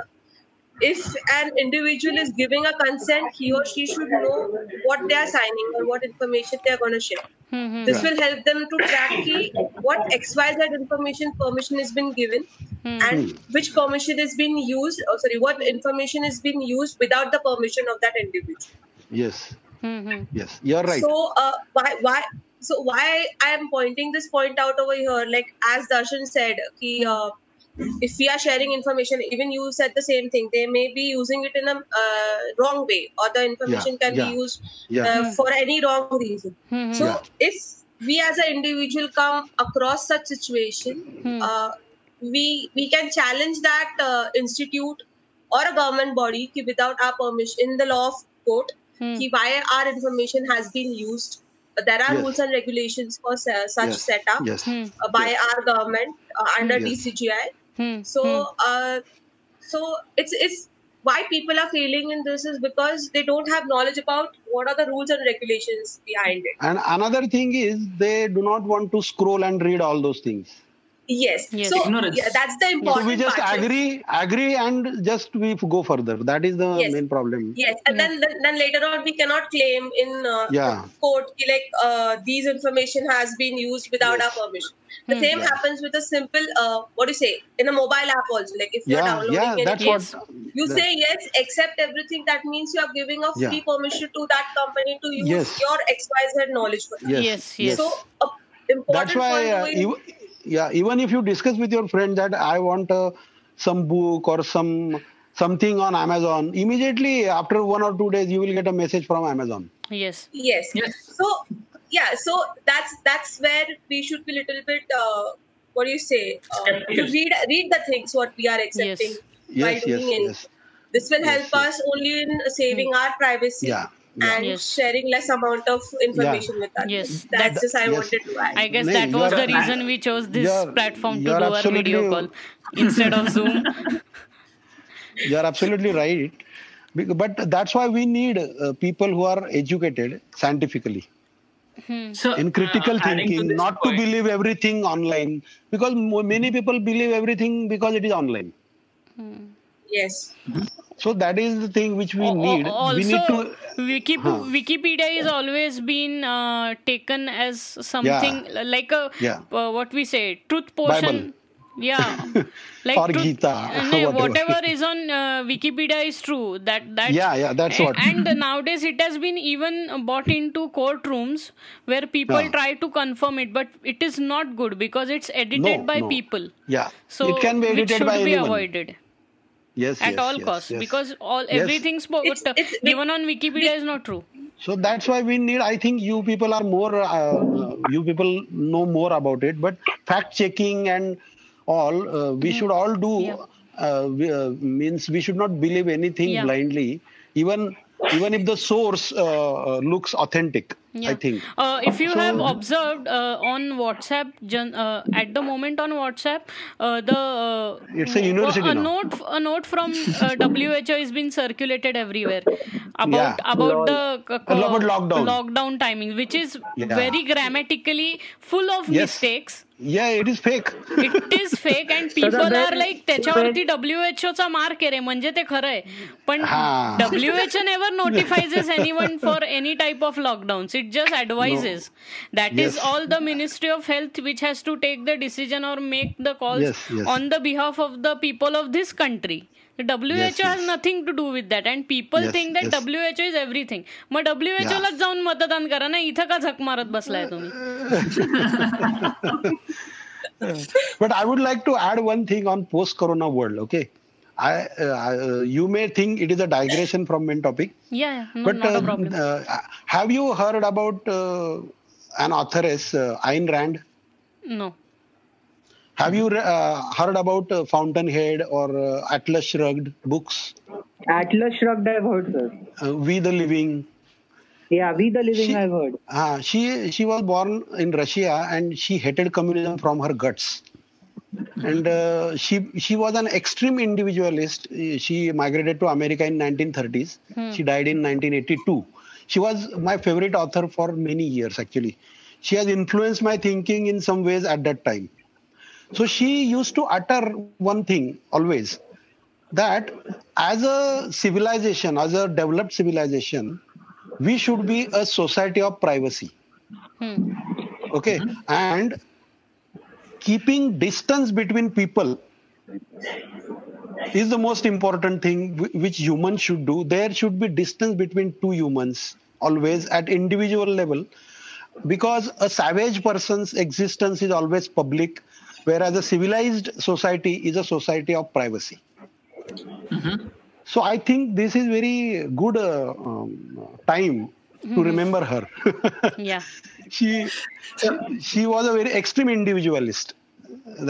[SPEAKER 5] if an individual is giving a consent, he or she should know what they are signing or what information they are going to share.
[SPEAKER 2] Mhm.
[SPEAKER 5] This will help them to track key what XYZ information permission has been given
[SPEAKER 2] Hmm.
[SPEAKER 5] and which permission is being used. or sorry, what information is being used without the permission of that individual.
[SPEAKER 1] Yes.
[SPEAKER 2] Mhm.
[SPEAKER 1] Yes. You're right.
[SPEAKER 5] So uh, why why so why I am pointing this point out over here? Like as Darshan said, ki, uh, if we are sharing information, even you said the same thing. They may be using it in a uh, wrong way, or the information
[SPEAKER 1] Yeah,
[SPEAKER 5] can
[SPEAKER 1] yeah.
[SPEAKER 5] be used
[SPEAKER 1] Yeah.
[SPEAKER 5] uh, for any wrong reason.
[SPEAKER 2] Mhm.
[SPEAKER 5] So
[SPEAKER 1] Yeah.
[SPEAKER 5] if we as an individual come across such situation,
[SPEAKER 2] Hmm.
[SPEAKER 5] uh, we we can challenge that uh, institute or a government body ki without our permission in the law of court
[SPEAKER 2] Hmm.
[SPEAKER 5] ki why our information has been used. There are
[SPEAKER 1] Yes.
[SPEAKER 5] rules and regulations for su- such
[SPEAKER 1] Yes.
[SPEAKER 5] setup
[SPEAKER 1] Yes.
[SPEAKER 2] Hmm.
[SPEAKER 5] uh, by our government uh, under
[SPEAKER 1] Yes.
[SPEAKER 5] DCGI.
[SPEAKER 2] Hmm.
[SPEAKER 5] So,
[SPEAKER 2] Hmm.
[SPEAKER 5] uh, so it's it's why people are failing in this is because they don't have knowledge about what are the rules and regulations behind it.
[SPEAKER 1] And another thing is they do not want to scroll and read all those things.
[SPEAKER 5] Yes.
[SPEAKER 2] Yes.
[SPEAKER 5] So
[SPEAKER 3] Ignorance.
[SPEAKER 5] yeah, that's the
[SPEAKER 1] So we just
[SPEAKER 5] part.
[SPEAKER 1] agree, agree, and just we go further. That is the
[SPEAKER 5] Yes.
[SPEAKER 1] main problem.
[SPEAKER 5] Yes, and then then then later on we cannot claim in uh,
[SPEAKER 1] Yeah.
[SPEAKER 5] court ki like uh, these information has been used without
[SPEAKER 1] Yes.
[SPEAKER 5] our permission. The
[SPEAKER 2] Hmm.
[SPEAKER 5] same
[SPEAKER 1] Yeah.
[SPEAKER 5] happens with a simple uh, what do you say in a mobile app also. Like if you're downloading
[SPEAKER 1] yeah,
[SPEAKER 5] anything,
[SPEAKER 1] that's
[SPEAKER 2] Yes.
[SPEAKER 1] what.
[SPEAKER 5] you
[SPEAKER 1] that-
[SPEAKER 5] say yes, accept everything. That means you are giving a
[SPEAKER 1] Yeah.
[SPEAKER 5] free permission to that company to use
[SPEAKER 1] Yes.
[SPEAKER 5] your XYZ knowledge for that.
[SPEAKER 1] Yes,
[SPEAKER 2] Yes, yes.
[SPEAKER 5] So a important
[SPEAKER 1] That's why,
[SPEAKER 5] point
[SPEAKER 1] uh,
[SPEAKER 5] going-
[SPEAKER 1] ev- yeah, even if you discuss with your friend that I want uh, some book or some something on Amazon, immediately after one or two days you will get a message from Amazon.
[SPEAKER 2] Yes.
[SPEAKER 5] Yes.
[SPEAKER 3] Yes.
[SPEAKER 5] So yeah, so that's that's where we should be a little bit uh, what do you say? Uh, to read read the things what we are accepting by
[SPEAKER 1] Yes,
[SPEAKER 5] doing
[SPEAKER 1] yes,
[SPEAKER 5] anything.
[SPEAKER 1] yes.
[SPEAKER 5] This will help
[SPEAKER 1] yes.
[SPEAKER 5] us only in saving our privacy
[SPEAKER 1] Yeah, yeah.
[SPEAKER 5] and
[SPEAKER 2] Yes.
[SPEAKER 5] sharing less amount of information with us.
[SPEAKER 2] Yes.
[SPEAKER 5] That's
[SPEAKER 2] That-
[SPEAKER 5] just I
[SPEAKER 1] yes.
[SPEAKER 5] wanted to add.
[SPEAKER 2] I guess
[SPEAKER 1] No,
[SPEAKER 2] that was the reason we chose this
[SPEAKER 1] you're-
[SPEAKER 2] platform to do our video call instead of Zoom.
[SPEAKER 1] You are absolutely right. But that's why we need uh, people who are educated scientifically
[SPEAKER 3] So,
[SPEAKER 1] in critical
[SPEAKER 3] uh, adding to
[SPEAKER 1] thinking, not
[SPEAKER 3] point-
[SPEAKER 1] to believe everything online. Because mo- many people believe everything because it is online.
[SPEAKER 5] Yes.
[SPEAKER 1] So that is the thing which we need.
[SPEAKER 2] Also,
[SPEAKER 1] we need to.
[SPEAKER 2] Wiki,
[SPEAKER 1] Huh.
[SPEAKER 2] Wikipedia is always been uh, taken as something like a
[SPEAKER 1] Yeah.
[SPEAKER 2] uh, what we say truth portion. Yeah, like
[SPEAKER 1] Or
[SPEAKER 2] truth-
[SPEAKER 1] Gita,
[SPEAKER 2] uh, no,
[SPEAKER 1] whatever.
[SPEAKER 2] whatever is on uh, Wikipedia is true. That that
[SPEAKER 1] Yeah, yeah, that's what.
[SPEAKER 2] And nowadays it has been even brought into courtrooms where people
[SPEAKER 1] Yeah.
[SPEAKER 2] try to confirm it, but it is not good because it's edited
[SPEAKER 1] No,
[SPEAKER 2] by
[SPEAKER 1] no.
[SPEAKER 2] people.
[SPEAKER 1] Yeah.
[SPEAKER 2] So
[SPEAKER 1] it can be edited which
[SPEAKER 2] should
[SPEAKER 1] by
[SPEAKER 2] be
[SPEAKER 1] anyone.
[SPEAKER 2] avoided
[SPEAKER 1] Yes,
[SPEAKER 2] at
[SPEAKER 1] yes,
[SPEAKER 2] all
[SPEAKER 1] yes,
[SPEAKER 2] costs
[SPEAKER 1] yes.
[SPEAKER 2] because all
[SPEAKER 1] Yes.
[SPEAKER 2] everything spoke
[SPEAKER 5] It's- it's-
[SPEAKER 2] given on Wikipedia is not true.
[SPEAKER 1] So that's why we need. I think you people are more. Uh, you people know more about it. But fact checking and all, uh, we should all do.
[SPEAKER 2] Yeah.
[SPEAKER 1] Uh, we, uh, means we should not believe anything
[SPEAKER 2] Yeah.
[SPEAKER 1] blindly, even even if the source uh, uh, looks authentic. I think.
[SPEAKER 2] Uh, if you
[SPEAKER 1] So-
[SPEAKER 2] have observed uh, on WhatsApp, uh, at the moment on WhatsApp, uh, the uh,
[SPEAKER 1] It's a university
[SPEAKER 2] a note a note from uh, WHO is being circulated everywhere about
[SPEAKER 1] Yeah.
[SPEAKER 2] about the
[SPEAKER 1] About lockdown.
[SPEAKER 2] lockdown timings, which is
[SPEAKER 1] Yeah.
[SPEAKER 2] very grammatically full of
[SPEAKER 1] Yes.
[SPEAKER 2] mistakes.
[SPEAKER 1] Yeah, it is fake.
[SPEAKER 2] It is fake and
[SPEAKER 4] people
[SPEAKER 2] are like त्याच्यावरती WHO चा mark आहे रे म्हणजे ते खरं आहे पण. WHO never notifies anyone for any type of lockdown it just advises that
[SPEAKER 1] is.
[SPEAKER 2] All the ministry of health which has to take the decision or make the calls
[SPEAKER 1] yes.
[SPEAKER 2] On the behalf of the people
[SPEAKER 1] of
[SPEAKER 2] this
[SPEAKER 1] country
[SPEAKER 2] WHO has nothing to do with that
[SPEAKER 1] and
[SPEAKER 2] people think
[SPEAKER 1] that
[SPEAKER 2] WHO is everything mug WHO लाच जाऊन मतदान करा ना. इथं का झक मारत बसलाय तुम्ही?
[SPEAKER 1] But I would like to add one thing on post corona world okay I you may think it is a digression from main topic but have you heard about an authoress Ayn Rand
[SPEAKER 2] no
[SPEAKER 1] Have you uh, heard about uh, Fountainhead or uh, Atlas Shrugged books?
[SPEAKER 4] Atlas Shrugged, I've heard, sir.
[SPEAKER 1] Uh, we the Living.
[SPEAKER 4] Yeah, We the Living,
[SPEAKER 1] She-
[SPEAKER 4] I've heard.
[SPEAKER 1] Uh, she she was born in Russia and she hated communism from her guts. And uh, she she was an extreme individualist. Uh, She migrated to America in 1930s. She died in 1982. She was my favorite author for many years actually. She has influenced my thinking in some ways at that time. So she used to utter one thing always that as a civilization, as a developed civilization, we should be a society of privacy.
[SPEAKER 2] Hmm.
[SPEAKER 1] Okay. And keeping distance between people is the most important thing which humans should do. There should be distance between two humans always at individual level because a savage person's existence is always public whereas a civilized society is a society of privacy. So i think this is very good uh, um, time to remember her.
[SPEAKER 2] Yeah.
[SPEAKER 1] she, she she was a very extreme individualist.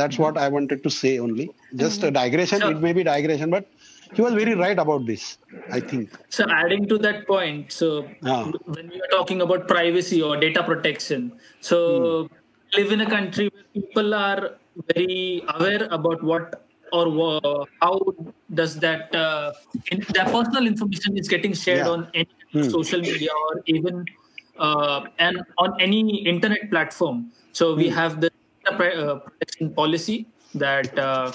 [SPEAKER 1] That's what i wanted to say only. Just a digression.
[SPEAKER 3] Sure.
[SPEAKER 1] it may be digression but he was very right about this i think.
[SPEAKER 3] So adding to that point, so
[SPEAKER 1] Ah.
[SPEAKER 3] when we are talking about privacy or data protection, so live in a country where people are very aware about what or wha- how does that uh, in, their personal information is getting shared
[SPEAKER 1] Yeah.
[SPEAKER 3] on any social media or even uh, and on any internet platform. So we have the uh, protection policy that uh,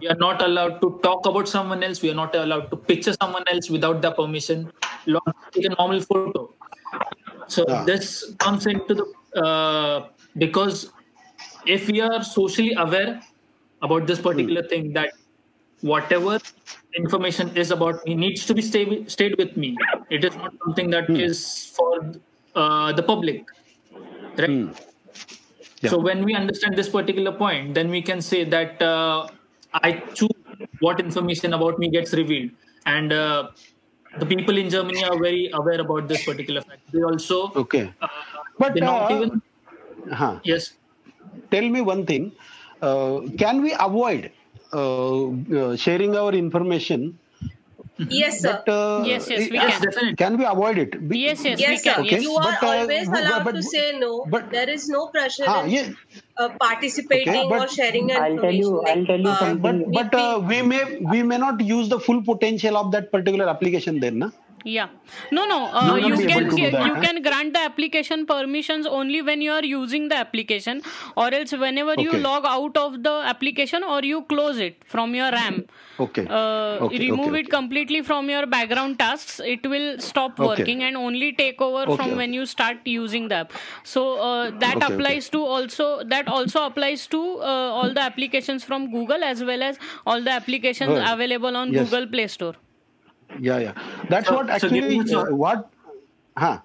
[SPEAKER 3] we are not allowed to talk about someone else. We are not allowed to picture someone else without their permission. Take a normal photo. So
[SPEAKER 1] Yeah.
[SPEAKER 3] this comes into the uh, because if we are socially aware about this particular thing, that whatever information is about me needs to be stay stayed with me. It is not something that is for uh, the public, right?
[SPEAKER 1] Hmm. Yeah.
[SPEAKER 3] So when we understand this particular point, then we can say that uh, I choose what information about me gets revealed, and uh, the people in Germany are very aware about this particular fact. They also,
[SPEAKER 1] okay
[SPEAKER 3] uh,
[SPEAKER 1] But,
[SPEAKER 3] they not
[SPEAKER 1] uh,
[SPEAKER 3] even
[SPEAKER 1] huh.
[SPEAKER 3] yes.
[SPEAKER 1] Tell me one thing uh, can we avoid uh, uh, sharing our information
[SPEAKER 5] Yes, sir.
[SPEAKER 1] but, uh,
[SPEAKER 2] Yes, yes, we
[SPEAKER 3] Yes,
[SPEAKER 2] can.
[SPEAKER 3] definitely.
[SPEAKER 1] can we avoid it Be-
[SPEAKER 2] Yes, yes,
[SPEAKER 5] Yes,
[SPEAKER 2] we can.
[SPEAKER 1] Okay.
[SPEAKER 2] Yes.
[SPEAKER 5] You are
[SPEAKER 1] But, uh,
[SPEAKER 5] always
[SPEAKER 1] but-
[SPEAKER 5] allowed
[SPEAKER 1] but-
[SPEAKER 5] to say no.
[SPEAKER 1] but-
[SPEAKER 5] there is no pressure
[SPEAKER 1] Ah,
[SPEAKER 5] in
[SPEAKER 1] yeah.
[SPEAKER 5] uh, participating
[SPEAKER 1] Okay, but-
[SPEAKER 5] or sharing
[SPEAKER 4] I'll
[SPEAKER 5] information.
[SPEAKER 4] tell you- I'll tell you
[SPEAKER 5] uh,
[SPEAKER 4] something.
[SPEAKER 1] but but uh, we may we may not use the full potential of that particular application then na?
[SPEAKER 2] Yeah. No, no. Uh,
[SPEAKER 1] You
[SPEAKER 2] can
[SPEAKER 1] able to do that,
[SPEAKER 2] you
[SPEAKER 1] huh?
[SPEAKER 2] can grant the application permissions only when you are using the application, or else whenever you log out of the application or you close it from your RAM.
[SPEAKER 1] okay
[SPEAKER 2] Uh,
[SPEAKER 1] okay,
[SPEAKER 2] remove
[SPEAKER 1] okay,
[SPEAKER 2] it completely from your background tasks. It will stop
[SPEAKER 1] Okay.
[SPEAKER 2] working and only take over
[SPEAKER 1] Okay,
[SPEAKER 2] from
[SPEAKER 1] okay.
[SPEAKER 2] when you start using the app. So uh, that
[SPEAKER 1] Okay, okay.
[SPEAKER 2] applies to also that also applies to uh, all the applications from Google as well as all the applications
[SPEAKER 1] Right.
[SPEAKER 2] available on
[SPEAKER 1] Yes.
[SPEAKER 2] Google Play Store.
[SPEAKER 1] Yeah yeah that's
[SPEAKER 3] So-
[SPEAKER 1] what actually
[SPEAKER 3] give me
[SPEAKER 1] uh, what huh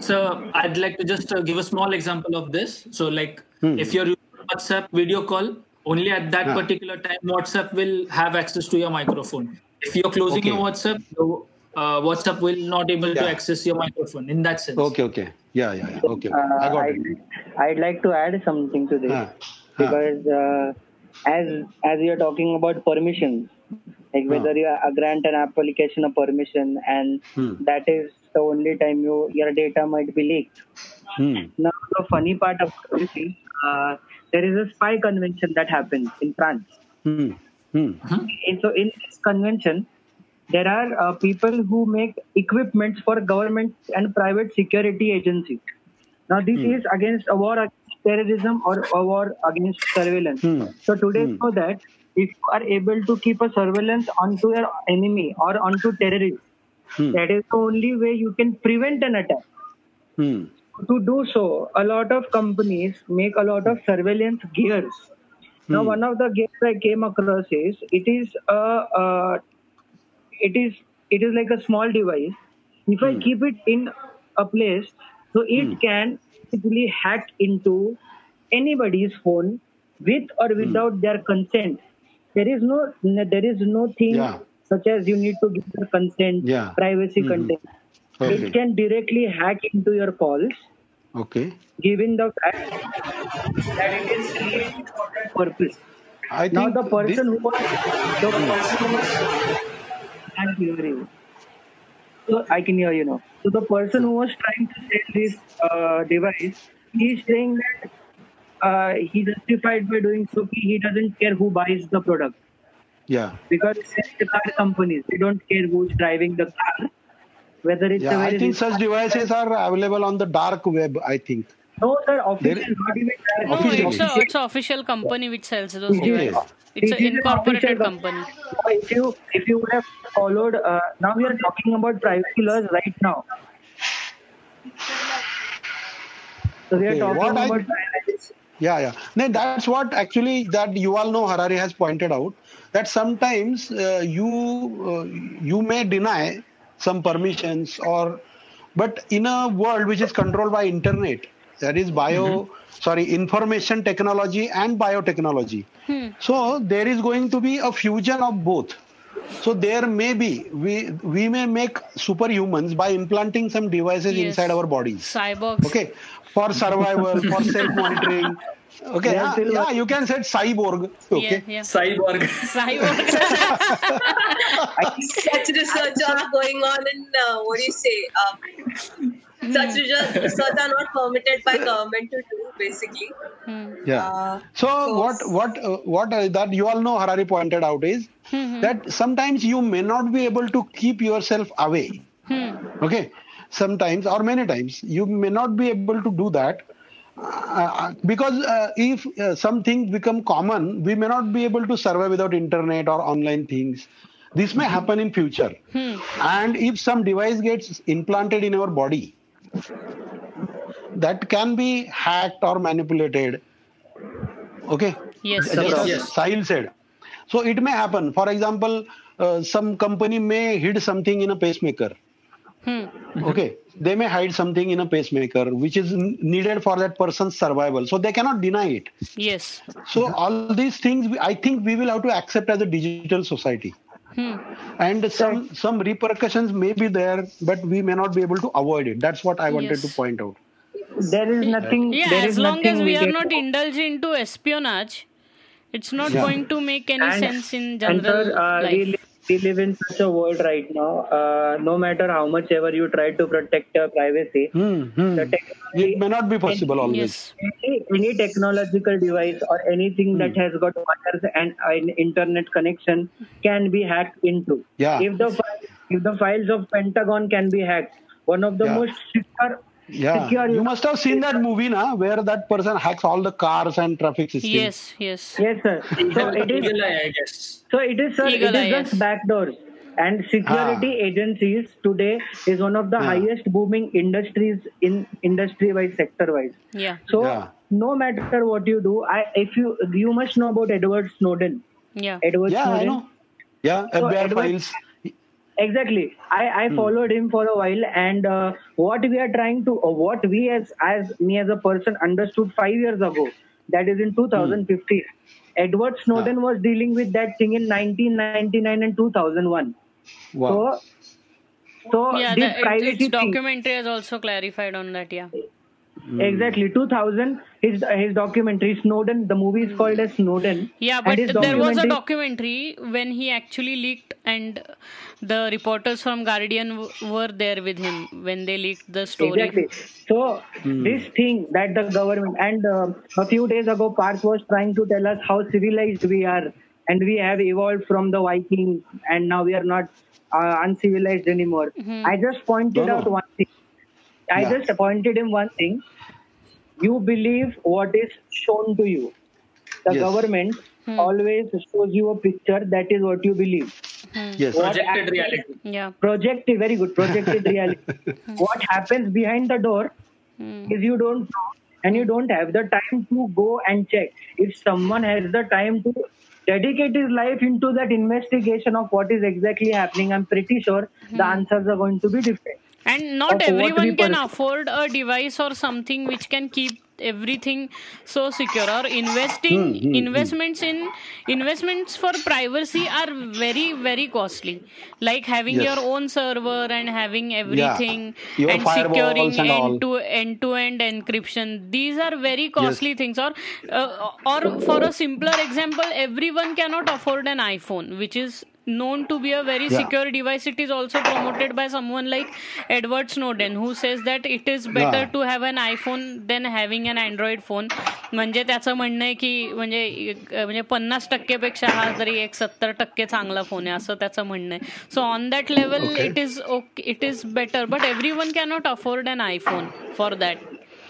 [SPEAKER 3] So I'd like to just uh, give a small example of this. So like
[SPEAKER 1] Hmm.
[SPEAKER 3] if you're using WhatsApp video call, only at that
[SPEAKER 1] Ah.
[SPEAKER 3] particular time WhatsApp will have access to your microphone. If you're closing
[SPEAKER 1] Okay.
[SPEAKER 3] your WhatsApp, the, uh, WhatsApp will not able to access your microphone. In that sense.
[SPEAKER 1] okay okay yeah yeah, yeah. okay, okay.
[SPEAKER 4] Uh,
[SPEAKER 1] i got
[SPEAKER 4] I'd,
[SPEAKER 1] it
[SPEAKER 4] I'd like to add something to this
[SPEAKER 1] Huh. Huh.
[SPEAKER 4] because uh, as as you're talking about permissions, like whether you uh, grant an application a permission, and
[SPEAKER 1] Hmm.
[SPEAKER 4] that is the only time you your data might be leaked.
[SPEAKER 1] Hmm.
[SPEAKER 4] Now the funny part of this is uh, there is a spy convention that happens in France.
[SPEAKER 1] Hmm. Hmm.
[SPEAKER 4] And so in this convention, there are uh, people who make equipments for government and private security agencies. Now this
[SPEAKER 1] Hmm.
[SPEAKER 4] is against a war against terrorism or a war against surveillance.
[SPEAKER 1] Hmm.
[SPEAKER 4] So today know that if you are able to keep a surveillance onto your enemy or onto terrorists,
[SPEAKER 1] Hmm.
[SPEAKER 4] that is the only way you can prevent an attack.
[SPEAKER 1] Hmm.
[SPEAKER 4] To do so, a lot of companies make a lot of surveillance gears. Now,
[SPEAKER 1] Hmm.
[SPEAKER 4] one of the gears I came across is it is a, uh, it is it is like a small device. If I
[SPEAKER 1] Hmm.
[SPEAKER 4] keep it in a place, so it
[SPEAKER 1] Hmm.
[SPEAKER 4] can basically hack into anybody's phone with or
[SPEAKER 1] Hmm.
[SPEAKER 4] without their consent. There is no there is no thing
[SPEAKER 1] Yeah.
[SPEAKER 4] such as you need to give the consent,
[SPEAKER 1] Yeah.
[SPEAKER 4] privacy
[SPEAKER 1] Mhm.
[SPEAKER 4] consent.
[SPEAKER 1] Okay.
[SPEAKER 4] It can directly hack into your calls
[SPEAKER 1] Okay.
[SPEAKER 4] given the fact that it is created for that purpose.
[SPEAKER 1] I
[SPEAKER 4] Now the person
[SPEAKER 1] thi-
[SPEAKER 4] who was the person who was can't hear you. So I can hear you now. So the person who was trying to sell this uh, device, he's saying that uh, he justified by doing so. He he doesn't care who buys the product
[SPEAKER 1] yeah.
[SPEAKER 4] because it's the car companies. They don't care who's driving the car, whether it's
[SPEAKER 1] Yeah, I think such devices are available on the dark web. I think.
[SPEAKER 4] no sir official
[SPEAKER 1] There-
[SPEAKER 4] not even direct.
[SPEAKER 2] No,
[SPEAKER 1] Official.
[SPEAKER 2] it's a it's an official company which sells those
[SPEAKER 1] Okay.
[SPEAKER 2] devices. It's
[SPEAKER 4] It
[SPEAKER 2] an incorporated
[SPEAKER 4] official
[SPEAKER 2] company.
[SPEAKER 4] If you if you would have followed, uh, now we are talking about privacy laws right now. So we are
[SPEAKER 1] Okay,
[SPEAKER 4] talking
[SPEAKER 1] what I-
[SPEAKER 4] about privacy.
[SPEAKER 1] Yeah, yeah. Then that's what actually that you all know Harari has pointed out that sometimes uh, you uh, you may deny some permissions or but in a world which is controlled by internet that is bio sorry information technology and biotechnology. So there is going to be a fusion of both so there may be we we may make superhumans by implanting some devices
[SPEAKER 2] Yes.
[SPEAKER 1] inside our bodies
[SPEAKER 2] Cyborgs.
[SPEAKER 1] okay for survival for self monitoring okay
[SPEAKER 4] They are
[SPEAKER 1] yeah, yeah you can say cyborg okay
[SPEAKER 2] Yeah, yeah.
[SPEAKER 3] Cyborg.
[SPEAKER 2] Cyborg.
[SPEAKER 5] such research are going on in uh, what do you say? Um, such research, research are not permitted by government to do basically.
[SPEAKER 1] yeah
[SPEAKER 5] Uh,
[SPEAKER 1] so
[SPEAKER 5] so-
[SPEAKER 1] what what uh, what uh, that you all know harari pointed out is that sometimes you may not be able to keep yourself away. Okay? Sometimes or many times you may not be able to do that. Uh, because uh, if uh, some things become common we may not be able to survive without internet or online things. This may happen in future. And if some device gets implanted in our body that can be hacked or manipulated. Okay?
[SPEAKER 2] Yes,
[SPEAKER 1] just
[SPEAKER 2] yes.
[SPEAKER 1] as
[SPEAKER 3] Yes.
[SPEAKER 1] Sahil said so it may happen for example uh, some company may hide something in a pacemaker
[SPEAKER 2] Hmm.
[SPEAKER 1] okay they may hide something in a pacemaker which is needed for that person's survival so they cannot deny it
[SPEAKER 2] Yes.
[SPEAKER 1] so all these things i think we will have to accept as a digital society
[SPEAKER 2] Hmm.
[SPEAKER 1] and some some repercussions may be there but we may not be able to avoid it that's what i wanted
[SPEAKER 2] Yes.
[SPEAKER 1] to point out
[SPEAKER 4] There is nothing.
[SPEAKER 2] Yeah,
[SPEAKER 4] there
[SPEAKER 2] as
[SPEAKER 4] is
[SPEAKER 2] long as we are not
[SPEAKER 4] do.
[SPEAKER 2] indulged into espionage, it's not
[SPEAKER 1] Yeah.
[SPEAKER 2] going to make any
[SPEAKER 4] And-
[SPEAKER 2] sense in
[SPEAKER 4] And
[SPEAKER 2] general
[SPEAKER 4] sir, uh, we,
[SPEAKER 2] life.
[SPEAKER 4] live, we live in such a world right now. Uh, no matter how much ever you try to protect your privacy,
[SPEAKER 1] Hmm, hmm.
[SPEAKER 4] the
[SPEAKER 1] it may not be possible always
[SPEAKER 4] any, any technological device or anything
[SPEAKER 1] Hmm.
[SPEAKER 4] that has got wires and an internet connection can be hacked into.
[SPEAKER 1] Yeah.
[SPEAKER 4] If the if the files of Pentagon can be hacked, one of the
[SPEAKER 1] Yeah.
[SPEAKER 4] most secure
[SPEAKER 1] Yeah,
[SPEAKER 4] secure
[SPEAKER 1] you must have seen that movie, na, where that person hacks all the cars and traffic systems.
[SPEAKER 2] Yes, yes.
[SPEAKER 4] Yes, sir. So it is.
[SPEAKER 3] Eagle Eye, I guess.
[SPEAKER 4] So it is, sir.
[SPEAKER 2] Eagle
[SPEAKER 4] it
[SPEAKER 2] eye,
[SPEAKER 4] just
[SPEAKER 2] yes.
[SPEAKER 4] backdoors. And security ah. agencies today is one of the
[SPEAKER 1] Yeah.
[SPEAKER 4] highest booming industries in industry-wise, sector-wise.
[SPEAKER 2] Yeah.
[SPEAKER 4] So
[SPEAKER 1] Yeah.
[SPEAKER 4] no matter what you do, I if you you must know about Edward Snowden.
[SPEAKER 2] Yeah.
[SPEAKER 4] Edward
[SPEAKER 1] Yeah, I
[SPEAKER 4] Snowden.
[SPEAKER 1] know. Yeah,
[SPEAKER 4] So
[SPEAKER 1] FBI
[SPEAKER 4] Edward-
[SPEAKER 1] files.
[SPEAKER 4] Exactly. I, I
[SPEAKER 1] Hmm.
[SPEAKER 4] followed him for a while, and uh, what we are trying to, uh, what we as as me as a person understood five years ago, that is in 2015. Edward Snowden was dealing with that thing in 1999 and 2001.
[SPEAKER 1] Wow.
[SPEAKER 4] So, so
[SPEAKER 2] Yeah,
[SPEAKER 4] this
[SPEAKER 2] the,
[SPEAKER 4] privacy
[SPEAKER 2] its
[SPEAKER 4] thing,
[SPEAKER 2] documentary has also clarified on that. Yeah.
[SPEAKER 4] exactly 2000. His his documentary Snowden. The movie is called as Snowden.
[SPEAKER 2] Yeah, but there was a
[SPEAKER 4] documentary-
[SPEAKER 2] documentary when he actually leaked, and the reporters from Guardian w- were there with him when they leaked the story.
[SPEAKER 4] Exactly. So this thing that the government and uh, a few days ago, Parth was trying to tell us how civilized we are, and we have evolved from the Vikings, and now we are not uh, uncivilized anymore. I just pointed
[SPEAKER 1] No, no.
[SPEAKER 4] out one thing. I
[SPEAKER 1] Yeah.
[SPEAKER 4] just pointed him one thing. You believe what is shown to you. The
[SPEAKER 1] Yes.
[SPEAKER 4] government always shows you a picture. That is what you believe. Hmm.
[SPEAKER 1] Yes.
[SPEAKER 4] What
[SPEAKER 3] Projected
[SPEAKER 4] actually-
[SPEAKER 3] reality.
[SPEAKER 2] Yeah.
[SPEAKER 4] projected very good. Projected reality. What happens behind the door hmm. is you don't know and you don't have the time to go and check. If someone has the time to dedicate his life into that investigation of what is exactly happening i'm pretty sure the hmm. answers are going to be different.
[SPEAKER 2] And not
[SPEAKER 4] Of what we
[SPEAKER 2] everyone can
[SPEAKER 4] pers-
[SPEAKER 2] afford a device or something which can keep everything so secure or investing investments in investments for privacy are very very costly. Like having
[SPEAKER 1] Yes.
[SPEAKER 2] your own server and having everything
[SPEAKER 1] Your
[SPEAKER 2] and securing
[SPEAKER 1] and
[SPEAKER 2] end to end to end encryption. These are very costly things. Or uh, or for a simpler example everyone cannot afford an iphone which is known to be a very
[SPEAKER 1] Yeah.
[SPEAKER 2] secure device it is also promoted by someone like edward snowden who says that it is better
[SPEAKER 1] Yeah.
[SPEAKER 2] to have an iphone than having an android phone म्हणजे त्याचं म्हणणं आहे की म्हणजे म्हणजे पन्नास टक्केपेक्षा हा तरी एक सत्तर टक्के चांगला फोन आहे असं त्याचं म्हणणं आहे so on
[SPEAKER 1] that
[SPEAKER 2] level. It is okay it is better but everyone cannot afford an iPhone for that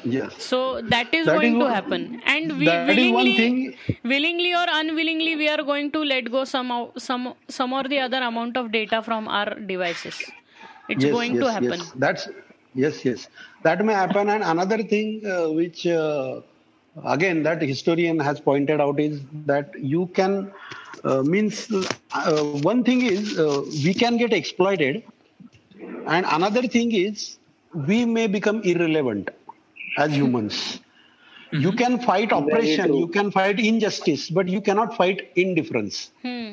[SPEAKER 1] Yes.
[SPEAKER 2] so that is
[SPEAKER 1] That
[SPEAKER 2] going
[SPEAKER 1] is
[SPEAKER 2] to
[SPEAKER 1] one-
[SPEAKER 2] happen and we willingly
[SPEAKER 1] thing-
[SPEAKER 2] willingly or unwillingly we are going to let go some some some or the other amount of data from our devices it's
[SPEAKER 1] yes,
[SPEAKER 2] going
[SPEAKER 1] yes,
[SPEAKER 2] to happen
[SPEAKER 1] Yes. That's yes, yes. That may happen. And another thing uh, which uh, again that historian has pointed out is that you can uh, means uh, one thing is uh, we can get exploited, and another thing is we may become irrelevant as humans. You can fight oppression, you can fight injustice, but you cannot fight indifference.
[SPEAKER 2] hmm.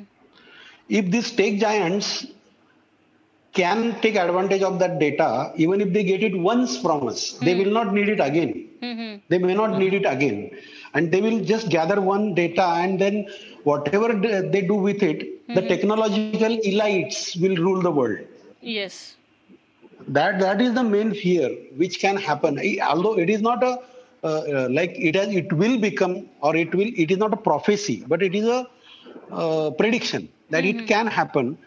[SPEAKER 1] If these tech giants can take advantage of that data, even if they get it once from us, they will not need it again.
[SPEAKER 2] hmm
[SPEAKER 1] They may not need it again. And they will just gather one data and then whatever they do with it, the technological elites will rule the world.
[SPEAKER 2] yes
[SPEAKER 1] That that is the main fear which can happen. Although it is not a uh, uh, like it has, it will become or it will it is not a prophecy, but it is a uh, prediction that it can happen.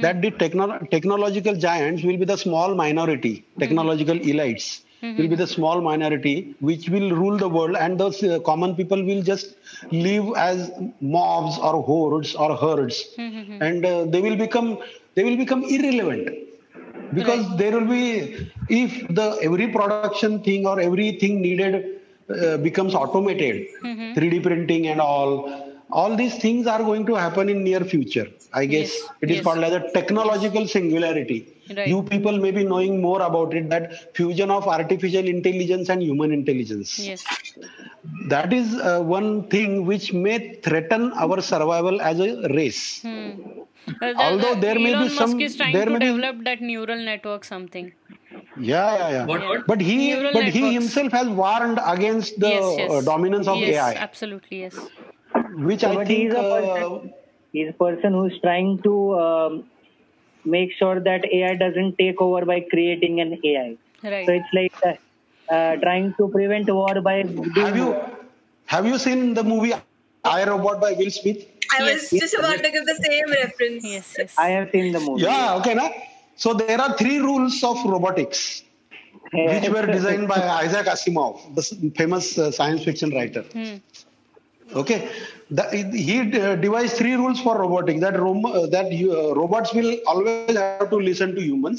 [SPEAKER 1] That the techno- technological giants will be the small minority, technological elites will be the small minority which will rule the world, and those uh, common people will just live as mobs or hordes or herds, and uh, they will become they will become irrelevant because there will be if the every production thing or everything needed uh, becomes automated 3d printing and all all these things are going to happen in near future i guess.
[SPEAKER 2] Yes,
[SPEAKER 1] it is
[SPEAKER 2] yes.
[SPEAKER 1] called as a technological singularity.
[SPEAKER 2] Right.
[SPEAKER 1] you people may be knowing more about it that fusion of artificial intelligence and human intelligence.
[SPEAKER 2] Yes.
[SPEAKER 1] That is uh, one thing which may threaten our survival as a race.
[SPEAKER 2] Hmm. Uh, the-
[SPEAKER 1] Although
[SPEAKER 2] the-
[SPEAKER 1] there may
[SPEAKER 2] Elon
[SPEAKER 1] be
[SPEAKER 2] Musk
[SPEAKER 1] some-
[SPEAKER 2] is trying
[SPEAKER 1] there
[SPEAKER 2] to
[SPEAKER 1] may be-
[SPEAKER 2] develop that neural network something
[SPEAKER 1] yeah yeah yeah
[SPEAKER 3] What? What?
[SPEAKER 1] but he
[SPEAKER 2] Neural
[SPEAKER 1] but he himself has warned against the
[SPEAKER 2] yes yes
[SPEAKER 1] uh, dominance of
[SPEAKER 2] yes
[SPEAKER 1] ai
[SPEAKER 2] absolutely yes
[SPEAKER 1] which i
[SPEAKER 4] But
[SPEAKER 1] think
[SPEAKER 4] he's a
[SPEAKER 1] uh,
[SPEAKER 4] person, he's a person who's trying to um, make sure that AI doesn't take over by creating an AI.
[SPEAKER 2] right
[SPEAKER 4] So it's like uh, uh, trying to prevent war by doing
[SPEAKER 1] have you have you seen the movie i robot by will smith
[SPEAKER 5] I was
[SPEAKER 2] Yes.
[SPEAKER 5] just about to give the same reference.
[SPEAKER 2] yes yes
[SPEAKER 4] I have seen the movie.
[SPEAKER 1] yeah okay na? so there are three rules of robotics which were designed by isaac asimov the famous uh, science fiction writer
[SPEAKER 2] Hmm.
[SPEAKER 1] okay the, he uh, devised three rules for robotics that rom- uh, that you, uh, robots will always have to listen to humans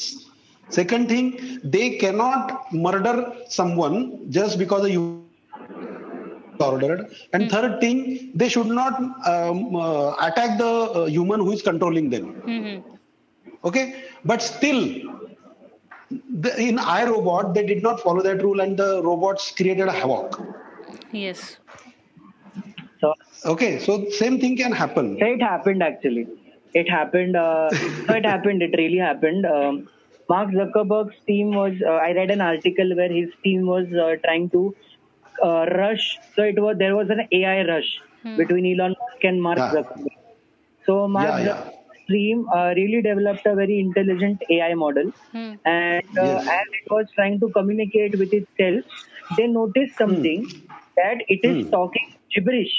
[SPEAKER 1] second thing they cannot murder someone just because a human ordered and third thing they should not um, uh, attack the uh, human who is controlling them
[SPEAKER 2] hmm
[SPEAKER 1] okay but still the, in iRobot they did not follow that rule and the robots created a havoc
[SPEAKER 2] yes
[SPEAKER 4] So,
[SPEAKER 1] okay so same thing can happen
[SPEAKER 4] it happened actually. It happened. Uh, so it happened. It really happened. Um, Mark Zuckerberg's team was. Uh, I read an article where his team was uh, trying to uh, rush. So it was there was an AI rush between Elon Musk and Mark
[SPEAKER 1] Yeah.
[SPEAKER 4] Zuckerberg. So Mark
[SPEAKER 1] Yeah, yeah.
[SPEAKER 4] Team uh, really developed a very intelligent AI model,
[SPEAKER 2] Hmm.
[SPEAKER 4] and uh,
[SPEAKER 1] Yes.
[SPEAKER 4] as it was trying to communicate with itself, they noticed something that it is
[SPEAKER 1] Hmm.
[SPEAKER 4] talking gibberish.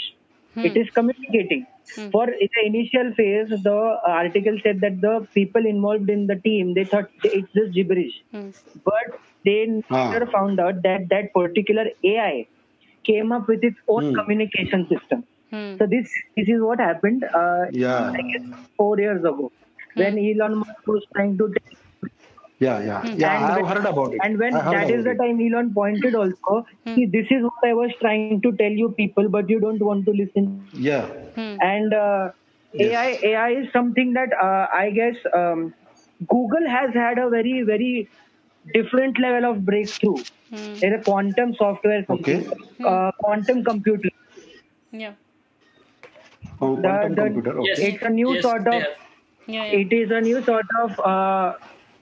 [SPEAKER 4] It is communicating. For in the initial phase, the article said that the people involved in the team they thought it's just gibberish,
[SPEAKER 2] Hmm.
[SPEAKER 4] but they
[SPEAKER 1] Ah.
[SPEAKER 4] later found out that that particular AI came up with its own
[SPEAKER 1] Hmm.
[SPEAKER 4] communication system.
[SPEAKER 2] Hmm.
[SPEAKER 4] So this this is what happened. Uh,
[SPEAKER 1] Yeah.
[SPEAKER 4] I guess four years ago, when Elon Musk was trying to. Tell,
[SPEAKER 1] yeah yeah yeah
[SPEAKER 4] And
[SPEAKER 1] i have
[SPEAKER 4] when-
[SPEAKER 1] heard about it
[SPEAKER 4] and when that is the time Elon pointed also, see, this is what I was trying to tell you people, but you don't want to listen.
[SPEAKER 1] yeah
[SPEAKER 2] Hmm.
[SPEAKER 4] And uh, AI AI is something that uh, I guess um, Google has had a very very different level of breakthrough.
[SPEAKER 2] Hmm.
[SPEAKER 4] There's a quantum software,
[SPEAKER 1] Okay.
[SPEAKER 4] uh, quantum computer.
[SPEAKER 2] Yeah.
[SPEAKER 1] Oh,
[SPEAKER 4] The-
[SPEAKER 1] quantum
[SPEAKER 4] the-
[SPEAKER 1] computer. Okay.
[SPEAKER 3] Yes.
[SPEAKER 4] It's a new
[SPEAKER 3] yes,
[SPEAKER 4] sort of.
[SPEAKER 2] Yeah. yeah.
[SPEAKER 4] it is a new sort of uh,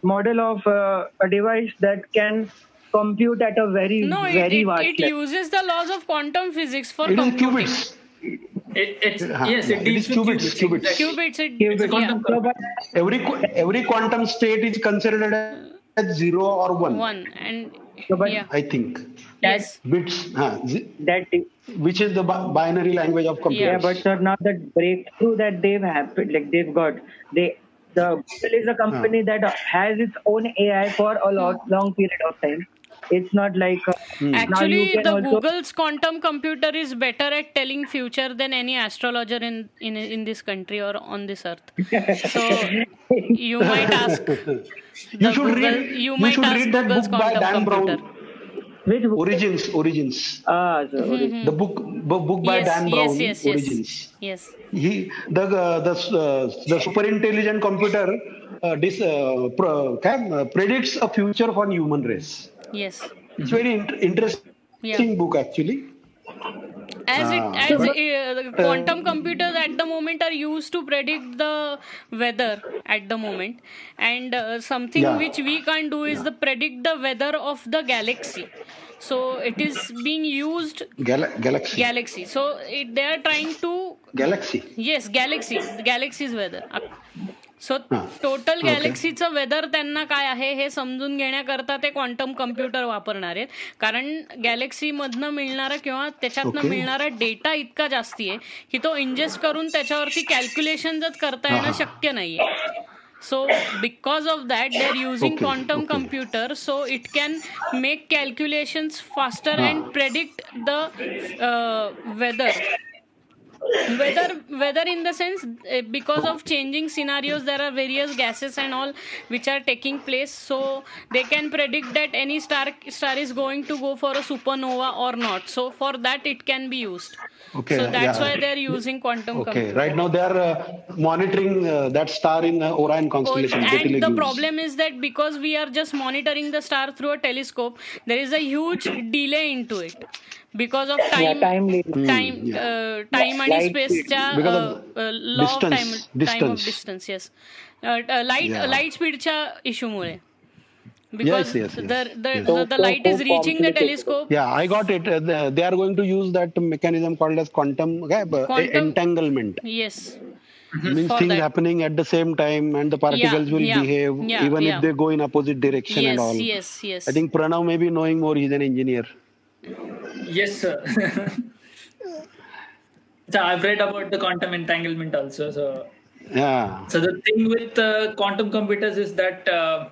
[SPEAKER 4] model of uh, a device that can compute at a very
[SPEAKER 2] No, it,
[SPEAKER 4] very
[SPEAKER 2] it,
[SPEAKER 4] vast
[SPEAKER 2] it
[SPEAKER 4] level.
[SPEAKER 2] uses the laws of quantum physics for
[SPEAKER 1] It is
[SPEAKER 2] computing.
[SPEAKER 1] qubits.
[SPEAKER 3] It, it's
[SPEAKER 1] Uh-huh.
[SPEAKER 3] yes,
[SPEAKER 1] Yeah,
[SPEAKER 3] it
[SPEAKER 1] it
[SPEAKER 3] deals
[SPEAKER 1] is
[SPEAKER 3] with
[SPEAKER 1] qubits, qubits.
[SPEAKER 2] Qubits, it,
[SPEAKER 4] Qubits.
[SPEAKER 3] a quantum
[SPEAKER 4] So,
[SPEAKER 1] Every every quantum state is considered as zero or one.
[SPEAKER 2] one and
[SPEAKER 4] So, but-
[SPEAKER 2] yeah.
[SPEAKER 1] I think
[SPEAKER 2] Yes.
[SPEAKER 1] bits, huh, zi-
[SPEAKER 4] that
[SPEAKER 1] which is the bi- binary language of computers.
[SPEAKER 4] yeah, but sir, now the breakthrough that they've happened, like they've got, they the Google is a company that has its own AI for a lot, long period of time. It's not like uh, now
[SPEAKER 2] Actually, the
[SPEAKER 4] also,
[SPEAKER 2] Google's quantum computer is better at telling future than any astrologer in in in this country or on this earth. So you might ask.
[SPEAKER 1] You should
[SPEAKER 2] Google,
[SPEAKER 1] read.
[SPEAKER 2] You
[SPEAKER 1] You
[SPEAKER 2] might
[SPEAKER 1] should
[SPEAKER 2] ask
[SPEAKER 1] read that
[SPEAKER 2] Google's
[SPEAKER 1] book by
[SPEAKER 2] quantum
[SPEAKER 1] Dan
[SPEAKER 2] computer.
[SPEAKER 1] Brown.
[SPEAKER 4] Which book?
[SPEAKER 1] Origins. Origins.
[SPEAKER 4] Ah, so,
[SPEAKER 1] The book bu- book by
[SPEAKER 2] yes,
[SPEAKER 1] Dan
[SPEAKER 2] yes,
[SPEAKER 1] Brown.
[SPEAKER 2] yes, yes,
[SPEAKER 1] Origins.
[SPEAKER 2] yes.
[SPEAKER 1] He the uh, the uh, the super intelligent computer uh, dis, uh, pro, can, uh, predicts a future for human race.
[SPEAKER 2] Yes.
[SPEAKER 1] It's very int- interesting book actually.
[SPEAKER 2] As it
[SPEAKER 1] Ah,
[SPEAKER 2] as uh, quantum computers at the moment are used to predict the weather at the moment, and uh, something
[SPEAKER 1] Yeah.
[SPEAKER 2] which we can't do is the predict the weather of the galaxy. So it is being used
[SPEAKER 1] Gal- galaxy.
[SPEAKER 2] galaxy. So it, they are trying to
[SPEAKER 1] galaxy.
[SPEAKER 2] yes galaxy the galaxy's weather. So.
[SPEAKER 1] Total.
[SPEAKER 2] गॅलेक्सीचं weather त्यांना काय आहे हे समजून घेण्याकरता ते quantum computer वापरणार आहेत कारण Galaxy मधनं मिळणारा किंवा त्याच्यातनं. मिळणारा डेटा इतका जास्ती आहे की तो इंजेस्ट करून त्याच्यावरती कॅल्क्युलेशन करता येणं. शक्य नाहीये so because of that
[SPEAKER 1] they
[SPEAKER 2] are
[SPEAKER 1] using
[SPEAKER 2] quantum. Computer so it can make calculations
[SPEAKER 1] faster.
[SPEAKER 2] And predict the weather whether whether in the sense uh, because of changing scenarios there are various gases and all which are taking place. So they can predict that any star star is going to go for a supernova or not. So for that it can be used.
[SPEAKER 1] Okay,
[SPEAKER 2] so that's
[SPEAKER 1] yeah.
[SPEAKER 2] why they're using quantum
[SPEAKER 1] Okay,
[SPEAKER 2] computer.
[SPEAKER 1] right now they are uh, monitoring uh, that star in uh, Orion
[SPEAKER 2] Oh,
[SPEAKER 1] constellation.
[SPEAKER 2] and the problem is that because we are just monitoring the star through a telescope there is a huge delay into it because of time
[SPEAKER 4] yeah, time limit.
[SPEAKER 2] time
[SPEAKER 1] Hmm, yeah.
[SPEAKER 2] uh, time आणि
[SPEAKER 4] Light
[SPEAKER 2] space
[SPEAKER 4] speed.
[SPEAKER 2] च्या
[SPEAKER 1] Because of
[SPEAKER 2] uh, uh, law of
[SPEAKER 1] distance,
[SPEAKER 2] time time of
[SPEAKER 1] distance.
[SPEAKER 2] distance yes uh, light
[SPEAKER 1] Yeah.
[SPEAKER 2] light speedच्या इश्यूमुळे because
[SPEAKER 1] yes, yes.
[SPEAKER 2] the the,
[SPEAKER 1] Yes.
[SPEAKER 2] the, the
[SPEAKER 4] So-
[SPEAKER 2] light
[SPEAKER 4] so
[SPEAKER 2] is reaching the
[SPEAKER 4] complicated.
[SPEAKER 2] telescope
[SPEAKER 1] Yeah, I got it. Uh, the- they are going to use that mechanism called as quantum, okay, uh,
[SPEAKER 2] Quantum-
[SPEAKER 1] entanglement.
[SPEAKER 2] yes
[SPEAKER 1] Means
[SPEAKER 2] For
[SPEAKER 1] things
[SPEAKER 2] that.
[SPEAKER 1] happening at the same time, and the particles will
[SPEAKER 2] yeah,
[SPEAKER 1] behave
[SPEAKER 2] yeah,
[SPEAKER 1] even
[SPEAKER 2] yeah.
[SPEAKER 1] if they go in opposite direction
[SPEAKER 2] yes
[SPEAKER 1] and all.
[SPEAKER 2] yes yes
[SPEAKER 1] I think Pranav may be knowing more. He's an engineer.
[SPEAKER 3] Yes, sir. so I've read about the quantum entanglement also. So,
[SPEAKER 1] Yeah.
[SPEAKER 3] so the thing with uh, quantum computers is that uh,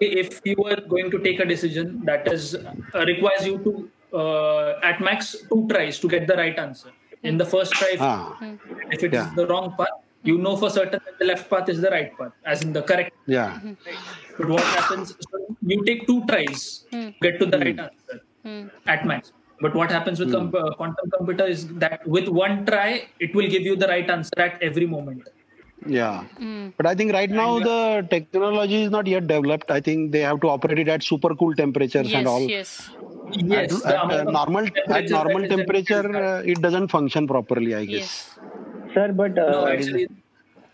[SPEAKER 3] if you are going to take a decision that is uh, requires you to uh, at max two tries to get the right answer. In the first try, if,
[SPEAKER 1] Ah.
[SPEAKER 3] if it is
[SPEAKER 1] Yeah.
[SPEAKER 3] the wrong path, you know for certain that the left path is the right path, as in the correct
[SPEAKER 1] Yeah.
[SPEAKER 3] But what happens? So you take two tries to get to the right answer
[SPEAKER 2] Hmm.
[SPEAKER 3] at max. But what happens with com- uh, quantum computer is that with one try, it will give you the right answer at every moment.
[SPEAKER 1] Yeah. But I think right now the technology is not yet developed. I think they have to operate it at super cool temperatures
[SPEAKER 2] yes
[SPEAKER 1] and all.
[SPEAKER 2] yes
[SPEAKER 3] Yes,
[SPEAKER 1] At,
[SPEAKER 3] the
[SPEAKER 1] at, uh, normal at
[SPEAKER 3] temperature
[SPEAKER 1] normal temperature, uh, it doesn't function properly. I guess.
[SPEAKER 2] yes
[SPEAKER 4] Sir, but uh,
[SPEAKER 3] no, actually,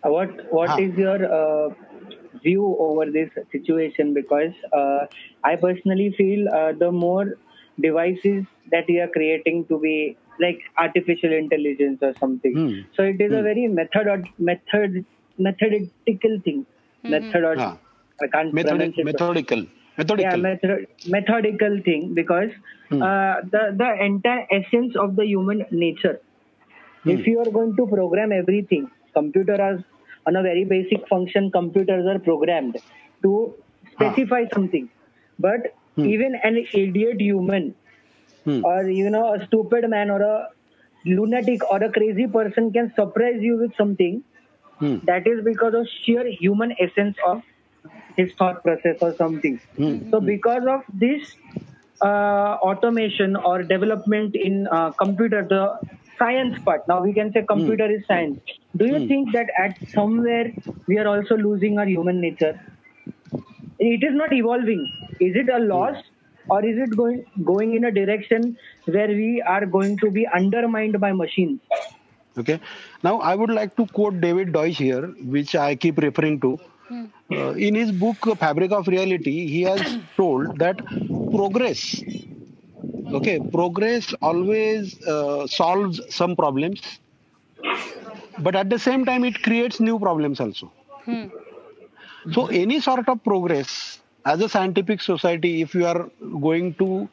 [SPEAKER 4] what what
[SPEAKER 1] Huh.
[SPEAKER 4] is your uh, view over this situation? Because uh, I personally feel uh, the more devices that we are creating to be like artificial intelligence or something,
[SPEAKER 1] Hmm.
[SPEAKER 4] so it is a very method method methodical thing. Method
[SPEAKER 1] Ah.
[SPEAKER 4] I can't
[SPEAKER 1] Methodic,
[SPEAKER 4] pronounce it.
[SPEAKER 1] methodical.
[SPEAKER 4] yeah
[SPEAKER 1] Methodical.
[SPEAKER 4] method, methodical thing because
[SPEAKER 1] Hmm.
[SPEAKER 4] uh, the the entire essence of the human nature if you are going to program everything computer as on a very basic function computers are programmed to specify something but even an idiot human
[SPEAKER 1] Hmm.
[SPEAKER 4] or you know a stupid man or a lunatic or a crazy person can surprise you with something
[SPEAKER 1] Hmm.
[SPEAKER 4] that is because of sheer human essence of his thought process or something.
[SPEAKER 1] Hmm.
[SPEAKER 4] So, because of this uh, automation or development in uh, computer, the science part, now we can say computer is science. Do you
[SPEAKER 1] Hmm.
[SPEAKER 4] think that at somewhere we are also losing our human nature? It is not evolving. Is it a loss, or is it going going in a direction where we are going to be undermined by machines?
[SPEAKER 1] Okay. Now I would like to quote David Deutsch here, which I keep referring to. Uh, in his book Fabric of Reality, he has told that progress, okay, progress always uh, solves some problems, but at the same time it creates new problems also. So mm-hmm. any sort of progress as a scientific society, if you are going to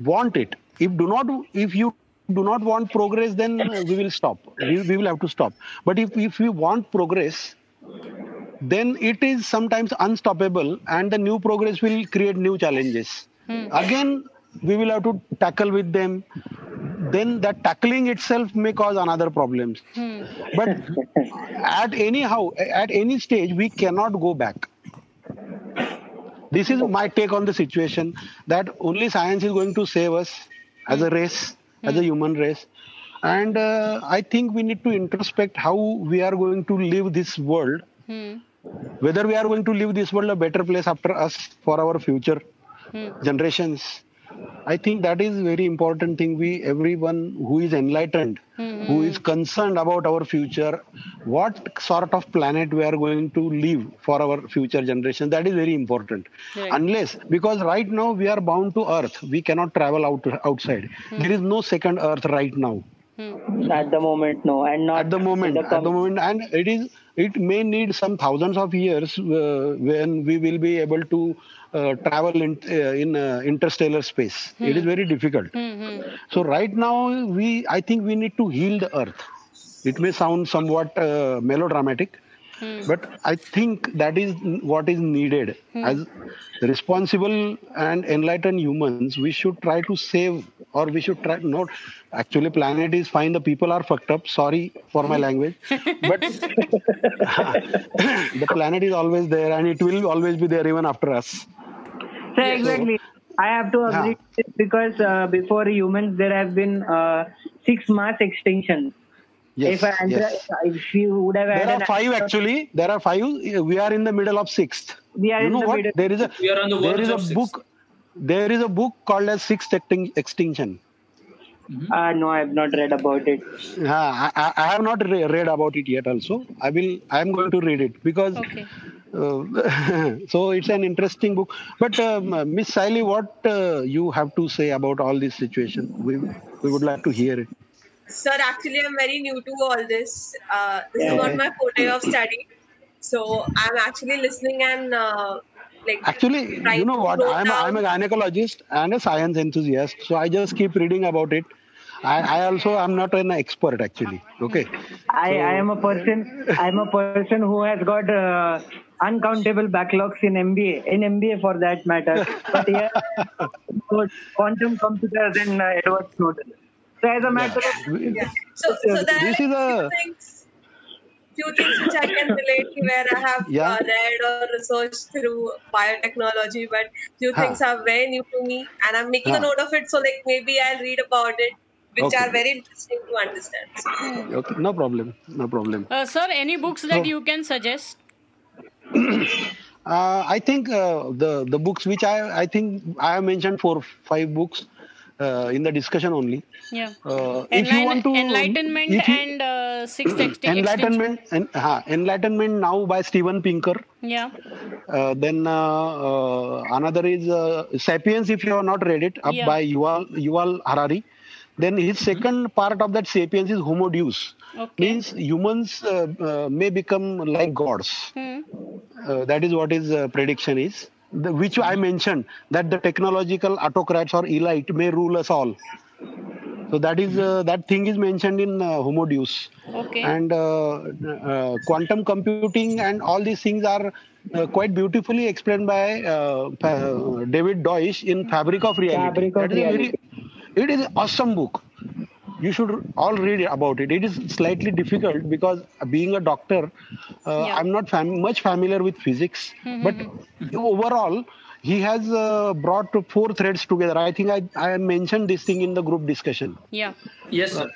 [SPEAKER 1] want it, if do not, if you do not want progress, then we will stop. We, we will have to stop. But if if we want progress, then it is sometimes unstoppable, and the new progress will create new challenges. Hmm. Again, we will have to tackle with them. Then that tackling itself may cause another problems. But at anyhow, at any stage, we cannot go back. This is my take on the situation that only science is going to save us as a race as a human race. And uh, i think we need to introspect how we are going to live this world
[SPEAKER 2] Hmm.
[SPEAKER 1] whether we are going to leave this world a better place after us for our future generations i think that is very important thing. We everyone who is enlightened hmm. who is concerned about our future what sort of planet we are going to leave for our future generation that is very important.
[SPEAKER 2] Right.
[SPEAKER 1] unless because right now we are bound to earth. We cannot travel out outside. Hmm. There is no second earth right now. Hmm.
[SPEAKER 4] At the moment, no, and not
[SPEAKER 1] at the moment
[SPEAKER 4] in
[SPEAKER 1] at the moment and it is it may need some thousands of years uh, when we will be able to uh, travel in uh, in uh, interstellar space. It is very difficult. So right now we i think we need to heal the earth. It may sound somewhat uh, melodramatic but i think that is what is needed. As responsible and enlightened humans we should try to save or we should try not actually planet is fine. The people are fucked up. Sorry for my language. But the planet is always there and it will always be there even after us
[SPEAKER 4] So exactly. I have to agree
[SPEAKER 1] Yeah.
[SPEAKER 4] with because uh, before humans there have been uh, six mass extinctions.
[SPEAKER 1] yes,
[SPEAKER 4] if I enter,
[SPEAKER 1] yes.
[SPEAKER 4] if you would have had
[SPEAKER 1] there
[SPEAKER 4] an
[SPEAKER 1] are five actually there are five we are in the middle of sixth
[SPEAKER 4] We are
[SPEAKER 1] you
[SPEAKER 4] in
[SPEAKER 1] know
[SPEAKER 4] the
[SPEAKER 1] what
[SPEAKER 4] middle.
[SPEAKER 1] there is a
[SPEAKER 3] We are on the
[SPEAKER 1] there
[SPEAKER 3] verge
[SPEAKER 1] a
[SPEAKER 3] sixth.
[SPEAKER 1] book there is a book called as sixth extin- extinction
[SPEAKER 4] Uh, no, I have not read about it.
[SPEAKER 1] Yeah, I, I- I have not re- read about it yet. Also, I will. I am going to read it because.
[SPEAKER 2] Okay.
[SPEAKER 1] Uh, so it's an interesting book. But um, Miss Saili, what uh, you have to say about all this situation? We we would like to hear it.
[SPEAKER 5] Sir, actually, I'm very new to all this. Uh, this is
[SPEAKER 1] Okay.
[SPEAKER 5] not my forte of study. So I'm actually listening and uh, like
[SPEAKER 1] Actually, you know what? I'm a, I'm a gynecologist and a science enthusiast. So I just keep reading about it. I, I also am not an expert actually. Okay.
[SPEAKER 4] I, I am a person. I am a person who has got uh, uncountable backlogs in MBA, in MBA for that matter. But here, so quantum computers and uh, Edward Snowden. So as a matter of
[SPEAKER 5] yeah. So, so there
[SPEAKER 1] This
[SPEAKER 5] are
[SPEAKER 1] is
[SPEAKER 5] few
[SPEAKER 1] a-
[SPEAKER 5] things, few things which I can relate to where I have
[SPEAKER 1] Yeah.
[SPEAKER 5] uh, read or researched through biotechnology, but few
[SPEAKER 1] Huh.
[SPEAKER 5] things are very new to me, and I'm making a note of it. So like maybe I'll read about it, which
[SPEAKER 1] Okay.
[SPEAKER 5] are very interesting to understand.
[SPEAKER 1] Okay. No problem. No problem.
[SPEAKER 2] Uh, sir, any books that
[SPEAKER 1] So-
[SPEAKER 2] you can suggest?
[SPEAKER 1] Uh, I think uh, the the books which I I think I have mentioned four five books uh, in the discussion only.
[SPEAKER 2] Yeah.
[SPEAKER 1] Uh, if you want to
[SPEAKER 2] enlightenment
[SPEAKER 1] you-
[SPEAKER 2] and uh, sixth extin-
[SPEAKER 1] enlightenment and uh, enlightenment now by Steven Pinker.
[SPEAKER 2] Yeah.
[SPEAKER 1] Uh, then uh, uh, another is uh, Sapiens. If you have not read it, up
[SPEAKER 2] Yeah.
[SPEAKER 1] by Yuval Yuval Harari. Then his second part of that Sapiens is Homo Deus.
[SPEAKER 2] Okay.
[SPEAKER 1] Means humans uh, uh, may become like gods.
[SPEAKER 2] Hmm.
[SPEAKER 1] Uh, that is what his uh, prediction is, the, which I mentioned that the technological autocrats or elite may rule us all. So that is uh, that thing is mentioned in uh, Homo Deus,
[SPEAKER 2] Okay.
[SPEAKER 1] and uh, uh, quantum computing and all these things are uh, quite beautifully explained by uh, Pa- David Deutsch in Fabric of Reality.
[SPEAKER 4] Fabric of
[SPEAKER 1] That is a very-
[SPEAKER 4] Reality.
[SPEAKER 1] It is an awesome book you should all read about it it is slightly difficult because being a doctor uh,
[SPEAKER 2] Yeah.
[SPEAKER 1] i'm not fam- much familiar with physics but overall he has uh, brought four threads together i think i, I mentioned this thing in the group discussion
[SPEAKER 2] Yeah.
[SPEAKER 3] Yes, sir.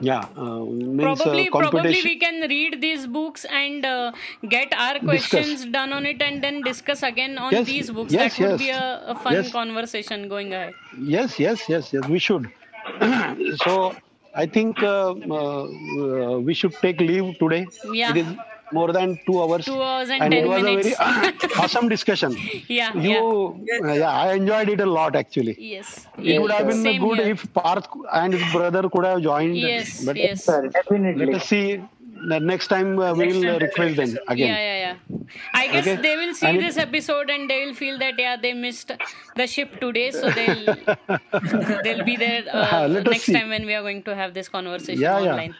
[SPEAKER 1] Yeah uh, means
[SPEAKER 2] probably
[SPEAKER 1] uh,
[SPEAKER 2] probably we can read these books and uh, get our questions done on it and then discuss again on
[SPEAKER 1] Yes,
[SPEAKER 2] these books.
[SPEAKER 1] yes,
[SPEAKER 2] that would be a, a fun
[SPEAKER 1] Yes.
[SPEAKER 2] conversation going ahead.
[SPEAKER 1] Yes yes yes yes we should. So i think uh, uh, uh, we should take leave today.
[SPEAKER 2] Yeah.
[SPEAKER 1] It is more than two hours
[SPEAKER 2] Two hours and
[SPEAKER 1] and
[SPEAKER 2] 10
[SPEAKER 1] it was
[SPEAKER 2] minutes.
[SPEAKER 1] a very awesome discussion
[SPEAKER 2] yeah
[SPEAKER 1] you
[SPEAKER 2] yeah
[SPEAKER 1] uh, yeah i enjoyed it a lot actually
[SPEAKER 2] yes
[SPEAKER 1] it
[SPEAKER 2] yes.
[SPEAKER 1] would have been
[SPEAKER 2] Same
[SPEAKER 1] good
[SPEAKER 2] here.
[SPEAKER 1] if Parth and his brother could have joined.
[SPEAKER 2] yes
[SPEAKER 1] but
[SPEAKER 2] yes
[SPEAKER 4] Sir, definitely.
[SPEAKER 1] let us see. The next time uh, we will uh, request them again.
[SPEAKER 2] yeah yeah yeah. i guess
[SPEAKER 1] Okay.
[SPEAKER 2] they will see
[SPEAKER 1] And it-
[SPEAKER 2] this episode and they will feel that yeah they missed the ship today so they'll they'll be there uh,
[SPEAKER 1] Let
[SPEAKER 2] next
[SPEAKER 1] see.
[SPEAKER 2] time when we are going to have this conversation
[SPEAKER 1] online. Yeah,
[SPEAKER 2] yeah.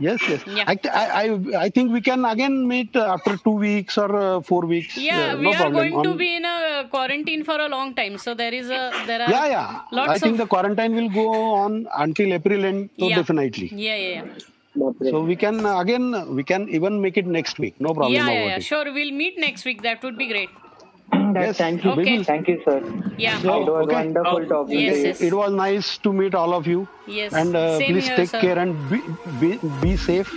[SPEAKER 1] Yes, yes.
[SPEAKER 2] Yeah.
[SPEAKER 1] I, I, I- I think we can again meet after two weeks or uh, four weeks.
[SPEAKER 2] yeah
[SPEAKER 1] Uh,
[SPEAKER 2] we
[SPEAKER 1] no
[SPEAKER 2] are
[SPEAKER 1] problem.
[SPEAKER 2] going to be in a quarantine for a long time so there is a there are
[SPEAKER 1] Yeah, yeah.
[SPEAKER 2] lots
[SPEAKER 1] I think
[SPEAKER 2] of
[SPEAKER 1] the quarantine will go on until April end. So
[SPEAKER 2] Yeah.
[SPEAKER 1] definitely.
[SPEAKER 2] yeah yeah yeah
[SPEAKER 1] So we can again we can even make it next week. No problem
[SPEAKER 2] yeah, yeah, yeah.
[SPEAKER 1] it.
[SPEAKER 2] Sure, we'll meet next week. That would be great.
[SPEAKER 4] That,
[SPEAKER 1] Yes,
[SPEAKER 4] thank you.
[SPEAKER 2] we will.
[SPEAKER 4] Thank you, sir.
[SPEAKER 2] Yeah.
[SPEAKER 1] So-
[SPEAKER 4] it was
[SPEAKER 1] okay.
[SPEAKER 4] wonderful
[SPEAKER 3] Oh,
[SPEAKER 4] talking
[SPEAKER 2] yes,
[SPEAKER 4] to you.
[SPEAKER 2] yes.
[SPEAKER 1] It was nice to meet all of you.
[SPEAKER 2] Yes.
[SPEAKER 1] And uh,
[SPEAKER 2] Same
[SPEAKER 1] please
[SPEAKER 2] here,
[SPEAKER 1] take
[SPEAKER 2] sir.
[SPEAKER 1] care and be, be, be safe.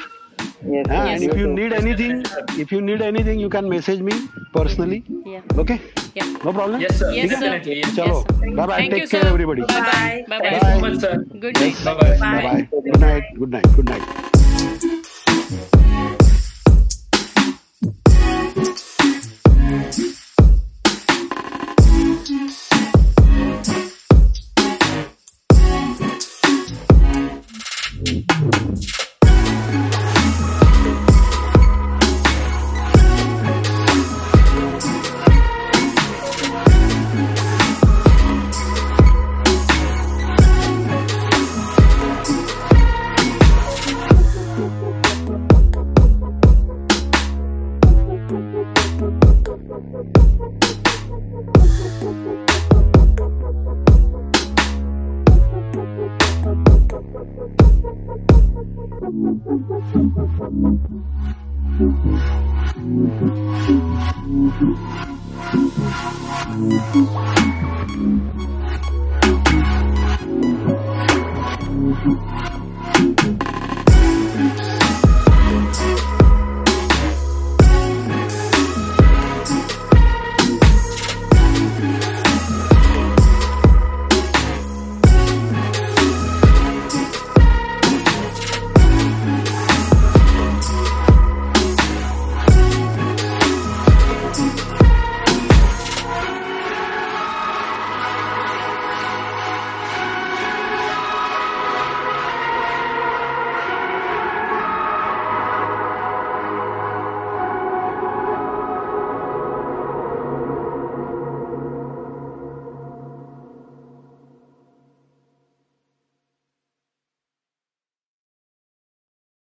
[SPEAKER 4] Yes, sir.
[SPEAKER 1] and if you need anything, if you need anything, you can message me personally.
[SPEAKER 2] Yeah.
[SPEAKER 1] Okay?
[SPEAKER 2] Yeah.
[SPEAKER 1] No problem.
[SPEAKER 3] Yes, sir.
[SPEAKER 2] Yes, sir.
[SPEAKER 3] Definitely. Yes.
[SPEAKER 1] Chalo.
[SPEAKER 2] Yes, sir.
[SPEAKER 1] Bye bye.
[SPEAKER 2] Thank
[SPEAKER 1] Take
[SPEAKER 2] you,
[SPEAKER 1] care,
[SPEAKER 2] sir.
[SPEAKER 1] everybody.
[SPEAKER 2] Bye bye.
[SPEAKER 5] Bye.
[SPEAKER 2] Bye
[SPEAKER 3] Thank you
[SPEAKER 2] bye.
[SPEAKER 3] so much, sir.
[SPEAKER 2] Good night.
[SPEAKER 3] Bye bye.
[SPEAKER 1] Bye bye. Good night. Good night. Good night.